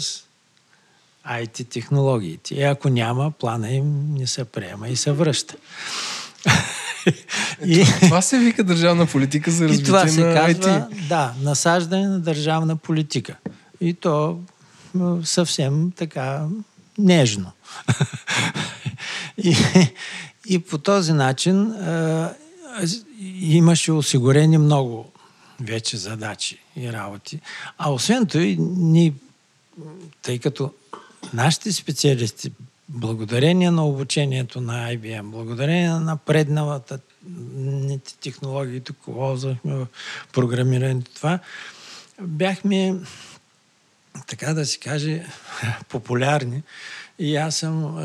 IT технологиите. И ако няма, плана им не се приема и се връща. и, това се вика държавна политика за развитие и това се на казва, IT. Да, насаждане на държавна политика. И то съвсем така нежно. и, и по този начин а, имаше осигурени много вече задачи и работи. А освен това, ни, тъй като нашите специалисти, благодарение на обучението на IBM, благодарение на напредналата технологии, тук ползвахме в програмирането това, бяхме, така да се каже, популярни. И аз съм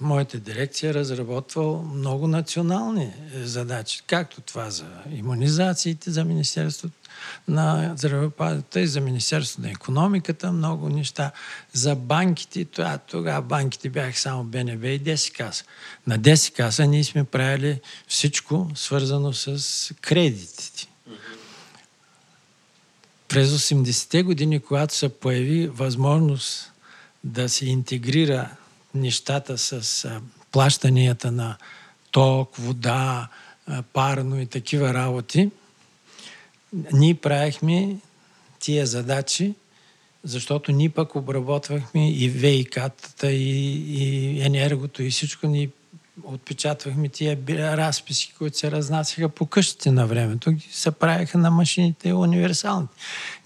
моята дирекция разработвал много национални задачи, както това за иммунизациите, за Министерството на здравеопазването и за Министерството на економиката, много неща. За банките, това, тогава банките бяха само БНБ и Десикаса. На Десикаса ние сме правили всичко свързано с кредитите. През 80-те години, когато се появи възможност да се интегрира нещата с плащанията на ток, вода, парно и такива работи, ние правихме тия задачи, защото ние пък обработвахме и ВИК-тата, и, и енергото, и всичко. Ние отпечатвахме тия разписи, които се разнасяха по къщите на времето. Ги се правиха на машините универсални.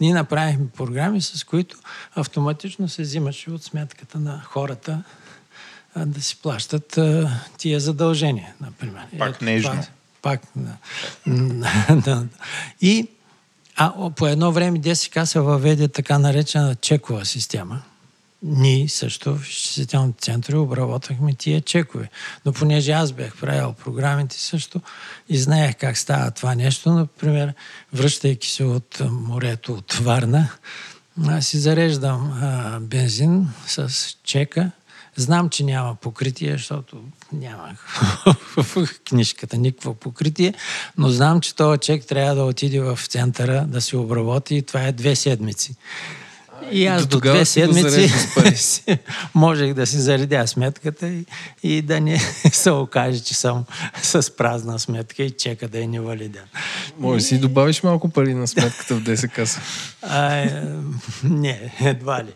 Ние направихме програми, с които автоматично се взимаше от сметката на хората да си плащат тия задължения, например. Пак Ето, нежно. Пак, пак да. И а, по едно време ДСК се въведе така наречена чекова система. Ние също в изчислителните центрове обработвахме тия чекове. Но понеже аз бях правил програмите също и знаех как става това нещо, например, връщайки се от морето от Варна, аз си зареждам а, бензин с чека Знам, че няма покритие, защото няма в книжката никакво покритие, но знам, че този чек трябва да отиде в центъра да се обработи и това е две седмици. И аз до, до две седмици можех да си заредя сметката и, и да не се окаже, че съм с празна сметка и чека да е невалиден. Може да си добавиш малко пари на сметката в 10 каса. А, не, едва ли.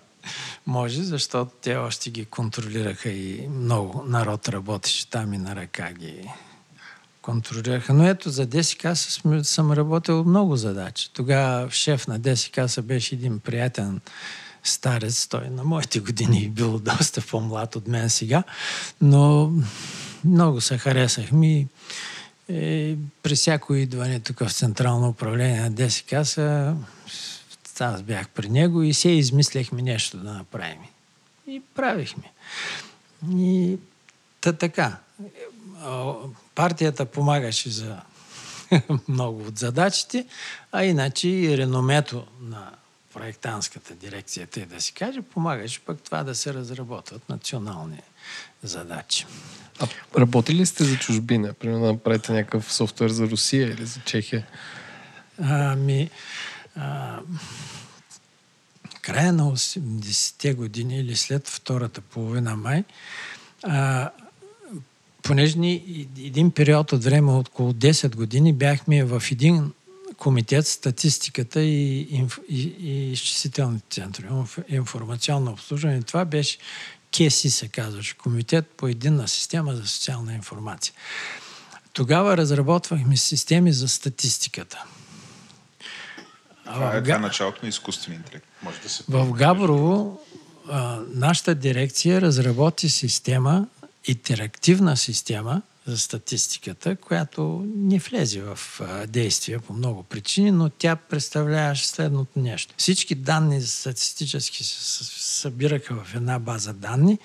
Може, защото те още ги контролираха и много народ работеше там и на ръка ги контролираха. Но ето за ДСК съм работил много задачи. Тогава шеф на ДСК беше един приятен старец. Той на моите години е бил доста по-млад от мен сега. Но много се харесах ми. И при всяко идване тук в Централно управление на ДСК са аз бях при него и се измисляхме нещо да направим. И правихме. И та така. Партията помагаше за много от задачите, а иначе и реномето на проектантската дирекция, те да си каже, помагаше пък това да се разработват национални задачи. А работили ли сте за чужбина? Примерно да направите някакъв софтуер за Русия или за Чехия? Ами, края на 80-те години или след втората половина май, а, понеже ни един период от време, около 10 години, бяхме в един комитет статистиката и, и, и, и изчислителните центрове, информационно обслужване. Това беше КЕСИ се казваше, Комитет по единна система за социална информация. Тогава разработвахме системи за статистиката – това е това началото на изкуствения интелект. Може да се в Габрово а, нашата дирекция разработи система, интерактивна система за статистиката, която не влезе в а, действие по много причини, но тя представляваше следното нещо. Всички данни статистически се събираха в една база данни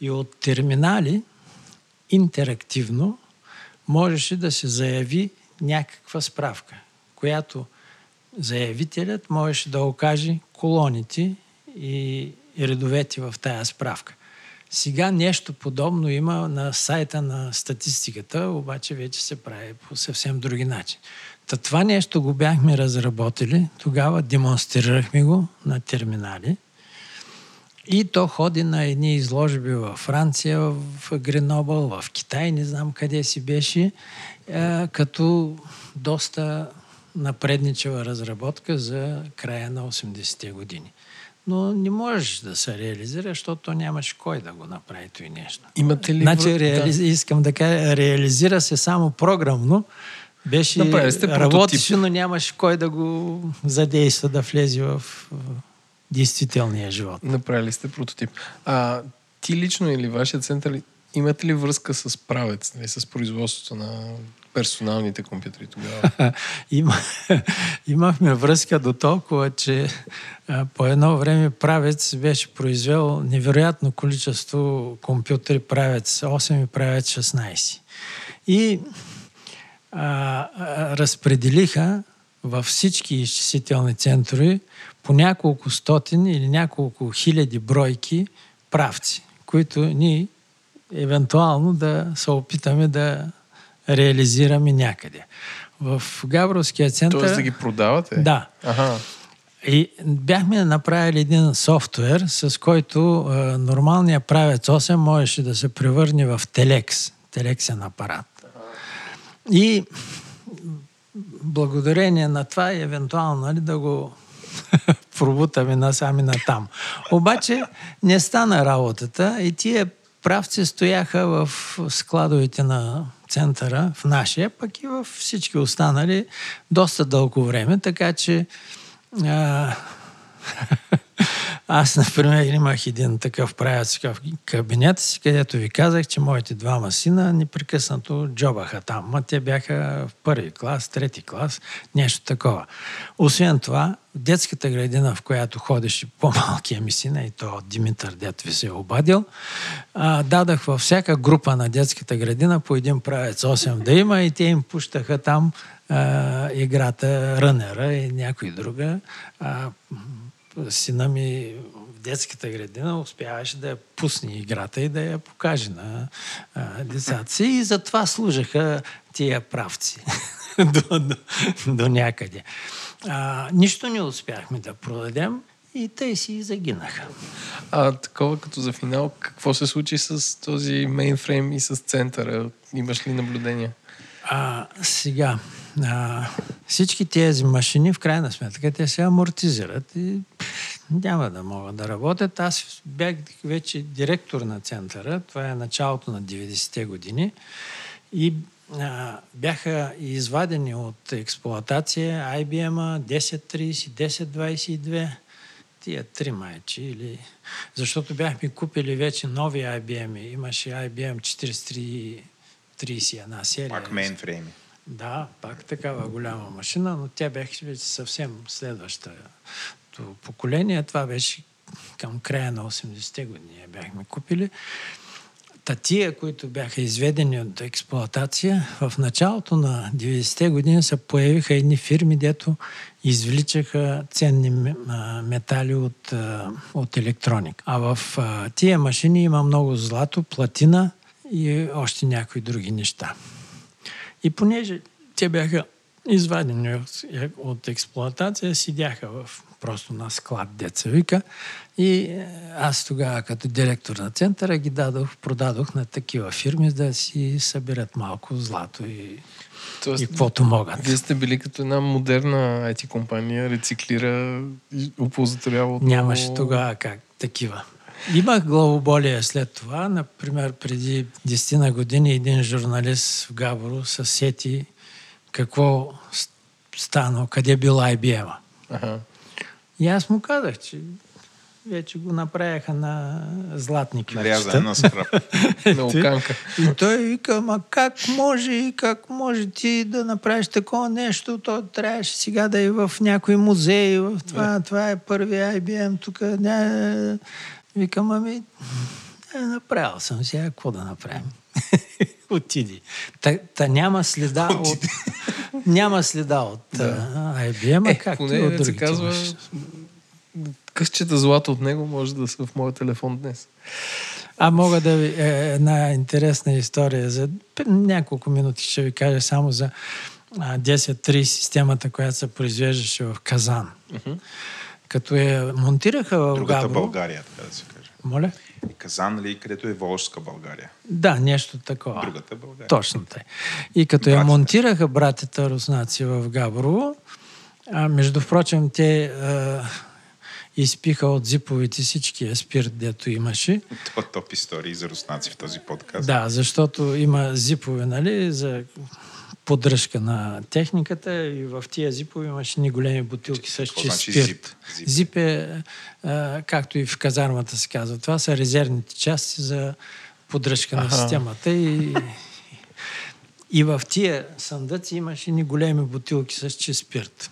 и от терминали интерактивно можеше да се заяви някаква справка, която заявителят можеше да окаже колоните и редовете в тая справка. Сега нещо подобно има на сайта на статистиката, обаче вече се прави по съвсем други начин. Та това нещо го бяхме разработили, тогава демонстрирахме го на терминали и то ходи на едни изложби във Франция, в Гренобъл, в Китай, не знам къде си беше, е, като доста напредничава разработка за края на 80-те години. Но не можеш да се реализира, защото нямаш кой да го направи това нещо. Имате ли... Значи, реали... да. искам да кажа, реализира се само програмно, беше, да, работеше, но нямаш кой да го задейства да влезе в действителния живот. Направили сте прототип. А ти лично или вашия център Имате ли връзка с правец, нали, с производството на персоналните компютри тогава? Има, имахме връзка до толкова, че по едно време правец беше произвел невероятно количество компютри правец 8 и правец 16. И а, разпределиха във всички изчислителни центрове по няколко стотин или няколко хиляди бройки правци, които ние евентуално да се опитаме да реализираме някъде. В Габровския център... Тоест да ги продавате? Да. Ага. И бяхме направили един софтуер, с който е, нормалният правец 8 можеше да се превърне в телекс, телексен апарат. И благодарение на това и евентуално нали, да го пробутаме насами на там. Обаче не стана работата и тия правци стояха в складовете на центъра, в нашия, пък и в всички останали доста дълго време, така че а, аз, например, имах един такъв правец в кабинета си, където ви казах, че моите двама сина непрекъснато джобаха там. Ма те бяха в първи клас, трети клас, нещо такова. Освен това, детската градина, в която ходеше по-малкия ми сина, и то Димитър, дет ви се е обадил, а, дадах във всяка група на детската градина по един правец 8 да има и те им пущаха там а, играта Рънера и някой друга. А, сина ми в детската градина успяваше да я пусне играта и да я покаже на децата си. И затова служаха тия правци до, до, до някъде. А, нищо не успяхме да продадем и те си загинаха. А такова като за финал, какво се случи с този мейнфрейм и с центъра? Имаш ли наблюдения? А, сега, а, всички тези машини, в крайна сметка, те се амортизират и няма да могат да работят. Аз бях вече директор на центъра, това е началото на 90-те години и а, бяха извадени от експлоатация IBM 1030, 1022, тия три майчи, или... защото бяхме купили вече нови IBM. Имаше IBM 4331 серия. Пак мейнфрейми. Да, пак такава голяма машина, но тя беше вече съвсем следващото поколение. Това беше към края на 80-те години бяхме купили. Та тия, които бяха изведени от експлоатация, в началото на 90-те години се появиха едни фирми, дето извличаха ценни метали от, от електроник. А в тия машини има много злато, платина и още някои други неща. И понеже те бяха извадени от, от експлоатация, сидяха в, просто на склад, деца вика. И е, аз тогава, като директор на центъра, ги дадох, продадох на такива фирми, да си съберат малко злато и, Тоест, и каквото могат. Вие сте били като една модерна IT компания, рециклира и оползотворява. Нямаше тогава как такива. Имах главоболие след това. Например, преди 10 на години един журналист в Габоро се сети какво стана, къде бил IBM. Ага. И аз му казах, че вече го направяха на златни. Нарязане на скрап. на оканка. И той вика, ма как може и как може ти да направиш такова нещо? То трябваше сега да е в някой музей, в това, това е първи IBM, тук не, Викам, ами, е, направил съм сега, какво да направим? Отиди. Та, та няма следа от... няма следа от да. IBM, е, както и от другите казва, късчета злато от него може да са в моя телефон днес. А мога да ви... Е, една интересна история. За няколко минути ще ви кажа само за 10-3 системата, която се произвеждаше в Казан. Uh-huh като я монтираха в Другата Габро... България, така да се каже. Моля? Казан, ли, където е Волжска България. Да, нещо такова. Другата България. Точно тъй. И като братята. я монтираха братята руснаци в Габрово, а между впрочем те а, изпиха от зиповите всички спирт, дето имаше. Това топ истории за руснаци в този подкаст. Да, защото има зипове, нали, за поддръжка на техниката и в тия зипове имаше ни големи бутилки с чист значи спирт. Зип? Зип, зип е, а, както и в казармата се казва, това са резервните части за поддръжка на системата и, и в тия съндъци имаше ни големи бутилки с чист спирт.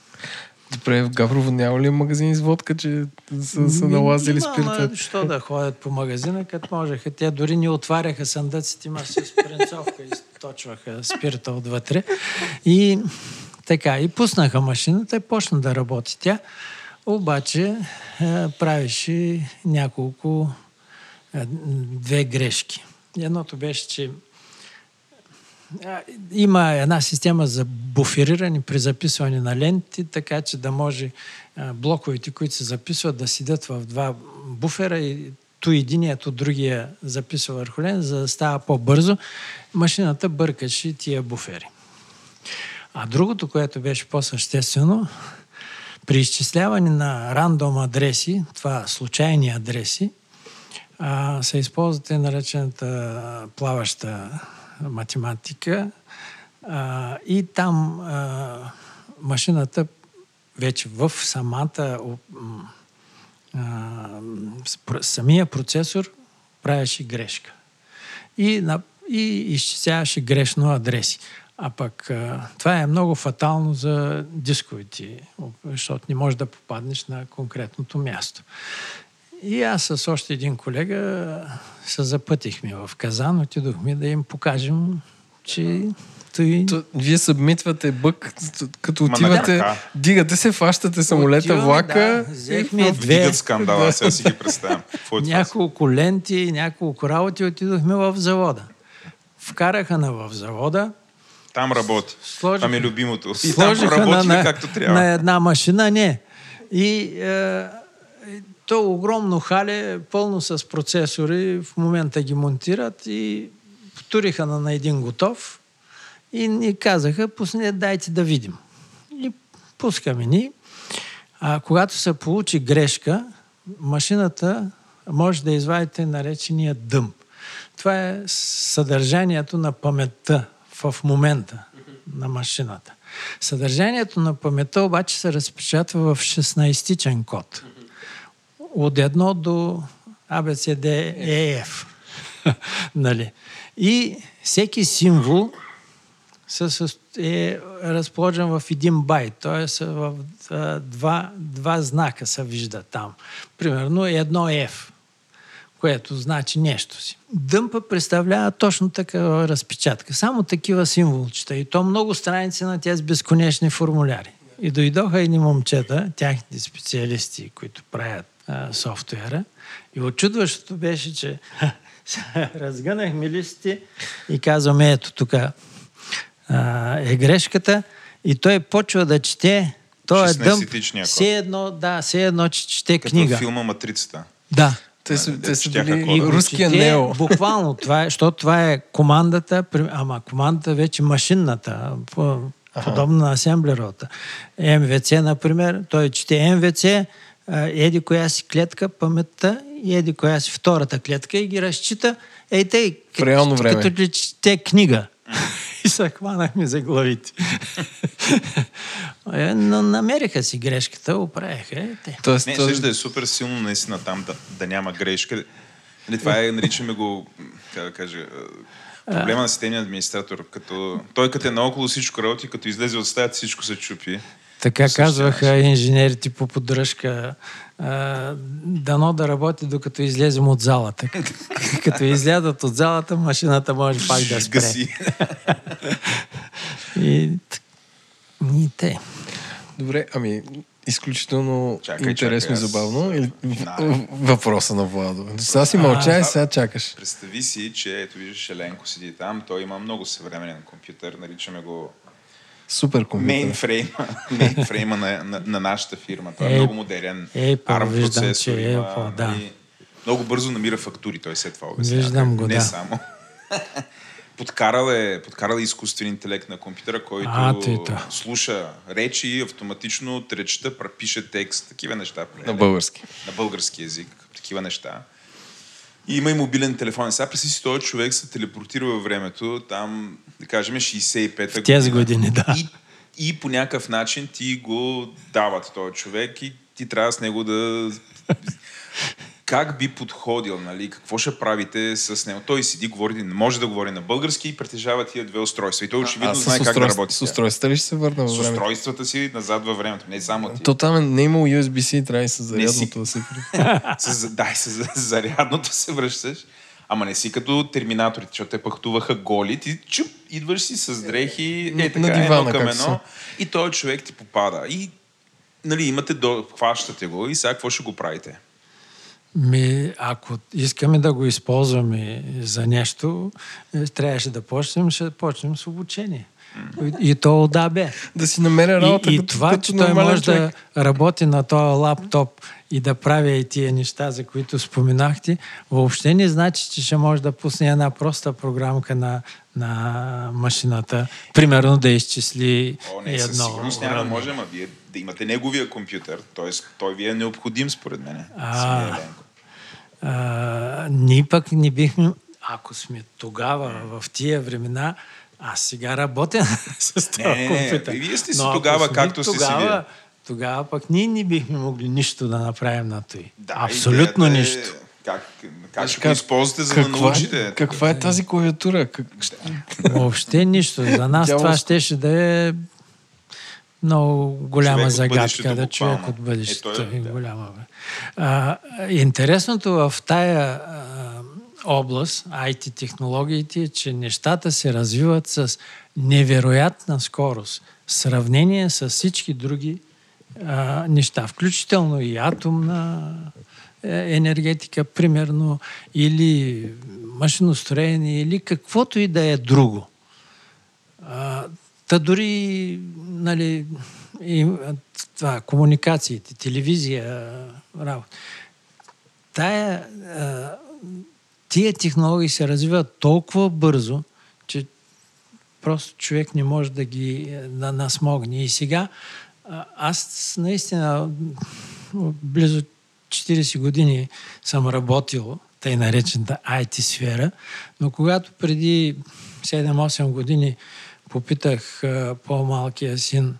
Добре, в Гаврово няма ли магазин с водка, че са, са налазили спирта? Що да ходят по магазина, като можеха. Те дори не отваряха съндъците, имаше спринцовка и точваха спирта отвътре. И така, и пуснаха машината и почна да работи тя. Обаче е, правеше няколко е, две грешки. Едното беше, че има една система за буфериране при записване на ленти, така че да може блоковете, които се записват, да седят в два буфера и ту единият от другия записва върху лент, за да става по-бързо. Машината бъркаше тия буфери. А другото, което беше по-съществено, при изчисляване на рандом адреси, това случайни адреси, се използват наречената плаваща математика а, и там а, машината вече в самата а, самия процесор правеше грешка. И, на, и изчисляваше грешно адреси. А пък а, това е много фатално за дисковите, защото не можеш да попаднеш на конкретното място. И аз с още един колега се запътихме в Казан, отидохме да им покажем, че той... То, вие събмитвате бък, като отивате, дигате се, фащате самолета, Отиваме, влака. Да, взехме и... две. Вдигат скандала, да. сега си ги представям. Е няколко ленти, няколко работи отидохме в завода. Вкараха на в завода. Там работи. Сложиха, там е любимото. И там работи на, както трябва. На една машина, не. И е, то огромно хале, пълно с процесори, в момента ги монтират и туриха на, на един готов и ни казаха, пусне, дайте да видим. И пускаме ни. А когато се получи грешка, машината може да извадите наречения дъм. Това е съдържанието на паметта в момента на машината. Съдържанието на паметта обаче се разпечатва в 16-тичен код от едно до ABCD EF. нали? И всеки символ е разположен в един байт, т.е. в два, два знака се вижда там. Примерно едно F, което значи нещо си. Дъмпа представлява точно такава разпечатка. Само такива символчета. И то много страници на тези безконечни формуляри. И дойдоха едни момчета, тяхните специалисти, които правят а, софтуера. И очудващото беше, че разгънахме листи и казваме, ето тук е грешката. И той почва да чете. Той е дъм. Все едно, да, все едно, че чете Като книга. филма Матрицата. Да. Те са, те са били руския нео. Буквално, това е, защото това е командата, ама командата вече машинната, подобна на асемблеровата. МВЦ, например, той чете МВЦ, еди коя си клетка, паметта и еди коя си втората клетка и ги разчита. Ей, те, реално време. като ли чете книга. и се хванахме за главите. Е, но намериха си грешката, оправяха. Е, те. Тоест, не, също да е супер силно наистина там да, да няма грешка. Нали, това е, наричаме го, как да кажа, проблема на системния администратор. Като, той като е наоколо всичко работи, като излезе от стаята всичко се чупи. Така казваха инженерите по поддръжка. дано да работи докато излезем от залата. Като излядат от залата, машината може пак да спре. и, и те. Добре, ами изключително чакай, интересно чакай, и забавно. Или... Въпроса на Владо. Сега си мълча и сега чакаш. Представи си, че ето виждаш Еленко седи там. Той има много съвременен компютър. Наричаме го Супер компютър. Мейнфрейма, мейнфрейма на, на, на, нашата фирма. Той е, е много модерен. Е, ARM процесор. Че е, по, да. и много бързо намира фактури. Той след това обяснява. Виждам го, Не да. само. подкарал е, подкарал е изкуствен интелект на компютъра, който а, слуша речи и автоматично речта пише текст, такива неща. На български. На български язик, такива неща. И има и мобилен телефон. Сега представи си, този човек се телепортира във времето, там, да кажем, 65-та година. тези години, да. И, и по някакъв начин ти го дават този човек и ти трябва с него да... как би подходил, нали? Какво ще правите с него? Той седи, говори, не може да говори на български и притежава тия две устройства. И той очевидно знае как да работи. С устройствата ли ще се върна С устройствата си назад във времето. Не само ти. То там не е имало USB-C, трябва и с зарядното да се с, Да, с зарядното се връщаш. Ама не си като терминаторите, защото те пъхтуваха голи, ти чуп, идваш си с дрехи, е, така, на дивана, едно към едно, и този човек ти попада. И нали, имате до... хващате го и сега какво ще го правите? Ми, ако искаме да го използваме за нещо, е, трябваше да почнем, ще почнем с обучение. И, и то да бе. Да си намеря работа. И, и това, че той може човек. да работи на този лаптоп и да прави и тия неща, за които споменахте, въобще не значи, че ще може да пусне една проста програмка на, на машината. Примерно да изчисли О, не, едно. Със сигурност няма да можем, а вие да имате неговия компютър. Т.е. той ви е необходим, според мен. А, а, ние пък не бихме, ако сме тогава, в тия времена, аз сега работя с този не, компютър. Не, вие сте си Но тогава, както сте си вие. Тогава пък ние не бихме могли нищо да направим на той. Да, Абсолютно идеята, нищо. Как, как ще го използвате, за каква, да научите? Е, каква е тази клавиатура? Как... Въобще нищо. За нас това щеше да е много голяма човек загадка, да човек от бъдещето е, да. голяма. А, интересното в тая а, област, IT технологиите, е, че нещата се развиват с невероятна скорост в сравнение с всички други а, неща, включително и атомна е, енергетика, примерно, или машиностроение, или каквото и да е друго. А, та дори нали, и, това, комуникациите, телевизия, работа. Тая, а, тия технологии се развиват толкова бързо, че просто човек не може да ги да насмогне. И сега аз наистина близо 40 години съм работил тъй наречената IT сфера, но когато преди 7-8 години попитах по-малкия син,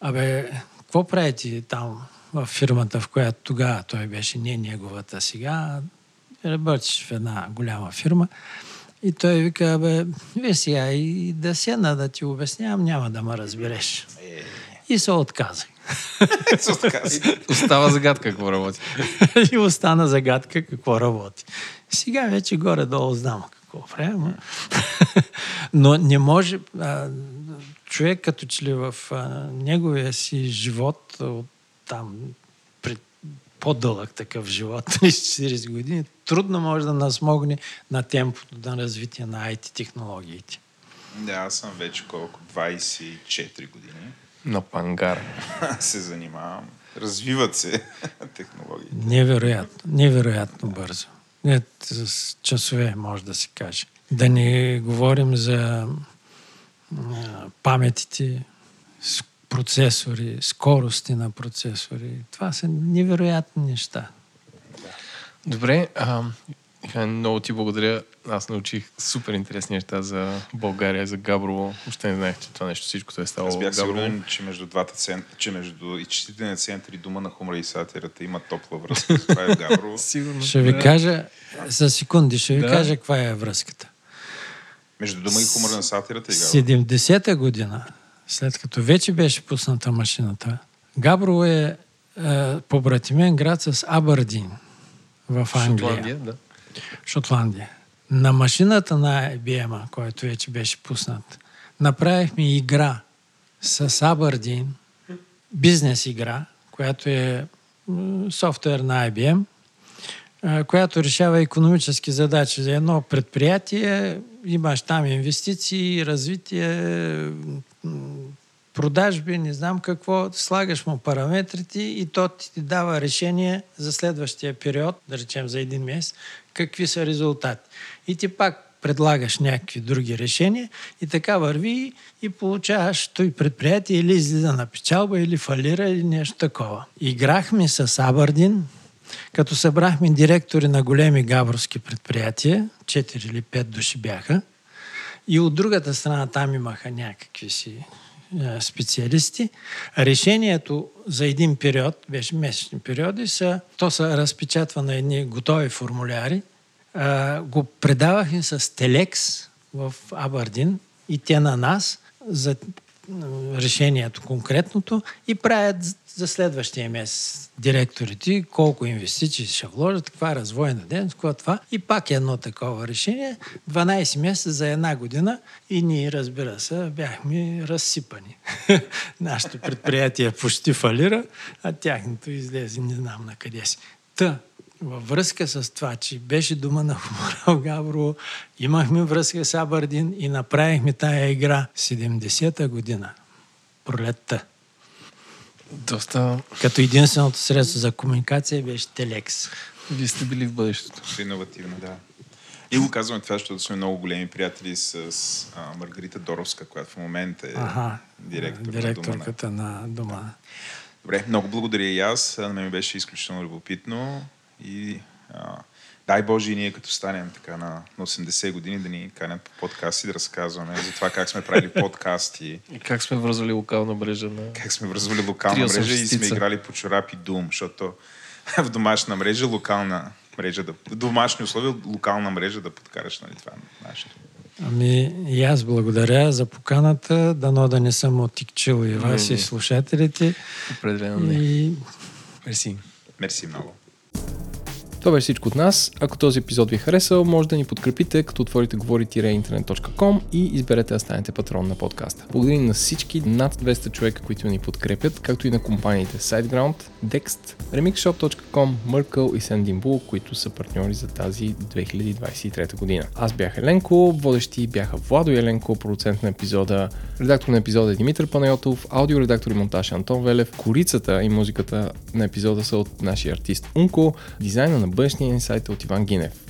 абе, какво правите там в фирмата, в която тогава той беше не неговата сега, работиш в една голяма фирма. И той вика, бе, вие сега и да седна да ти обяснявам, няма да ме разбереш. И се отказах. Остава загадка какво работи. и остана загадка какво работи. Сега вече горе-долу знам какво правим. Но не може... А, човек като че ли в а, неговия си живот от там пред по-дълъг такъв живот, 30-40 години, трудно може да насмогне на темпото на развитие на IT технологиите. Да, аз съм вече колко? 24 години. На пангар. се занимавам. Развиват се технологии. Невероятно, невероятно бързо. Не, с часове, може да се каже. Да не говорим за паметите, процесори, скорости на процесори. Това са невероятни неща. Добре, а, много ти благодаря. Аз научих супер интересни неща за България, за Габрово. Още не знаех, че това нещо всичко е ставало. Аз бях сигурен, че между двата центъра, че между изчислителния център и дума на хумора и сатирата има топла връзка. Това е Габрово. Сигурно. Ще ви кажа, за секунди, ще ви да. кажа каква е връзката. Между дума и хумора на сатирата и Габрово. 70-та година, след като вече беше пусната машината, Габрово е, е побратимен град с Абърдин в Англия. Шотландия, да. Шотландия. На машината на IBM, който вече беше пуснат, направихме игра с Абърдин, бизнес игра, която е софтуер на IBM, която решава економически задачи за едно предприятие. Имаш там инвестиции, развитие, продажби, не знам какво, слагаш му параметрите и то ти, дава решение за следващия период, да речем за един месец, какви са резултати. И ти пак предлагаш някакви други решения и така върви и получаваш той предприятие или излиза на печалба, или фалира, или нещо такова. Играхме с Абърдин, като събрахме директори на големи габровски предприятия, 4 или 5 души бяха, и от другата страна там имаха някакви си специалисти. Решението за един период, беше месечни периоди, са, то са разпечатва на едни готови формуляри. А, го предавахме с телекс в Абардин и те на нас за решението конкретното и правят за следващия месец директорите колко инвестиции ще вложат, каква е развойна дейност, какво е това. И пак едно такова решение. 12 месеца за една година и ние, разбира се, бяхме разсипани. Нашето предприятие почти фалира, а тяхното излезе не знам на къде си. Та, във връзка с това, че беше дума на Хуморал Гавро, имахме връзка с Абардин и направихме тая игра 70-та година, пролетта. Доста... Като единственото средство за комуникация беше Телекс. Вие сте били в бъдещето. Иновативно, да. И го казваме това, защото сме много големи приятели с а, Маргарита Доровска, която в момента е ага, директор директорката на Дома. Да. Добре, много благодаря и аз. На мен беше изключително любопитно и а, дай Боже и ние като станем така на, на 80 години да ни канят по подкасти да разказваме за това как сме правили подкасти. И как сме връзвали локална мрежа. На... Как сме връзвали локална мрежа и сме играли по чорап и дум, защото в домашна мрежа локална мрежа да, в домашни условия локална мрежа да подкараш нали, това нашето. Ами и аз благодаря за поканата. Дано да не съм отикчил и вас и слушателите. Определено не. И... Мерси. Мерси много. Това беше всичко от нас. Ако този епизод ви е харесал, може да ни подкрепите, като отворите говори-интернет.com и изберете да станете патрон на подкаста. Благодарим на всички над 200 човека, които ни подкрепят, както и на компаниите SiteGround, Dext, remixshop.com, Merkle и Sendinbull, които са партньори за тази 2023 година. Аз бях Еленко, водещи бяха Владо Еленко, продуцент на епизода, редактор на епизода е Димитър Панайотов, аудиоредактор и монтаж Антон Велев, корицата и музиката на епизода са от нашия артист Унко, дизайна на бъдещия инсайт от Иван Гинев.